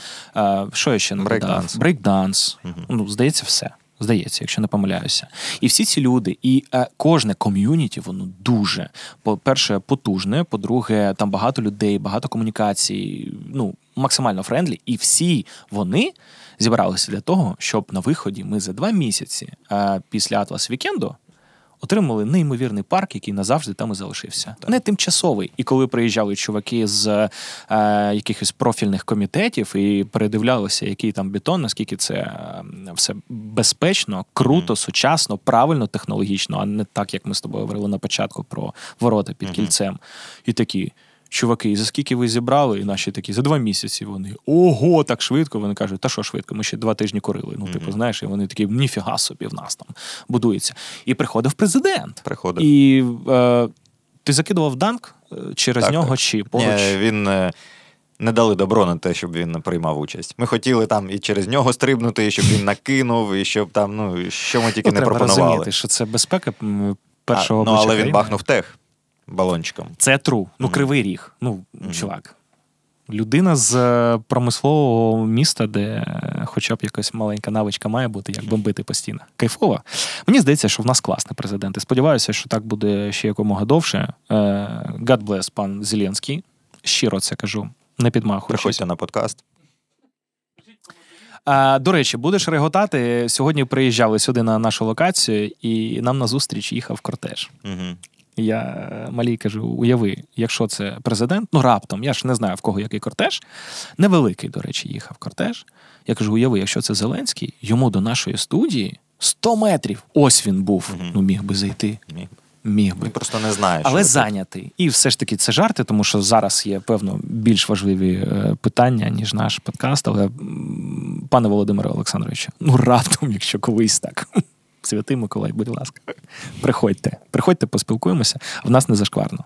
Що я ще не? Брейкданс. Брейкданс. Мгм. Ну, здається, все. Здається, якщо не помиляюся. І всі ці люди, і е, кожне ком'юніті, воно дуже, по-перше, потужне. По-друге, там багато людей, багато комунікацій, ну, максимально friendly. І всі вони зібралися для того, щоб на виході ми за два місяці е, після Атлас Вікенду отримали неймовірний парк, який назавжди там і залишився. Не тимчасовий. І коли приїжджали чуваки з е, якихось профільних комітетів і передивлялися, який там бетон, наскільки це е, все безпечно, круто, сучасно, правильно, технологічно, а не так, як ми з тобою говорили на початку про ворота під кільцем. І такі. Чуваки, і за скільки ви зібрали? І наші такі за два місяці. Вони ого, так швидко. Вони кажуть, та що швидко? Ми ще два тижні курили. Ну, типу, знаєш, і вони такі, ніфіга собі в нас там будується. І приходив президент. Приходив. І е, ти закидував данк е, через Так, нього так. чи поруч? Ні, він е, не дали добро на те, щоб він приймав участь. Ми хотіли там і через нього стрибнути, і щоб він накинув, і щоб там, ну, що ми тільки Ну, не треба пропонували. розуміти, що це безпека першого А, ну, але він країни. бахнув тех балончиком. Це тру. Ну, кривий ріг. Ну, чувак. Людина з е, промислового міста, де е, хоча б якась маленька навичка має бути, як бомбити постійно. Кайфово. Мені здається, що в нас класний президент. І сподіваюся, що так буде ще якомога довше. Е, God bless, пан Зеленський. Щиро це кажу. Не підмахуючись. Приходьте на подкаст. А, до речі, будеш реготати. Сьогодні приїжджали сюди на нашу локацію, і нам на зустріч їхав кортеж. Угу. Я е, малій кажу: уяви, якщо це президент, ну раптом, я ж не знаю в кого який кортеж. Невеликий, до речі, їхав кортеж. Я кажу: уяви, якщо це Зеленський, йому до нашої студії 100 метрів. Ось він був. Мгм. Ну, міг би зайти. Міг. Міг би. Він просто не знає, що Але зайнятий. І все ж таки це жарти, тому що зараз є певно більш важливі е, питання, ніж наш подкаст. Але пане Володимире Олександровичу, ну раптом, якщо колись так. Святий Миколай, будь ласка, приходьте. Приходьте, поспілкуємося. В нас не зашкварно.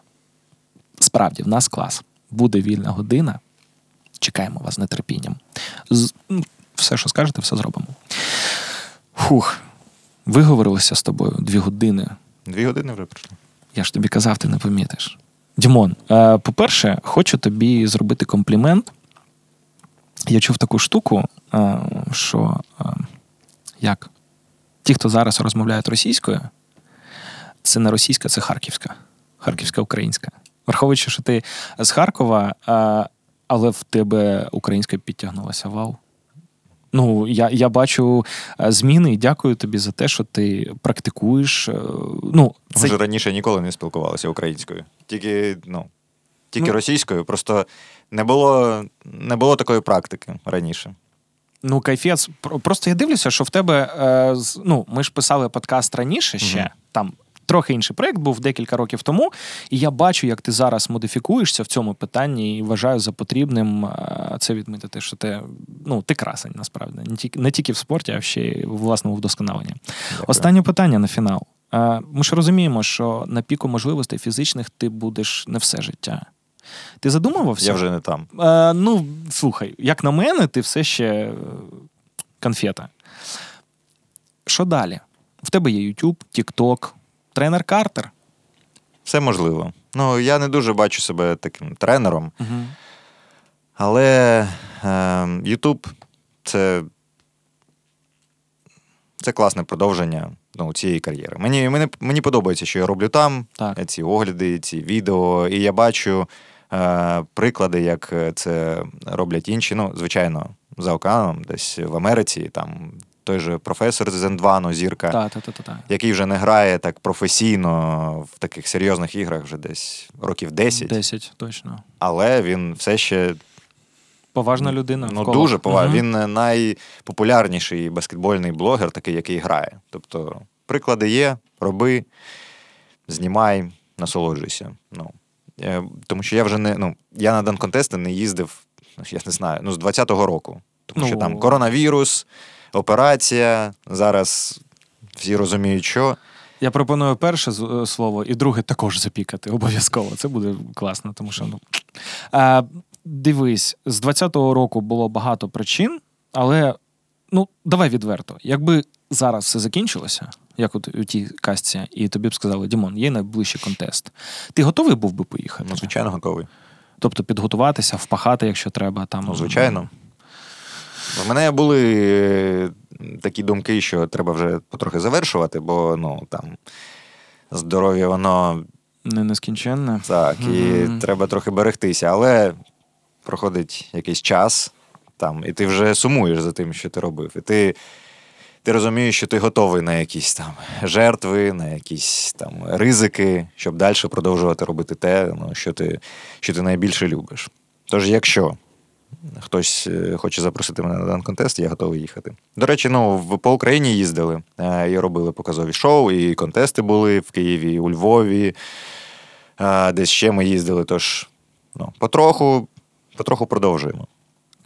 Справді, в нас клас. Буде вільна година. Чекаємо вас з нетерпінням. З, ну, все, що скажете, все зробимо. Фух, виговорилися з тобою дві години. Дві години вже пройшло. Я ж тобі казав, ти не помітиш. Дімон, е, по-перше, хочу тобі зробити комплімент. Я чув таку штуку, е, що е, як ті, хто зараз розмовляють російською, це не російська, це харківська, харківська українська. Враховуючи, що ти з Харкова, але в тебе українська підтягнулася. Вау. Ну, я, я бачу зміни і дякую тобі за те, що ти практикуєш. е, Ну, Ми це ж раніше ніколи не спілкувалися українською. Тільки, ну, тільки Ну. російською. Просто не було, не було такої практики раніше. Ну, кайфець. Про- Просто я дивлюся, що в тебе. Е, ну, ми ж писали подкаст раніше ще. Мгм. Там трохи інший проєкт був декілька років тому. І я бачу, як ти зараз модифікуєшся в цьому питанні, і вважаю за потрібним е, це відмітити, що ти, ну, ти красень, насправді. Не тільки, не тільки в спорті, а ще й в власному вдосконаленні. Дякую. Останнє питання на фінал. Е, Ми ж розуміємо, що на піку можливостей фізичних ти будеш не все життя. Ти задумувався? Я вже не там. Е, ну, слухай, як на мене, ти все ще е, конфета. Що далі? В тебе є YouTube, TikTok, тренер Картер. Все можливо. Ну, я не дуже бачу себе таким тренером, Угу. але е, YouTube це, це класне продовження ну, цієї кар'єри. Мені, мені, мені подобається, що я роблю там, Так. ці огляди, ці відео, і я бачу приклади, як це роблять інші. Ну, звичайно, за океаном, десь в Америці, там той же професор з Ендвану, зірка. Так, так, так. який вже не грає так професійно в таких серйозних іграх вже десь років 10, 10, точно. але він все ще Поважна людина. ну, вколо. дуже поважний. Мгм. Він найпопулярніший баскетбольний блогер, такий, який грає. Тобто, приклади є, роби, знімай, насолоджуйся. Ну, е, тому що я вже не. Ну, я на данконтести не їздив, ну, я не знаю, ну, з 20-го року. Тому що Ну. там коронавірус, операція. Зараз всі розуміють, що. Я пропоную перше е, слово і друге також запікати. Обов'язково. Це буде класно, тому що ну. А, дивись, з 20-го року було багато причин, але ну, давай відверто. Якби зараз все закінчилося, як от у тій касті, і тобі б сказали, Дімон, є найближчий контест. Ти готовий був би поїхати? Ну, звичайно, готовий. Тобто підготуватися, впахати, якщо треба. Там, Ну, звичайно. У мене були е, такі думки, що треба вже потрохи завершувати, бо ну, там, здоров'я, воно Не нескінченне. так, і Мгм. треба трохи берегтися, але проходить якийсь час, там, і ти вже сумуєш за тим, що ти робив. І ти, ти розумієш, що ти готовий на якісь там жертви, на якісь там ризики, щоб далі продовжувати робити те, ну, що, ти, що ти найбільше любиш. Тож, якщо хтось е, хоче запросити мене на дан контест, я готовий їхати. До речі, ну, по Україні їздили е, і робили показові шоу, і контести були в Києві, у Львові. Е, Десь ще ми їздили, тож ну, потроху, потроху продовжуємо.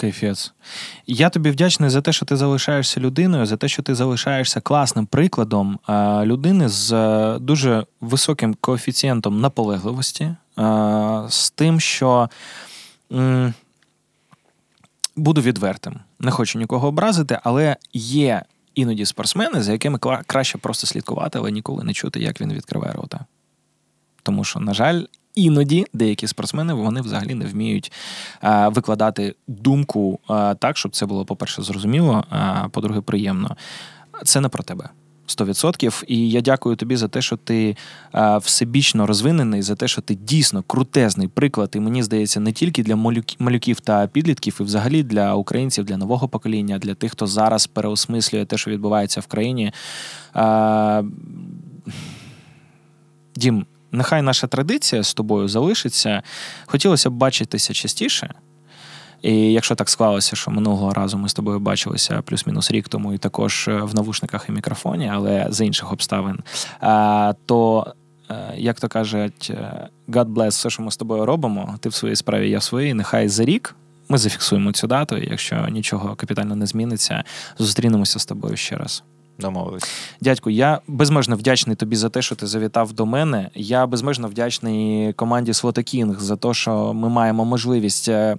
Кайфець. Я тобі вдячний за те, що ти залишаєшся людиною, за те, що ти залишаєшся класним прикладом е, людини з е, дуже високим коефіцієнтом наполегливості, е, з тим, що буду відвертим. Не хочу нікого образити, але є іноді спортсмени, за якими краще просто слідкувати, але ніколи не чути, як він відкриває рота. Тому що, на жаль, іноді деякі спортсмени вони взагалі не вміють е, викладати думку е, так, щоб це було, по-перше, зрозуміло, а по-друге, приємно. Це не про тебе. 100%. І я дякую тобі за те, що ти е, всебічно розвинений, за те, що ти дійсно крутезний приклад. І мені здається, не тільки для малюк- малюків та підлітків, і взагалі для українців, для нового покоління, для тих, хто зараз переосмислює те, що відбувається в країні. Е, Дім, нехай наша традиція з тобою залишиться. Хотілося б бачитися частіше. І якщо так склалося, що минулого разу ми з тобою бачилися плюс-мінус рік тому, і також е, в навушниках і мікрофоні, але за інших обставин, то, е, як то кажуть, е, God bless все, що ми з тобою робимо. Ти в своїй справі, я в своїй. Нехай за рік ми зафіксуємо цю дату, і якщо нічого капітально не зміниться, зустрінемося з тобою ще раз. Домовились. Дядьку, я безмежно вдячний тобі за те, що ти завітав до мене. Я безмежно вдячний команді Слотокінг за те, що ми маємо можливість. е,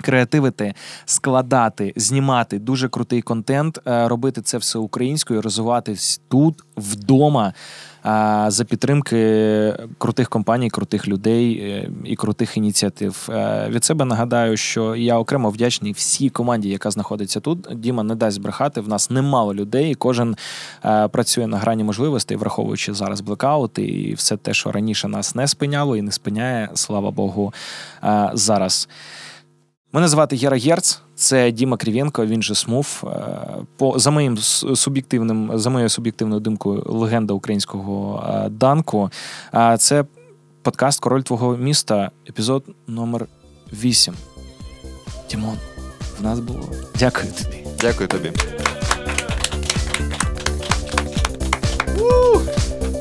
Креативити, складати, знімати дуже крутий контент, е, робити це все українською, розвиватись тут, вдома, за підтримки крутих компаній, крутих людей е, і крутих ініціатив. Е, Від себе нагадаю, що я окремо вдячний всій команді, яка знаходиться тут. Діма не дасть збрехати. В нас немало людей. і Кожен е, працює на грані можливостей, враховуючи зараз блекаут і все те, що раніше нас не спиняло і не спиняє, слава Богу, зараз. Мене звати Гера Герц, це Діма Крівенко, він же Смув. Е, По за моїм суб'єктивним, за моєю суб'єктивною думкою, легенда українського е, данку. А Це подкаст Король твого міста, епізод номер 8. Дімон, в нас було. Дякую тобі. Дякую тобі.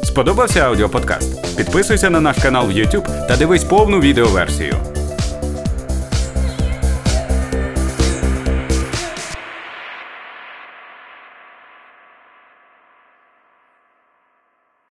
Сподобався аудіоподкаст? Підписуйся на наш канал в YouTube та дивись повну відеоверсію.